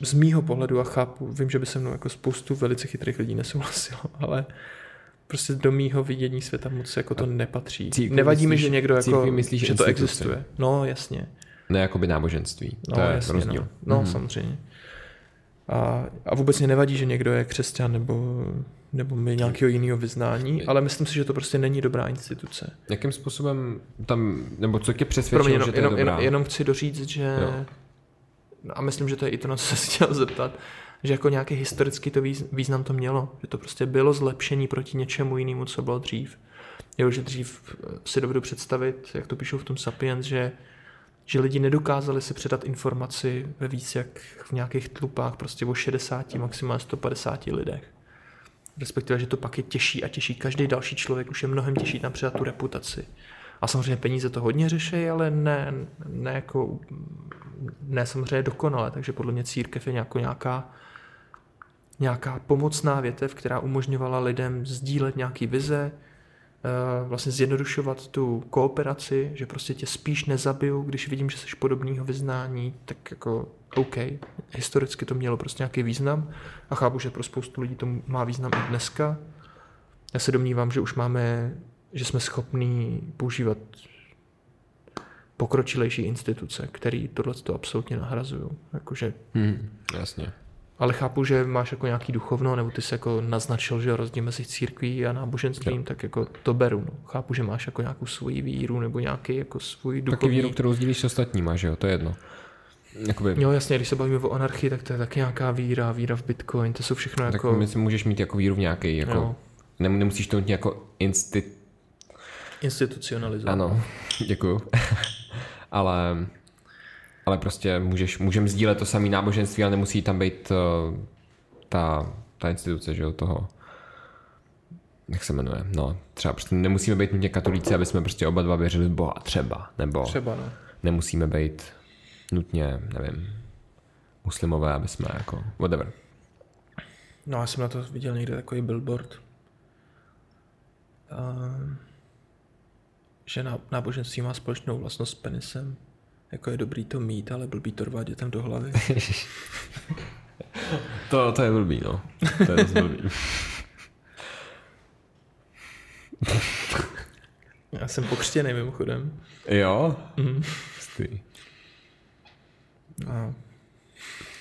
z mýho pohledu a chápu, vím, že by se mnou jako spoustu velice chytrých lidí nesouhlasilo, ale prostě do mýho vidění světa moc jako to nepatří. Církvi Nevadí mi, že někdo jako, myslíš, že to existuje. No, jasně. Ne jako by náboženství. No, to je jasně, rozdíl. No, no mm-hmm. samozřejmě. A, a vůbec mě nevadí, že někdo je křesťan nebo, nebo my nějakého jiného vyznání, ale myslím si, že to prostě není dobrá instituce. Jakým způsobem tam, nebo co tě přesvědčilo, jenom, že to jenom, je dobrá? Jenom, jenom chci doříct, že jo. A myslím, že to je i to, na co se chtěl zeptat, že jako nějaký historický to význam to mělo, že to prostě bylo zlepšení proti něčemu jinému, co bylo dřív. Jo, že dřív si dovedu představit, jak to píšou v tom Sapiens, že že lidi nedokázali si předat informaci ve víc jak v nějakých tlupách, prostě o 60, maximálně 150 lidech. Respektive, že to pak je těžší a těžší. Každý další člověk už je mnohem těžší tam předat tu reputaci. A samozřejmě peníze to hodně řeší, ale ne, ne, jako, ne samozřejmě dokonale. Takže podle mě církev je nějako nějaká, nějaká pomocná větev, která umožňovala lidem sdílet nějaký vize, Eh, vlastně zjednodušovat tu kooperaci, že prostě tě spíš nezabiju, když vidím, že jsi podobného vyznání, tak jako OK, historicky to mělo prostě nějaký význam a chápu, že pro spoustu lidí to má význam i dneska. Já se domnívám, že už máme, že jsme schopní používat pokročilejší instituce, které tohle to absolutně nahrazují. Jakože, hmm, jasně. Ale chápu, že máš jako nějaký duchovno, nebo ty jsi jako naznačil, že rozdíl mezi církví a náboženstvím, jo. tak jako to beru. No. Chápu, že máš jako nějakou svoji víru nebo nějaký jako svůj duchovní... Taky víru, kterou sdílíš s ostatníma, že jo, to je jedno. Jakoby... Jo, jasně, když se bavíme o anarchii, tak to je taky nějaká víra, víra v Bitcoin, to jsou všechno tak jako... Tak si můžeš mít jako víru v nějaký, jako... Jo. Nemusíš to mít jako instit... Institucionalizovat. Ano, děkuju. Ale ale prostě můžeš, můžeme sdílet to samé náboženství, ale nemusí tam být uh, ta, ta instituce, že jo, toho, jak se jmenuje, no, třeba prostě nemusíme být nutně katolíci, aby jsme prostě oba dva věřili v Boha, třeba, nebo třeba, no. nemusíme být nutně, nevím, muslimové, aby jsme jako, whatever. No, já jsem na to viděl někde takový billboard, uh, že náboženství má společnou vlastnost s penisem. Jako je dobrý to mít, ale blbý to rvát dětem do hlavy. to, to je blbý, no. To je dost blbý. Já jsem pokřtěný mimochodem. Jo? Mm. Stý. A...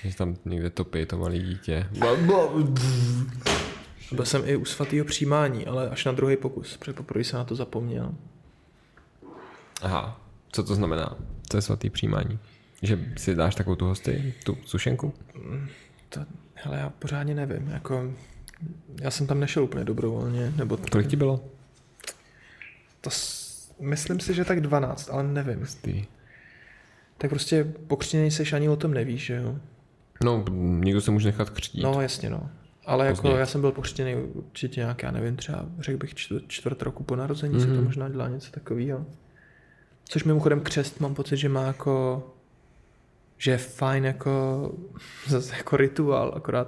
Že tam někde topí to malé dítě. Byl jsem i u svatého přijímání, ale až na druhý pokus, protože poprvé jsem na to zapomněl. Aha, co to znamená? To je svatý přijímání. Že si dáš takovou tu hosty, tu sušenku? To, hele, já pořádně nevím. Jako, já jsem tam nešel úplně dobrovolně. Nebo Kolik ti bylo? To, myslím si, že tak 12, ale nevím. Hustý. Tak prostě pokřtěný seš ani o tom nevíš, že jo? No, někdo se může nechat křtít. No, jasně, no. Ale jako já jsem byl pokřtěný určitě nějak, já nevím, třeba řekl bych čtvrt, čtvrt roku po narození mm-hmm. se to mhm. možná dělá něco takového. Což mimochodem křest mám pocit, že má jako že je fajn jako, zase jako rituál, akorát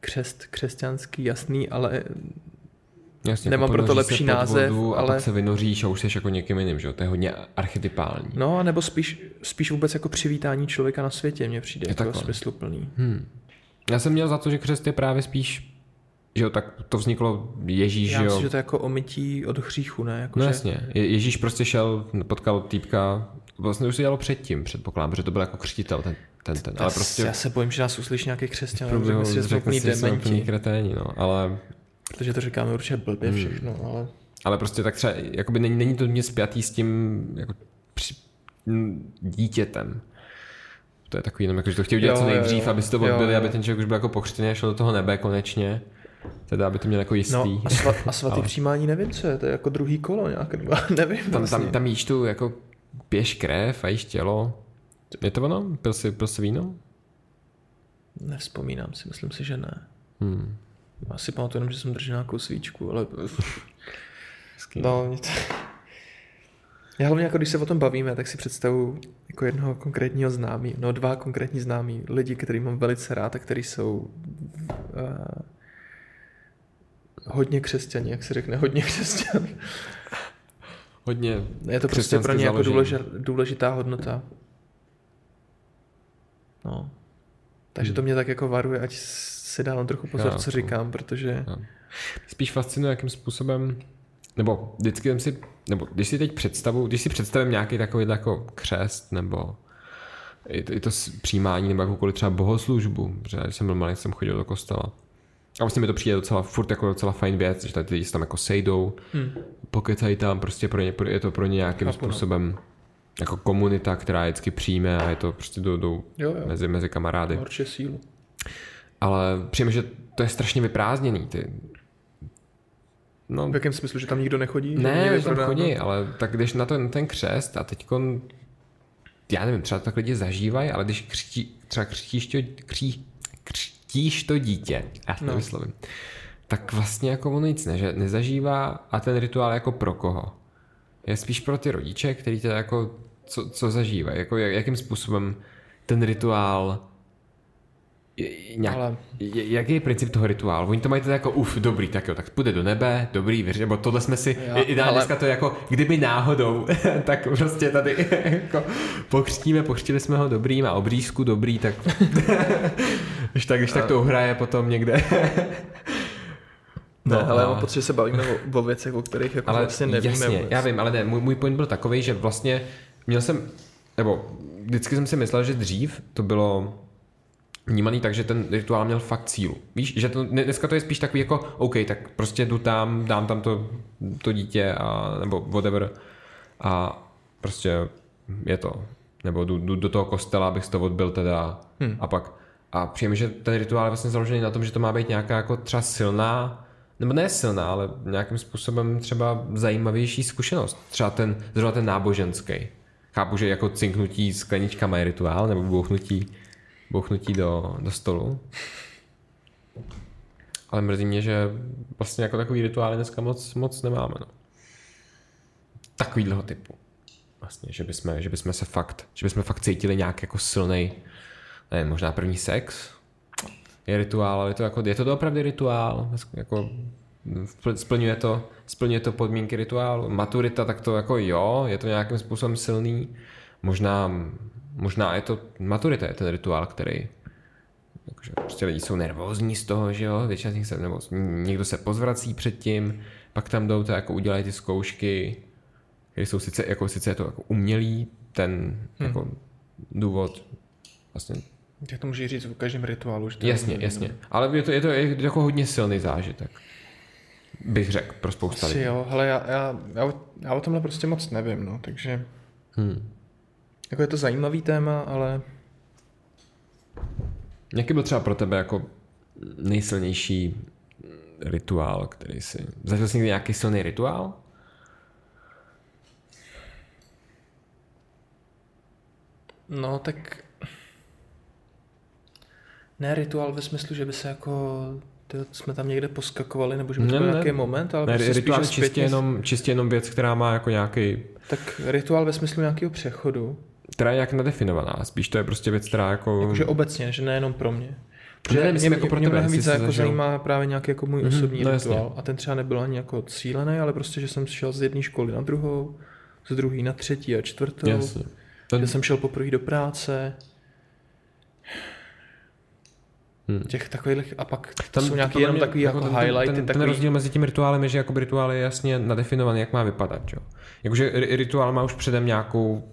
křest křesťanský, jasný, ale Jasně, Nemám jako proto lepší název, vodu ale... A pak se vynoříš a už jsi jako někým jiným, že? To je hodně archetypální. No, nebo spíš, spíš vůbec jako přivítání člověka na světě mně přijde je jako takhle. smysluplný. Hmm. Já jsem měl za to, že křest je právě spíš že jo, tak to vzniklo Ježíš, Já že myslím, že to je jako omytí od hříchu, ne? Jako no že... jasně. Je, Ježíš prostě šel, potkal týpka, vlastně už se dělalo předtím, předpokládám, že to byl jako křtitel ten, ten, ten. Ale prostě... Já se bojím, že nás uslyší nějaký křesťan, řekne si, že jsme úplný dementi. kreténi, no, ale... Protože to říkáme určitě blbě hmm. všechno, ale... Ale prostě tak třeba, jakoby není, není to mě spjatý s tím jako při, dítětem. To je takový jenom, jako, že to chtějí udělat jo, co nejdřív, jo, aby to odbyli, aby ten člověk už byl jako pokřtěný a šel do toho nebe konečně. Teda, aby to měl jako jistý. No, a, svat, a svatý ale... přijímání nevím, co je, to je jako druhý kolo nějak, nevím tam, vlastně. tam, tam jíš tu jako pěš krev a jíš tělo. Je to ono? Pil jsi víno? Nevzpomínám si, myslím si, že ne. Hmm. Asi pamatuju jenom, že jsem držel nějakou svíčku, ale... no, to... Já hlavně, jako když se o tom bavíme, tak si představu jako jednoho konkrétního známí, no dva konkrétní známí, lidi, který mám velice rád a který jsou uh, hodně křesťaní, jak se řekne, hodně křesťan. Hodně Je to prostě pro ně jako důležitá, důležitá hodnota. No. Takže to hmm. mě tak jako varuje, ať si dávám trochu pozor, já, co říkám, protože... Já. Spíš fascinuje, jakým způsobem, nebo vždycky jsem si, nebo když si teď představu, když si představím nějaký takový jako křest, nebo i to, i to přijímání, nebo jakoukoliv třeba bohoslužbu, protože když jsem byl malý, jsem chodil do kostela, A vlastně mi to přijde docela, furt jako docela fajn věc, že tady lidi tam jako sejdou, hmm. pokecají tam, prostě pro ně, je to pro ně nějakým Chápu, no. způsobem no. jako komunita, která je vždycky přijme a je to prostě jdou, jdou jo, jo. Mezi, mezi kamarády. Určitě sílu. Ale přijme, že to je strašně vyprázdněný. Ty, No, v jakém smyslu, že tam nikdo nechodí? Ne, tam chodí, ale tak když na ten, ten křest a teď já nevím, třeba to tak lidi zažívají, ale když křtí, třeba křtíš to, kří, křtíš to dítě, já to no. nevyslovím, tak vlastně jako ono nic ne, že nezažívá a ten rituál jako pro koho? Je spíš pro ty rodiče, který teda jako co, co zažívají, jako jakým způsobem ten rituál nějak, ale... jaký je princip toho rituálu? Oni to mají to jako, uf, dobrý, tak jo, tak půjde do nebe, dobrý, věř, nebo tohle jsme si, jo, ideálně ale... dneska to je jako, kdyby náhodou, tak prostě tady jako pokřtíme, pokřtili jsme ho dobrý, má obřízku dobrý, tak když tak, když tak to uhraje potom někde. No, ne, ale a... mám pocit, že se bavíme o, o věcech, o kterých jako ale vlastně nevíme. Jasně, vůbec. já vím, ale ne, můj, můj point byl takový, že vlastně měl jsem, nebo vždycky jsem si myslel, že dřív to bylo vnímaný tak, že ten rituál měl fakt sílu. Víš, že to, dneska to je spíš takový jako, OK, tak prostě jdu tam, dám tam to, to dítě a, nebo whatever a prostě je to. Nebo jdu, jdu do toho kostela, abych to odbil teda hmm. a pak a přijeme, že ten rituál je vlastně založený na tom, že to má být nějaká jako třeba silná, nebo ne silná, ale nějakým způsobem třeba zajímavější zkušenost. Třeba ten, zrovna ten náboženský. Chápu, že jako cinknutí skleničkama je rituál, nebo bouchnutí bouchnutí do, do stolu. Ale mrzí mě, že vlastně jako takový rituály dneska moc, moc nemáme. No. Takovýhleho typu. Vlastně, že bychom, že bychom se fakt, že bychom fakt cítili nějak jako silný, ne, možná první sex je rituál, ale je to, jako, je to opravdu rituál, jako splňuje to, splňuje to podmínky rituálu. Maturita, tak to jako jo, je to nějakým způsobem silný. Možná možná je to maturita, je ten rituál, který takže prostě lidi jsou nervózní z toho, že jo, většina z nich se, nebo někdo se pozvrací předtím, pak tam jdou to jako udělají ty zkoušky, které jsou sice, jako sice je to jako umělý, ten hmm. jako důvod vlastně jak to může říct v každém rituálu. Že to jasně, je jasně. Ale je to, je to je jako hodně silný zážitek. Bych řekl pro spoustu lidí. jo, ale já, já, já, já, o tomhle prostě moc nevím, no, takže... Hmm. Jako je to zajímavý téma, ale... Jaký byl třeba pro tebe jako nejsilnější rituál, který si... Zažil jsi někdy nějaký silný rituál? No, tak... Ne rituál ve smyslu, že by se jako ty jsme tam někde poskakovali, nebo že by to byl nějaký moment, ale ne, prostě rituál je čistě, jenom, čistě jenom věc, která má jako nějaký... Tak rituál ve smyslu nějakého přechodu která je jak nadefinovaná. Spíš to je prostě věc, která jako... Jakože obecně, že nejenom pro mě. Protože ne, mě, jako pro mě mnohem víc jako zajímá právě nějaký jako můj mm-hmm, osobní no rituál. Jasně. A ten třeba nebyl ani jako cílený, ale prostě, že jsem šel z jedné školy na druhou, z druhé na třetí a čtvrtou. Jasně. Ten... Že jsem šel poprvé do práce. Hmm. Těch takových, a pak tam, jsou nějaký jenom takový jako, jako ten, highlighty. Ten, ten, takový... ten rozdíl mezi tím rituálem je, že jako rituál je jasně nadefinovaný, jak má vypadat. Jo? Jakože rituál má už předem nějakou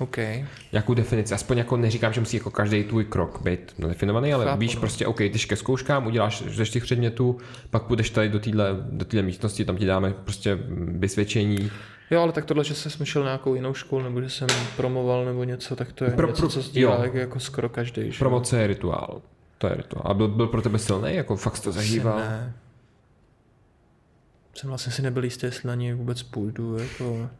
Okay. Nějakou definici, aspoň jako neříkám, že musí jako každý tvůj krok být definovaný, ale Chápu, víš no. prostě, OK, jdeš ke zkouškám, uděláš ze těch předmětů, pak půjdeš tady do téhle do téhle místnosti, tam ti dáme prostě vysvědčení. Jo, ale tak tohle, že jsem šel na nějakou jinou školu, nebo že jsem promoval nebo něco, tak to je pro, něco, co sdílá jako, jako skoro každý. Promoce je rituál. To je rituál. A byl, byl pro tebe silný? Jako fakt to zažíval? Ne. Jsem vlastně si nebyl jistý, jestli na něj vůbec půjdu. Jako...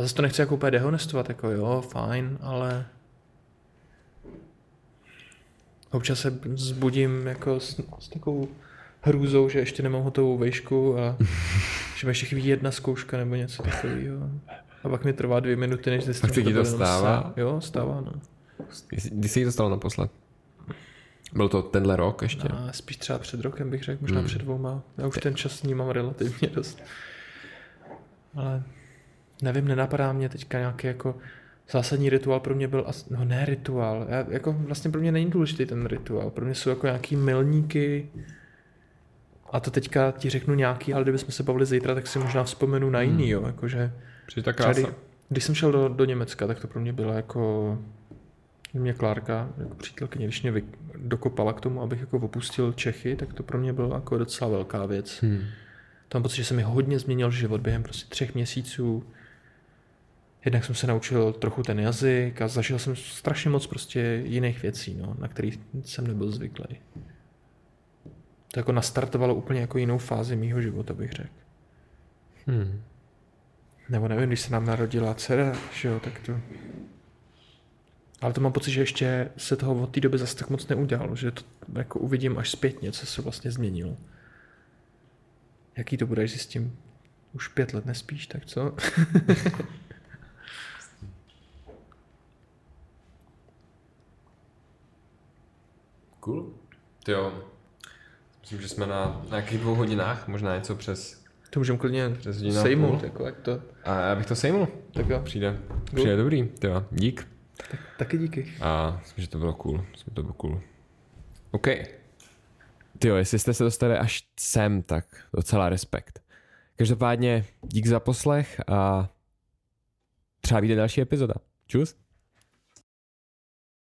A zase to nechci jako úplně dehonestovat, jako jo, fajn, ale občas se zbudím jako s, s takovou hrůzou, že ještě nemám hotovou vejšku a že mi ještě chybí jedna zkouška nebo něco takového. A pak mi trvá dvě minuty, než zjistím, že to stává? Jo, stává, no. Kdy jsi to stalo naposled? Byl to tenhle rok ještě? No, spíš třeba před rokem bych řekl, možná hmm. před dvouma. Já už ten čas mám relativně dost. Ale nevím, nenapadá mě teďka nějaký jako zásadní rituál pro mě byl, no ne rituál, já, jako vlastně pro mě není důležitý ten rituál, pro mě jsou jako nějaký milníky a to teďka ti řeknu nějaký, ale kdybychom se bavili zítra, tak si možná vzpomenu na jiný, hmm. jo, jakože ta krása. Když, když jsem šel do, do Německa, tak to pro mě bylo jako Mě Klárka, jako přítelkyně, když mě dokopala k tomu, abych jako opustil Čechy, tak to pro mě byla jako docela velká věc. Hmm. Tam pocit, že se mi hodně změnil život během prostě třech měsíců. Jednak jsem se naučil trochu ten jazyk a zažil jsem strašně moc prostě jiných věcí, no, na kterých jsem nebyl zvyklý. To jako nastartovalo úplně jako jinou fázi mýho života, bych řekl. Hmm. Nebo nevím, když se nám narodila dcera, že jo, tak to... Ale to mám pocit, že ještě se toho od té doby zase tak moc neudělalo, že to jako uvidím až zpětně, co se vlastně změnilo. Jaký to bude, s tím už pět let nespíš, tak co? cool. Ty jo. Myslím, že jsme na nějakých dvou hodinách, možná něco přes to můžeme klidně sejmout, jako jak to... A já bych to sejmul. Tak jo. Přijde, přijde dobrý, jo, dík. Tak, taky díky. A myslím, že to bylo cool. Myslím, že to bylo cool. OK. Tyjo, jestli jste se dostali až sem, tak docela respekt. Každopádně dík za poslech a třeba vyjde další epizoda. Čus.